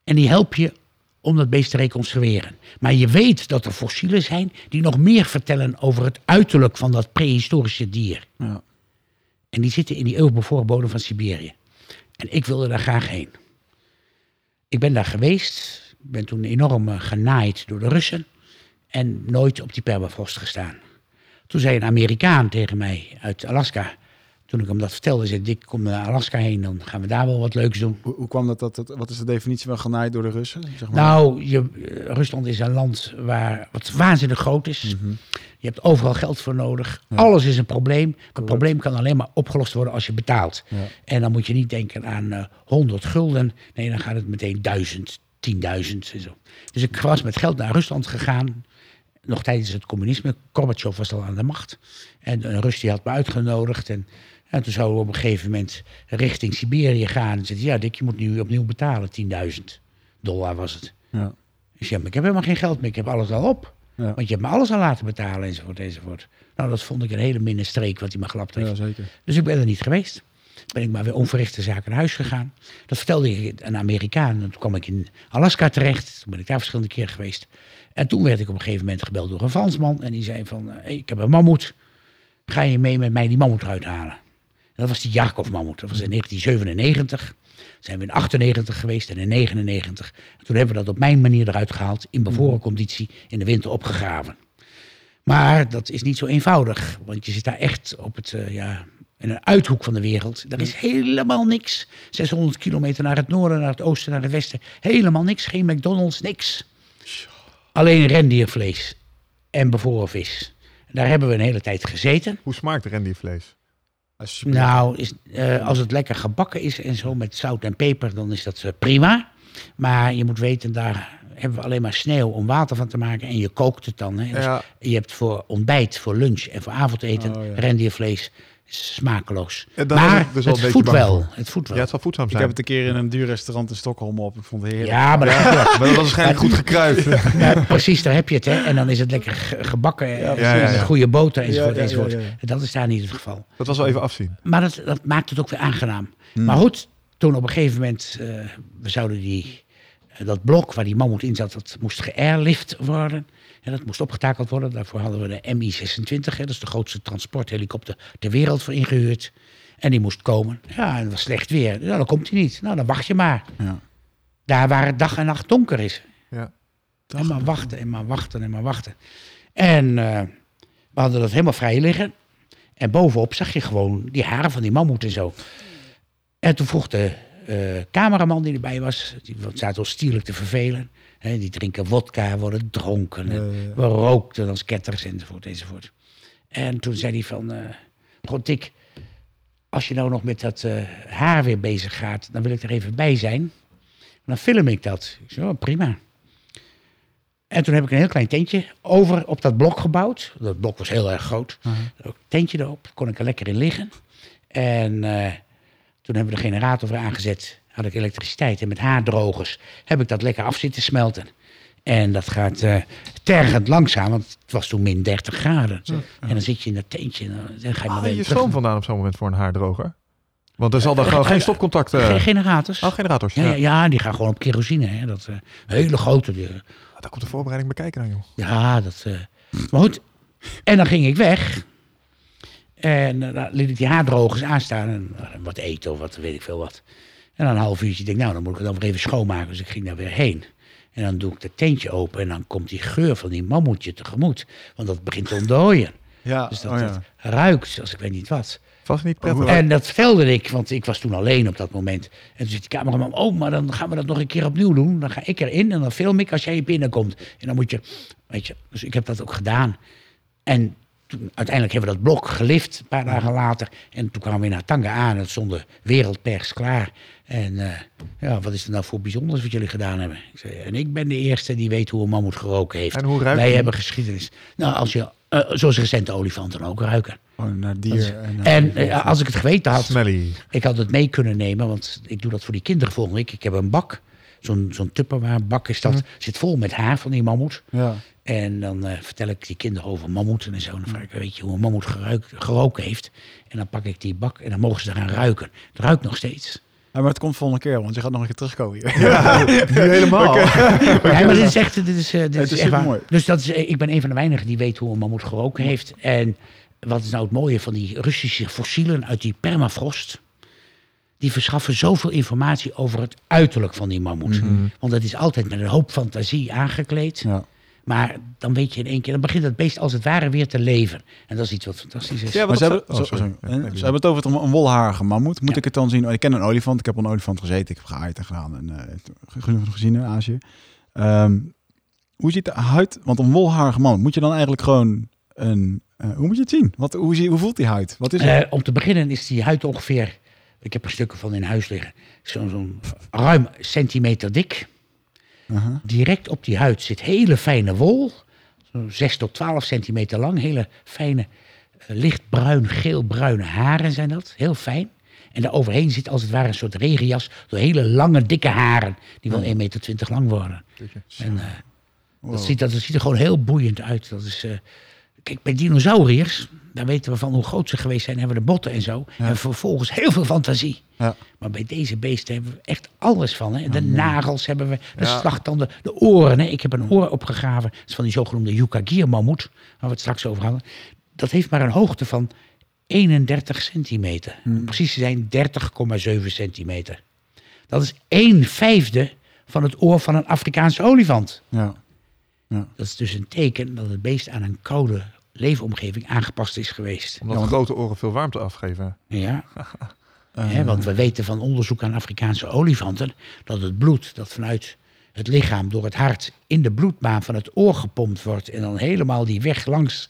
B: En die help je om dat beest te reconstrueren. Maar je weet dat er fossielen zijn die nog meer vertellen over het uiterlijk van dat prehistorische dier.
A: Ja.
B: En die zitten in die eeuwbevroren bodem van Siberië. En ik wilde daar graag heen. Ik ben daar geweest. Ik ben toen enorm eh, genaaid door de Russen. En nooit op die permafrost gestaan. Toen zei een Amerikaan tegen mij uit Alaska. Toen ik hem dat vertelde, zei Dick, kom naar Alaska heen. Dan gaan we daar wel wat leuks doen.
A: Hoe, hoe kwam dat, dat, dat- Wat is de definitie van genaaid door de Russen? Zeg maar?
B: Nou, je, eh, Rusland is een land waar wat waanzinnig groot is. Je hebt overal geld voor nodig. Alles is een probleem. Het probleem kan alleen maar opgelost worden als je betaalt.
A: Ja.
B: En dan moet je niet denken aan eh 100 gulden. Nee, dan gaat het meteen 1000, 10.000 en zo. Dus ik was met geld naar Rusland gegaan. Nog tijdens het communisme. Gorbachev was al aan de macht. En een Rus die had me uitgenodigd. En, en toen zouden we op een gegeven moment richting Siberië gaan. En zei ja Dick, je moet nu opnieuw betalen. 10.000 dollar was het.
A: Ja.
B: Ik zei, maar ik heb helemaal geen geld meer, ik heb alles al op.
A: Ja.
B: Want je hebt me alles al laten betalen, enzovoort, enzovoort. Nou, dat vond ik een hele minne streek wat hij me gelapt heeft.
A: ja, zeker.
B: Dus ik ben er niet geweest. Ben ik maar weer onverrichte zaken naar huis gegaan. Dat vertelde ik een Amerikaan. En toen kwam ik in Alaska terecht. Toen ben ik daar verschillende keren geweest. En toen werd ik op een gegeven moment gebeld door een Fransman. En die zei van, eh, hey, ik heb een mammoet. Ga je mee met mij die mammoet eruit halen? En dat was die Jakov-mammoet. Dat was in 1997. Zijn we in 98 geweest en in 99. En toen hebben we dat op mijn manier eruit gehaald. In bevroren conditie in de winter opgegraven. Maar dat is niet zo eenvoudig. Want je zit daar echt op het, eh, ja, in een uithoek van de wereld. Er is helemaal niks. 600 kilometer naar het noorden, naar het oosten, naar het westen. Helemaal niks. Geen McDonald's, niks. Alleen rendiervlees en bevroren vis. Daar hebben we een hele tijd gezeten.
C: Hoe smaakt rendiervlees?
A: Als
B: Nou, is, eh, als het lekker gebakken is en zo met zout en peper, dan is dat eh, prima. Maar je moet weten, daar hebben we alleen maar sneeuw om water van te maken. En je kookt het dan. Hè. Dus
C: Ja.
B: Je hebt voor ontbijt, voor lunch en voor avondeten
A: Oh, ja.
B: rendiervlees. Smakeloos.
C: Ja, dan ben
B: maar
C: ik dus wel
B: het
C: een
B: voedt wel. Het voedt wel.
C: Ja, het zal voedzaam
A: ik
C: zijn.
A: heb het een keer in een duur restaurant in Stockholm op. Ik vond het heerlijk.
B: Ja, maar dat,
C: Maar dat was waarschijnlijk goed gekruid.
B: Ja, precies, daar heb je het. Hè. En dan is het lekker ge- gebakken eh,
A: precies.
C: Ja, ja,
B: met
C: ja.
B: goede boter enzovoort.
A: Ja, ja, ja,
B: enzovoort.
A: ja, ja.
B: En Dat is daar niet het geval.
C: Dat was wel even afzien.
B: Maar dat, dat maakt het ook weer aangenaam.
A: Hmm.
B: Maar goed, toen op een gegeven moment, eh, we zouden die, eh, dat blok waar die mammoet in zat, dat moest geairlift worden. En dat moest opgetakeld worden. Daarvoor hadden we de Mi-26, hè, dat is de grootste transporthelikopter ter wereld voor ingehuurd. En die moest komen. Ja, en het was slecht weer. Nou, dan komt hij niet. Nou, dan wacht je maar.
A: Ja.
B: Daar waar het dag en nacht donker is.
C: Ja.
B: En maar wachten, en maar wachten, en maar wachten. En eh, we hadden dat helemaal vrij liggen. En bovenop zag je gewoon die haren van die mammoet en zo. En toen vroeg de eh, cameraman die erbij was, die zaten ons stierlijk te vervelen. Die drinken wodka, worden dronken. en. We rookten als ketters enzovoort enzovoort. En toen zei hij van, eh God Dick, als je nou nog met dat eh, haar weer bezig gaat, dan wil ik er even bij zijn. Dan film ik dat. Ik zei, oh, prima. En toen heb ik een heel klein tentje over op dat blok gebouwd. Dat blok was heel erg groot. Een tentje erop, kon ik er lekker in liggen. En eh, toen hebben we de generator weer aangezet. Had ik elektriciteit. En met haardrogers heb ik dat lekker af zitten smelten. En dat gaat eh, tergend langzaam, want het was toen min 30 graden. En dan zit je in dat tentje en dan, ga je maar weer
C: je stoom vandaan op zo'n moment voor een haardroger? Want er zal dan gewoon geen stopcontact... eh
B: Geen generators.
C: Oh, generators.
B: ja,
C: Ja,
B: die gaan gewoon op kerosine. Hè. Dat, eh, hele grote. Die,
C: Daar komt de voorbereiding bekijken dan, joh.
B: Ja, dat. eh, maar goed. En dan ging ik weg. En eh, dan liet ik die haardrogers aanstaan. En eh, wat eten of wat weet ik veel wat. En dan een half uurtje denk ik, nou, dan moet ik het dan weer even schoonmaken. Dus ik ging daar weer heen. En dan doe ik het tentje open. En dan komt die geur van die mammoetje tegemoet. Want dat begint te ontdooien.
A: Ja,
B: Dus dat,
A: oh ja.
B: dat ruikt als ik weet niet wat.
C: Vast niet prettig.
B: En dat vertelde ik, want ik was toen alleen op dat moment. En toen zegt die cameraman, oh, maar dan gaan we dat nog een keer opnieuw doen. Dan ga ik erin en dan film ik als jij binnenkomt. En dan moet je, weet je, dus ik heb dat ook gedaan. En toen, uiteindelijk hebben we dat blok gelift, een paar dagen later. En toen kwamen we in Hatanga aan, het stond de wereldpers klaar. En eh, ja, wat is er nou voor bijzonders wat jullie gedaan hebben? Ik zei, en ik ben de eerste die weet hoe een mammoet geroken heeft.
C: En hoe ruikt
B: Wij
C: die?
B: hebben geschiedenis. Nou, als je, eh, zoals recente olifanten ook ruiken.
A: Oh, naar dier. En, naar-
B: En eh, als ik het geweten had,
C: Smelly.
B: ik had het mee kunnen nemen, want ik doe dat voor die kinderen volgende week. Ik heb een bak, zo'n zo'n tupperware bak is dat. Zit vol met haar van die mammoet.
A: Ja.
B: En dan eh, vertel ik die kinderen over mammoeten en zo. En dan vraag ik, weet je hoe een mammoet geruik- geroken heeft? En dan pak ik die bak en dan mogen ze eraan ruiken. Het ruikt nog steeds.
A: Ja, maar het komt volgende keer, want je gaat nog een keer terugkomen hier.
C: Ja, helemaal.
B: Ja, maar dit is echt, dit is, eh, dit
A: Het
B: is
A: is
B: echt waar.
A: supermooi.
B: Dus dat is, eh, ik ben een van de weinigen die weet hoe een mammoet geroken heeft. En wat is nou het mooie van die Russische fossielen uit die permafrost? Die verschaffen zoveel informatie over het uiterlijk van die mammoet. Want het is altijd met een hoop fantasie aangekleed.
A: Ja.
B: Maar dan weet je in één keer, dan begint het beest als het ware weer te leven. En dat is iets wat fantastisch is.
C: Ja,
A: Maar ze
C: dat
A: hebben,
C: oh, sorry.
A: sorry.
C: Ja,
A: En
C: nee,
A: ze hebben het over het een wolharige mammoet. Moet
B: Ja.
A: ik het dan zien? Oh, ik ken een olifant. Ik heb een olifant gezeten. Ik heb geaaid en gedaan. En eh, gezien in Azië. Ehm, hoe ziet de huid? Want een wolharige mammoet moet je dan eigenlijk gewoon een. eh, hoe moet je het zien? Wat, hoe, zie, hoe voelt die huid? Wat is het?
B: Eh, om te beginnen is die huid ongeveer, ik heb er stukken van in huis liggen, zo'n zo'n ruim centimeter dik. Direct op die huid zit hele fijne wol, zo'n 6 tot 12 centimeter lang, hele fijne eh, lichtbruin, geelbruine haren zijn dat, heel fijn. En daaroverheen zit als het ware een soort regenjas door hele lange, dikke haren, die wel 1,20 meter lang worden. En, eh,
A: Wow.
B: dat, ziet, dat, dat ziet er gewoon heel boeiend uit. Dat is, eh, kijk, bij dinosauriërs, daar weten we van hoe groot ze geweest zijn, hebben we de botten en zo. En vervolgens heel veel fantasie.
A: Ja.
B: Maar bij deze beesten hebben we echt alles van. Hè? De nagels hebben we, de
C: Ja.
B: slagtanden, de oren. Hè? Ik heb een oor opgegraven. Dat is van die zogenoemde Yukagir-mammoet, waar we het straks over hadden. Dat heeft maar een hoogte van 31 centimeter. Om Precies te zijn 30,7 centimeter. Dat is 1 vijfde van het oor van een Afrikaanse olifant.
A: Ja.
B: Dat is dus een teken dat het beest aan een koude leefomgeving aangepast is geweest.
C: Omdat grote oren veel warmte afgeven.
B: Ja,
A: Eh,
B: want we weten van onderzoek aan Afrikaanse olifanten dat het bloed dat vanuit het lichaam door het hart in de bloedbaan van het oor gepompt wordt en dan helemaal die weg langs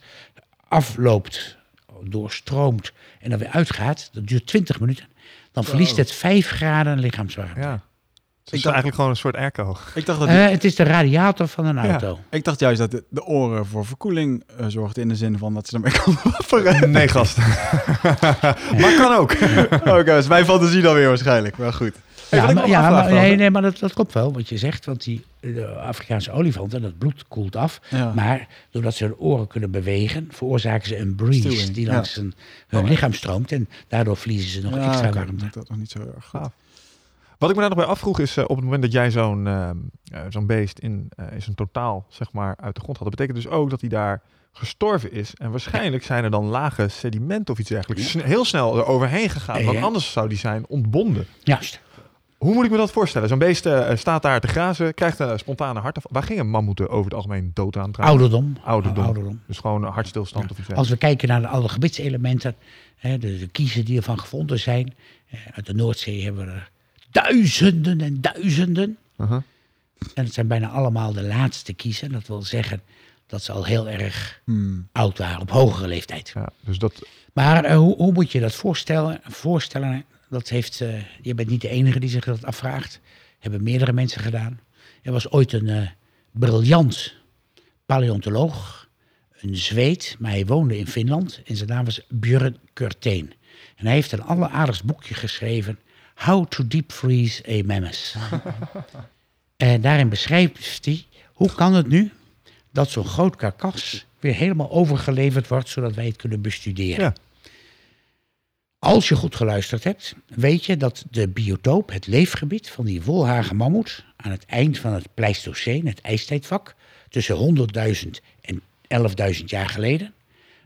B: afloopt, doorstroomt en dan weer uitgaat, dat duurt 20 minuten, dan verliest het 5 graden lichaamswarmte.
C: Ja. Het is
A: dacht-
C: eigenlijk gewoon een soort airco.
A: ik, dacht dat
B: Eh, het is de radiator van een
C: Ja.
B: auto.
A: ik dacht juist dat de, de oren voor verkoeling eh, zorgden in de zin van dat ze ermee konden wapperen.
C: Nee, gast. maar kan ook.
A: Oké, dat is mijn fantasie dan weer waarschijnlijk. Maar goed.
C: Hey,
B: Ja, maar, maar, nee, nee, maar dat, dat klopt wel wat je zegt. Want die de Afrikaanse olifanten, dat bloed koelt af.
A: Ja.
B: Maar doordat ze hun oren kunnen bewegen, veroorzaken ze een breeze die
A: ja.
B: langs hun, hun lichaam stroomt. En daardoor verliezen ze nog
A: Ja,
B: extra warmte.
A: Dat nog niet zo erg.
C: Gaaf. Wat ik me daar nog bij afvroeg is, eh, op het moment dat jij zo'n ehm, eh, zo'n beest in, in zijn totaal zeg maar, uit de grond had, dat betekent dus ook dat hij daar gestorven is. En waarschijnlijk zijn er dan lage sedimenten of iets dergelijks sne- heel snel er overheen gegaan. Want anders zou die zijn ontbonden.
B: Juist.
C: Hoe moet ik me dat voorstellen? Zo'n beest staat daar te grazen, krijgt een spontane hartafval. Waar gingen mammoeten over het algemeen dood aan?
B: Ouderdom.
C: Ouderdom.
B: Ouderdom.
C: Dus gewoon een hartstilstand of iets
B: Als
C: dergelijks.
B: we kijken naar de alle gebitselementen, hè, de, de kiezen die ervan gevonden zijn. uit de Noordzee hebben we er duizenden en duizenden. En het zijn bijna allemaal de laatste kiezen. Dat wil zeggen dat ze al heel erg
A: Hmm.
B: oud waren, op hogere leeftijd.
C: Ja, dus dat,
B: Maar eh, hoe, hoe moet je dat voorstellen? voorstellen? Dat heeft, eh, je bent niet de enige die zich dat afvraagt. Hebben meerdere mensen gedaan. Er was ooit een eh, briljant paleontoloog, een Zweed, maar hij woonde in Finland. En zijn naam was Björn Kurteen. En hij heeft een alleraardigst boekje geschreven, How to Deep Freeze a Mammoth. en daarin beschrijft hij, hoe kan het nu dat zo'n groot karkas weer helemaal overgeleverd wordt, zodat wij het kunnen bestuderen.
C: Ja.
B: Als je goed geluisterd hebt, weet je dat de biotoop, het leefgebied van die wolharige mammoet, aan het eind van het Pleistoceen, het ijstijdvak, tussen 100.000 en 11.000 jaar geleden,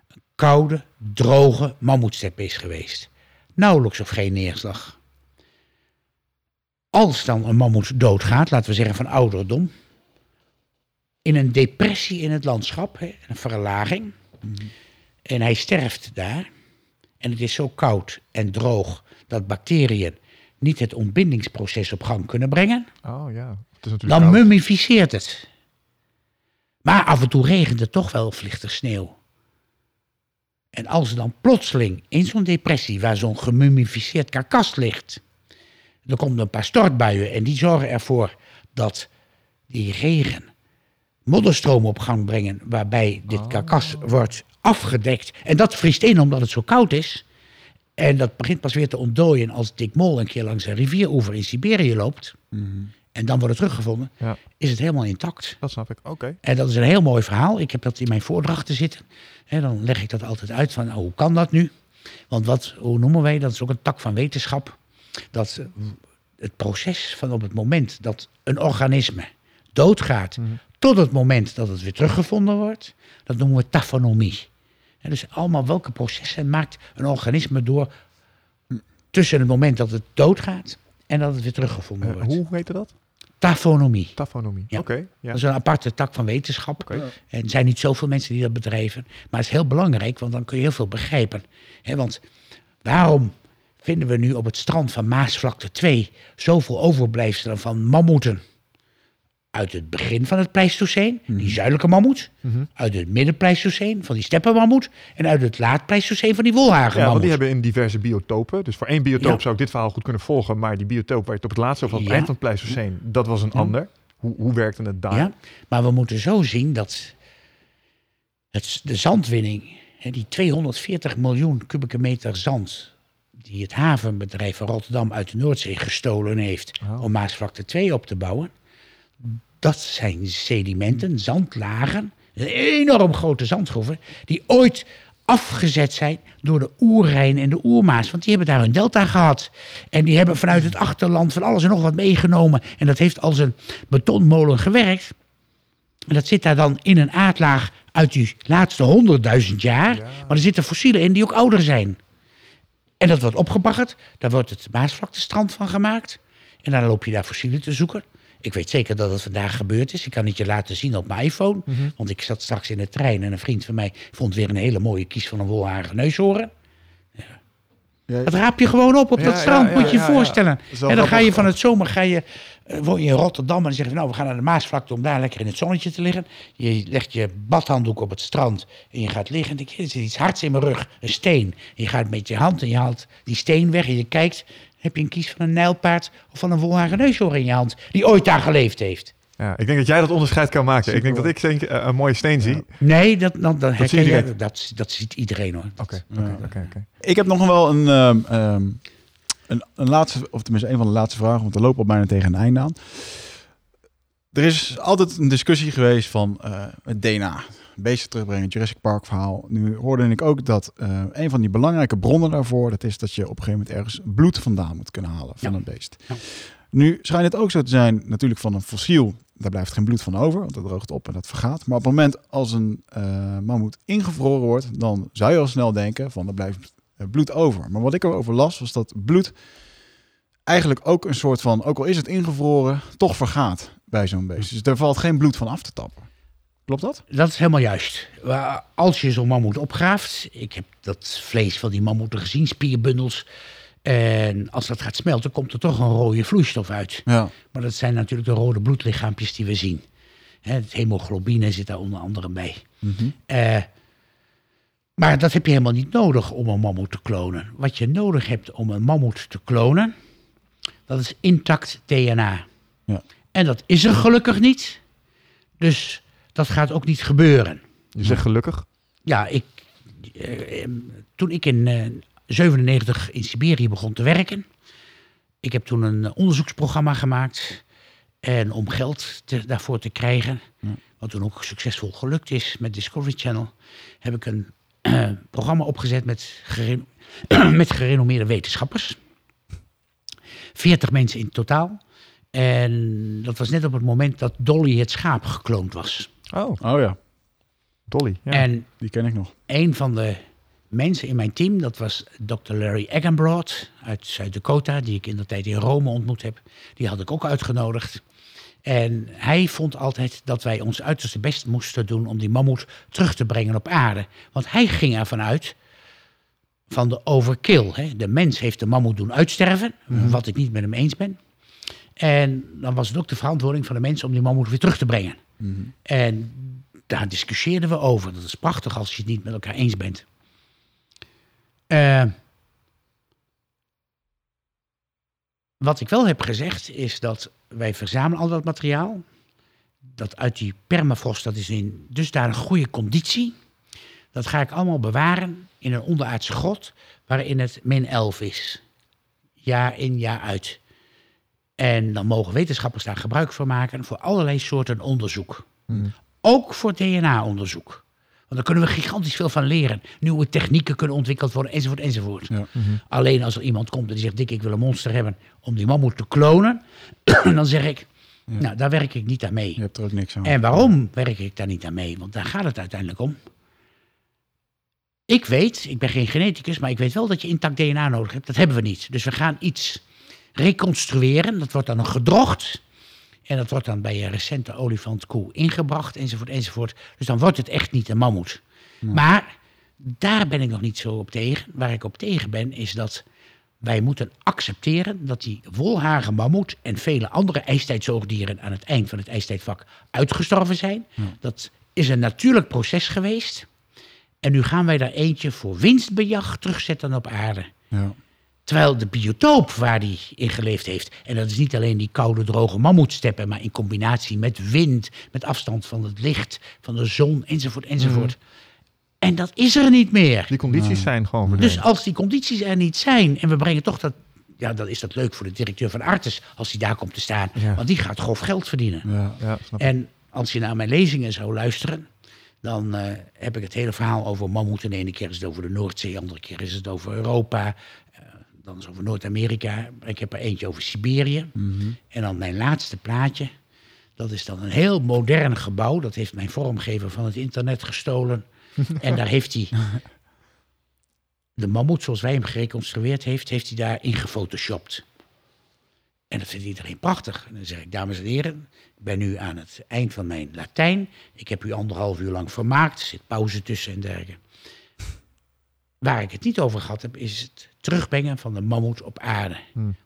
B: een koude, droge mammoetsteppe is geweest. Nauwelijks of geen neerslag. Als dan een mammoet doodgaat, laten we zeggen van ouderdom, in een depressie in het landschap, hè, een verlaging. En hij sterft daar. En het is zo koud en droog dat bacteriën niet het ontbindingsproces op gang kunnen brengen.
C: oh ja, het is natuurlijk
B: Dan
C: koud.
B: mummificeert het. Maar af en toe regent het toch wel er sneeuw. En als er dan plotseling in zo'n depressie waar zo'n gemummificeerd karkas ligt, er komen een paar stortbuien en die zorgen ervoor dat die regen modderstromen op gang brengen, waarbij dit karkas wordt afgedekt. En dat vriest in omdat het zo koud is. En dat begint pas weer te ontdooien als Dick Mol een keer langs een rivieroever in Siberië loopt. En dan wordt het teruggevonden.
C: Ja.
B: Is het helemaal intact.
C: Dat snap ik. Oké.
B: En dat is een heel mooi verhaal. Ik heb dat in mijn voordrachten zitten. En dan leg ik dat altijd uit van, nou, hoe kan dat nu? Want wat, hoe noemen wij, dat is ook een tak van wetenschap. Dat het proces van op het moment dat een organisme doodgaat, tot het moment dat het weer teruggevonden wordt, dat noemen we tafonomie. En dus allemaal welke processen maakt een organisme door tussen het moment dat het doodgaat en dat het weer teruggevonden
C: Eh,
B: wordt.
C: hoe heette dat?
B: Tafonomie.
C: Tafonomie.
B: Ja.
C: Oké. ja.
B: Dat is een aparte tak van wetenschap.
C: Oké.
B: En er zijn niet zoveel mensen die dat bedrijven. Maar het is heel belangrijk, want dan kun je heel veel begrijpen. Hè, want waarom vinden we nu op het strand van Maasvlakte 2 zoveel overblijfselen van mammoeten? Uit het begin van het Pleistoceen, die zuidelijke mammoet. Uit het middenpleistoceen van die steppenmammoet. En uit het laat Pleistoceen van die
C: Ja, want
B: wolhagenmammoet.
C: die hebben in diverse biotopen. Dus voor één biotoop
B: Ja.
C: zou ik dit verhaal goed kunnen volgen. Maar die biotoop waar je het op het laatst over had, het
B: Ja.
C: eind van het Pleistoceen, dat was een ander. Hoe, hoe werkte het daar?
B: Ja, maar we moeten zo zien dat het, de zandwinning, die 240 miljoen kubieke meter zand, die het havenbedrijf van Rotterdam uit de Noordzee gestolen heeft
C: Oh.
B: om Maasvlakte 2 op te bouwen, dat zijn sedimenten, zandlagen, enorm grote zandgroeven, die ooit afgezet zijn door de Oerrijn en de Oermaas. Want die hebben daar hun delta gehad. En die hebben vanuit het achterland van alles en nog wat meegenomen. En dat heeft als een betonmolen gewerkt. En dat zit daar dan in een aardlaag uit die laatste honderdduizend jaar. Maar er zitten fossielen in die ook ouder zijn. En dat wordt opgebaggerd. Daar wordt het Maasvlaktestrand van gemaakt. En dan loop je daar fossielen te zoeken. Ik weet zeker dat het vandaag gebeurd is. Ik kan het je laten zien op mijn iPhone. Want ik zat straks in de trein en een vriend van mij vond weer een hele mooie kies van een wolharige neushoorn.
A: Ja,
B: Dat raap je gewoon op op dat strand, moet je je voorstellen. En dan ga je van het zomer, ga je, eh, woon je in Rotterdam en dan zeg je, nou, we gaan naar de Maasvlakte om daar lekker in het zonnetje te liggen. Je legt je badhanddoek op het strand en je gaat liggen. En denk je, er zit iets hards in mijn rug, een steen. En je gaat met je hand en je haalt die steen weg en je kijkt. Heb je een kies van een nijlpaard of van een wolhagen neushoorn in je hand, die ooit daar geleefd heeft?
C: Ja, ik denk dat jij dat onderscheid kan maken. Ik denk dat ik denk, eh, een mooie steen zie.
B: Nee, dat, dat, dat,
C: je
B: dat, dat ziet iedereen hoor.
C: Oké, oké, oké.
A: Ik heb nog wel een, ehm, ehm, een, een laatste, of tenminste een van de laatste vragen, want we lopen al bijna tegen een einde aan. Er is altijd een discussie geweest van eh, het DNA. Beesten terugbrengen, Jurassic Park verhaal. Nu hoorde ik ook dat eh, een van die belangrijke bronnen daarvoor, dat is dat je op een gegeven moment ergens bloed vandaan moet kunnen halen van
B: Ja.
A: een beest.
B: Ja.
A: Nu schijnt het ook zo te zijn, natuurlijk van een fossiel, daar blijft geen bloed van over, want dat droogt op en dat vergaat. Maar op het moment als een eh mammoet ingevroren wordt, dan zou je al snel denken van er blijft eh, bloed over. Maar wat ik erover las, was dat bloed eigenlijk ook een soort van, ook al is het ingevroren, toch vergaat bij zo'n beest. Dus er valt geen bloed van af te tappen. Klopt dat?
B: Dat is helemaal juist. Als je zo'n mammoet opgraaft, ik heb dat vlees van die mammoeten gezien, spierbundels. En als dat gaat smelten, komt er toch een rode vloeistof uit.
A: Ja.
B: Maar dat zijn natuurlijk de rode bloedlichaampjes die we zien. Hè, het hemoglobine zit daar onder andere bij. Eh, maar dat heb je helemaal niet nodig om een mammoet te klonen. Wat je nodig hebt om een mammoet te klonen, dat is intact DNA.
A: Ja.
B: En dat is er gelukkig niet. Dus dat gaat ook niet gebeuren.
C: Je zegt gelukkig.
B: Ja, ik, eh, em, toen ik in eh 97 in Siberië begon te werken. Ik heb toen een eh, onderzoeksprogramma gemaakt. En om geld te, daarvoor te krijgen, wat toen ook succesvol gelukt is met Discovery Channel, heb ik een eh, programma opgezet met, gere- met gerenommeerde wetenschappers. 40 mensen in totaal. En dat was net op het moment dat Dolly het schaap gekloond was.
C: Oh,
A: Oh ja,
C: Dolly. Ja.
B: En
A: die ken ik nog.
B: een van de mensen in mijn team, dat was Dr. Larry Eggenbroad uit Zuid-Dakota, die ik in de tijd in Rome ontmoet heb. Die had ik ook uitgenodigd. En hij vond altijd dat wij ons uiterste best moesten doen om die mammoet terug te brengen op aarde. Want hij ging ervan uit van de overkill. Hè. De mens heeft de mammoet doen uitsterven, wat ik niet met hem eens ben. En dan was het ook de verantwoording van de mensen om die mammoet weer terug te brengen. En daar discussieerden we over. Dat is prachtig als je het niet met elkaar eens bent. Eh, wat ik wel heb gezegd is dat wij verzamelen al dat materiaal. Dat uit die permafrost, dat is in dusdanig goede conditie. Dat ga ik allemaal bewaren in een onderaardse grot waarin het min 11 is. Jaar in, jaar uit. En dan mogen wetenschappers daar gebruik van maken voor allerlei soorten onderzoek. Ook voor DNA-onderzoek. Want daar kunnen we gigantisch veel van leren. Nieuwe technieken kunnen ontwikkeld worden, enzovoort, enzovoort.
A: Ja.
B: Alleen als er iemand komt en die zegt, Dick, ik wil een monster hebben om die mammoet te klonen. dan zeg ik, nou, daar werk ik niet aan mee.
A: Je hebt er ook niks aan.
B: En waarom werk ik daar niet aan mee? Want daar gaat het uiteindelijk om. Ik weet, ik ben geen geneticus, maar ik weet wel dat je intact DNA nodig hebt. Dat hebben we niet. Dus we gaan iets reconstrueren. Dat wordt dan nog gedrocht. En dat wordt dan bij een recente olifantkoe ingebracht, enzovoort, enzovoort. Dus dan wordt het echt niet een mammoet. Maar daar ben ik nog niet zo op tegen. Waar ik op tegen ben, is dat wij moeten accepteren dat die wolharige mammoet en vele andere ijstijdzoogdieren aan het eind van het ijstijdvak uitgestorven zijn. Dat is een natuurlijk proces geweest. En nu gaan wij daar eentje voor winstbejag terugzetten op aarde.
A: Ja.
B: Terwijl de biotoop waar die in geleefd heeft, en dat is niet alleen die koude, droge mammoetsteppen, maar in combinatie met wind, met afstand van het licht, van de zon, enzovoort, enzovoort. En dat is er niet meer.
C: Die condities zijn gewoon verdwenen.
B: Dus als die condities er niet zijn en we brengen toch dat. Ja, dan is dat leuk voor de directeur van Artes als hij daar komt te staan.
C: Ja.
B: Want die gaat grof geld verdienen.
A: Ja.
C: ja, snap.
B: En als je naar mijn lezingen zou luisteren, dan eh, heb ik het hele verhaal over mammoeten. De ene keer is het over de Noordzee, de andere keer is het over Europa. Dan is over Noord-Amerika. Ik heb er eentje over Siberië. En dan mijn laatste plaatje. Dat is dan een heel modern gebouw. Dat heeft mijn vormgever van het internet gestolen. en daar heeft hij de mammoet zoals wij hem gereconstrueerd heeft, heeft hij daarin gefotoshopt. En dat vindt iedereen prachtig. En dan zeg ik, dames en heren, ik ben nu aan het eind van mijn Latijn. Ik heb u anderhalf uur lang vermaakt, er zit pauze tussen en dergelijke. Waar ik het niet over gehad heb, is het terugbrengen van de mammoet op aarde.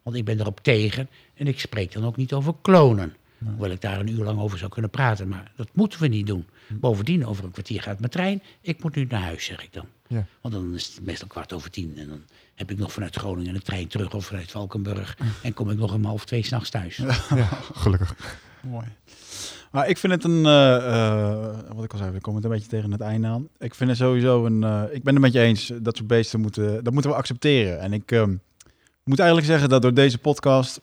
B: Want ik ben erop tegen en ik spreek dan ook niet over klonen. Hoewel ik daar een uur lang over zou kunnen praten, maar dat moeten we niet doen. Bovendien, over een kwartier gaat mijn trein. Ik moet nu naar huis, zeg ik dan.
C: Ja.
B: Want dan is het meestal kwart over tien. En dan heb ik nog vanuit Groningen een trein terug of vanuit Valkenburg. En kom ik nog om half twee s'nachts thuis.
C: ja, gelukkig.
A: Mooi. Maar ik vind het een, eh, eh, wat ik al zei, we komen het een beetje tegen het einde aan. Ik vind het sowieso een, eh, ik ben het met je eens, dat soort beesten moeten, dat moeten we accepteren. En ik ehm, moet eigenlijk zeggen dat door deze podcast,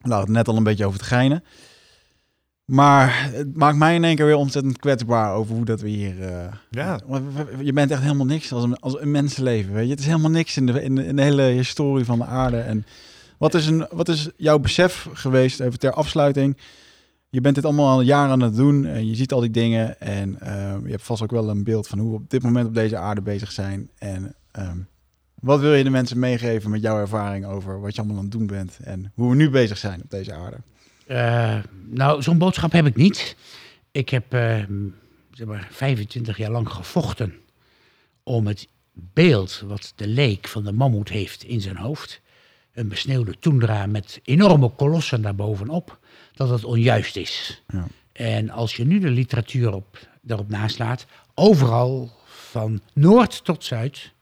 A: nou het net al een beetje over te geinen. Maar het maakt mij in één keer weer ontzettend kwetsbaar over hoe dat we hier...
C: Ja.
A: Je bent echt helemaal niks als een, als een mensenleven, weet je. Het is helemaal niks in de, in de, in de hele historie van de aarde. En wat is, een, wat is jouw besef geweest, even ter afsluiting... Je bent dit allemaal al jaren aan het doen en je ziet al die dingen. En ehm, je hebt vast ook wel een beeld van hoe we op dit moment op deze aarde bezig zijn. En ehm, wat wil je de mensen meegeven met jouw ervaring over wat je allemaal aan het doen bent en hoe we nu bezig zijn op deze aarde?
B: Eh, nou, zo'n boodschap heb ik niet. Ik heb eh, zeg maar 25 jaar lang gevochten om het beeld wat de leek van de mammoet heeft in zijn hoofd. Een besneeuwde toendra met enorme kolossen daarbovenop. Dat het onjuist is.
A: Ja.
B: En als je nu de literatuur op, daarop naslaat, overal van noord tot zuid,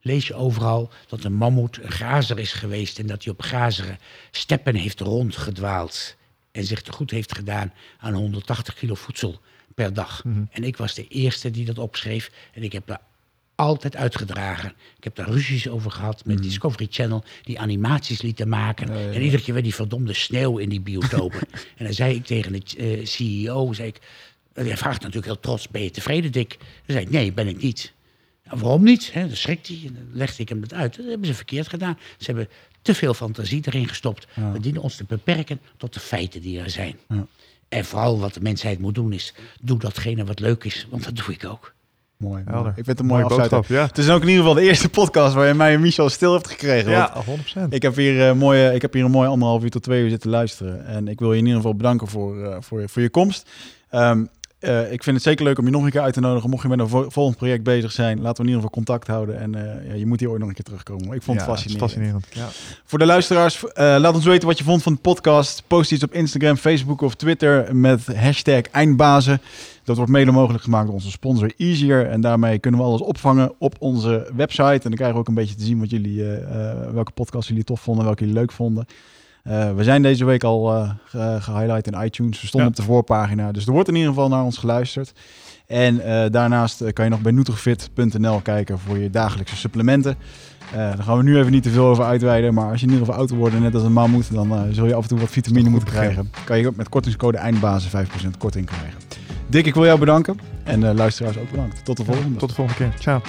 B: lees je overal dat een mammoet een grazer is geweest en dat hij op grazeren steppen heeft rondgedwaald en zich te goed heeft gedaan aan 180 kilo voedsel per dag. En ik was de eerste die dat opschreef en ik heb daar altijd uitgedragen. Ik heb daar ruzies over gehad met Discovery Channel, die animaties lieten maken. En iedere keer weer die verdomde sneeuw in die biotopen. en dan zei ik tegen de eh, CEO, zei ik, en hij vraagt natuurlijk heel trots, ben je tevreden, Dick? Dan zei ik, nee, ben ik niet. Ja, waarom niet? Hè, dan schrikt hij en dan legde ik hem dat uit. Dat hebben ze verkeerd gedaan. Ze hebben te veel fantasie erin gestopt. We dienen ons te beperken tot de feiten die er zijn.
A: Ja.
B: En vooral wat de mensheid moet doen is, doe datgene wat leuk is. Want dat doe ik ook.
A: Mooi.
C: Helder.
A: Ik vind het een mooie,
C: Mooie boodschap, ja.
A: Het is ook in ieder geval de eerste podcast waar je mij en Michel stil hebt gekregen.
C: Ja, 100%.
A: Ik heb, hier, eh, mooie, ik heb hier een mooi anderhalf uur tot twee uur zitten luisteren. En ik wil je in ieder geval bedanken voor, eh, voor, je- voor je komst. Ehm, eh, ik vind het zeker leuk om je nog een keer uit te nodigen. Mocht je met een vo- volgend project bezig zijn, laten we in ieder geval contact houden. En eh, ja, je moet hier ooit nog een keer terugkomen. Ik vond het fascinerend.
C: fascinerend. Ja.
A: Voor de luisteraars, eh, laat ons weten wat je vond van de podcast. Post iets op Instagram, Facebook of Twitter met hashtag Eindbazen. Dat wordt mede mogelijk gemaakt door onze sponsor Easier. En daarmee kunnen we alles opvangen op onze website. En dan krijgen we ook een beetje te zien wat jullie, welke podcast jullie tof vonden, welke jullie leuk vonden. Eh, we zijn deze week al eh, ge- gehighlight in iTunes. We stonden
C: Ja.
A: op de voorpagina. Dus er wordt in ieder geval naar ons geluisterd. En eh, daarnaast eh, kan je nog bij nutrifit.nl kijken voor je dagelijkse supplementen. Eh daar gaan we nu even niet te veel over uitweiden. Maar als je in ieder geval ouder wordt, net als een mammoet, dan eh, zul je af en toe wat vitamine moeten krijgen. Kan je ook met kortingscode eindbazen 5% korting krijgen. Dick, ik wil jou bedanken. En uh, luisteraars ook bedankt. Tot de volgende.
C: Tot de volgende keer. Ciao.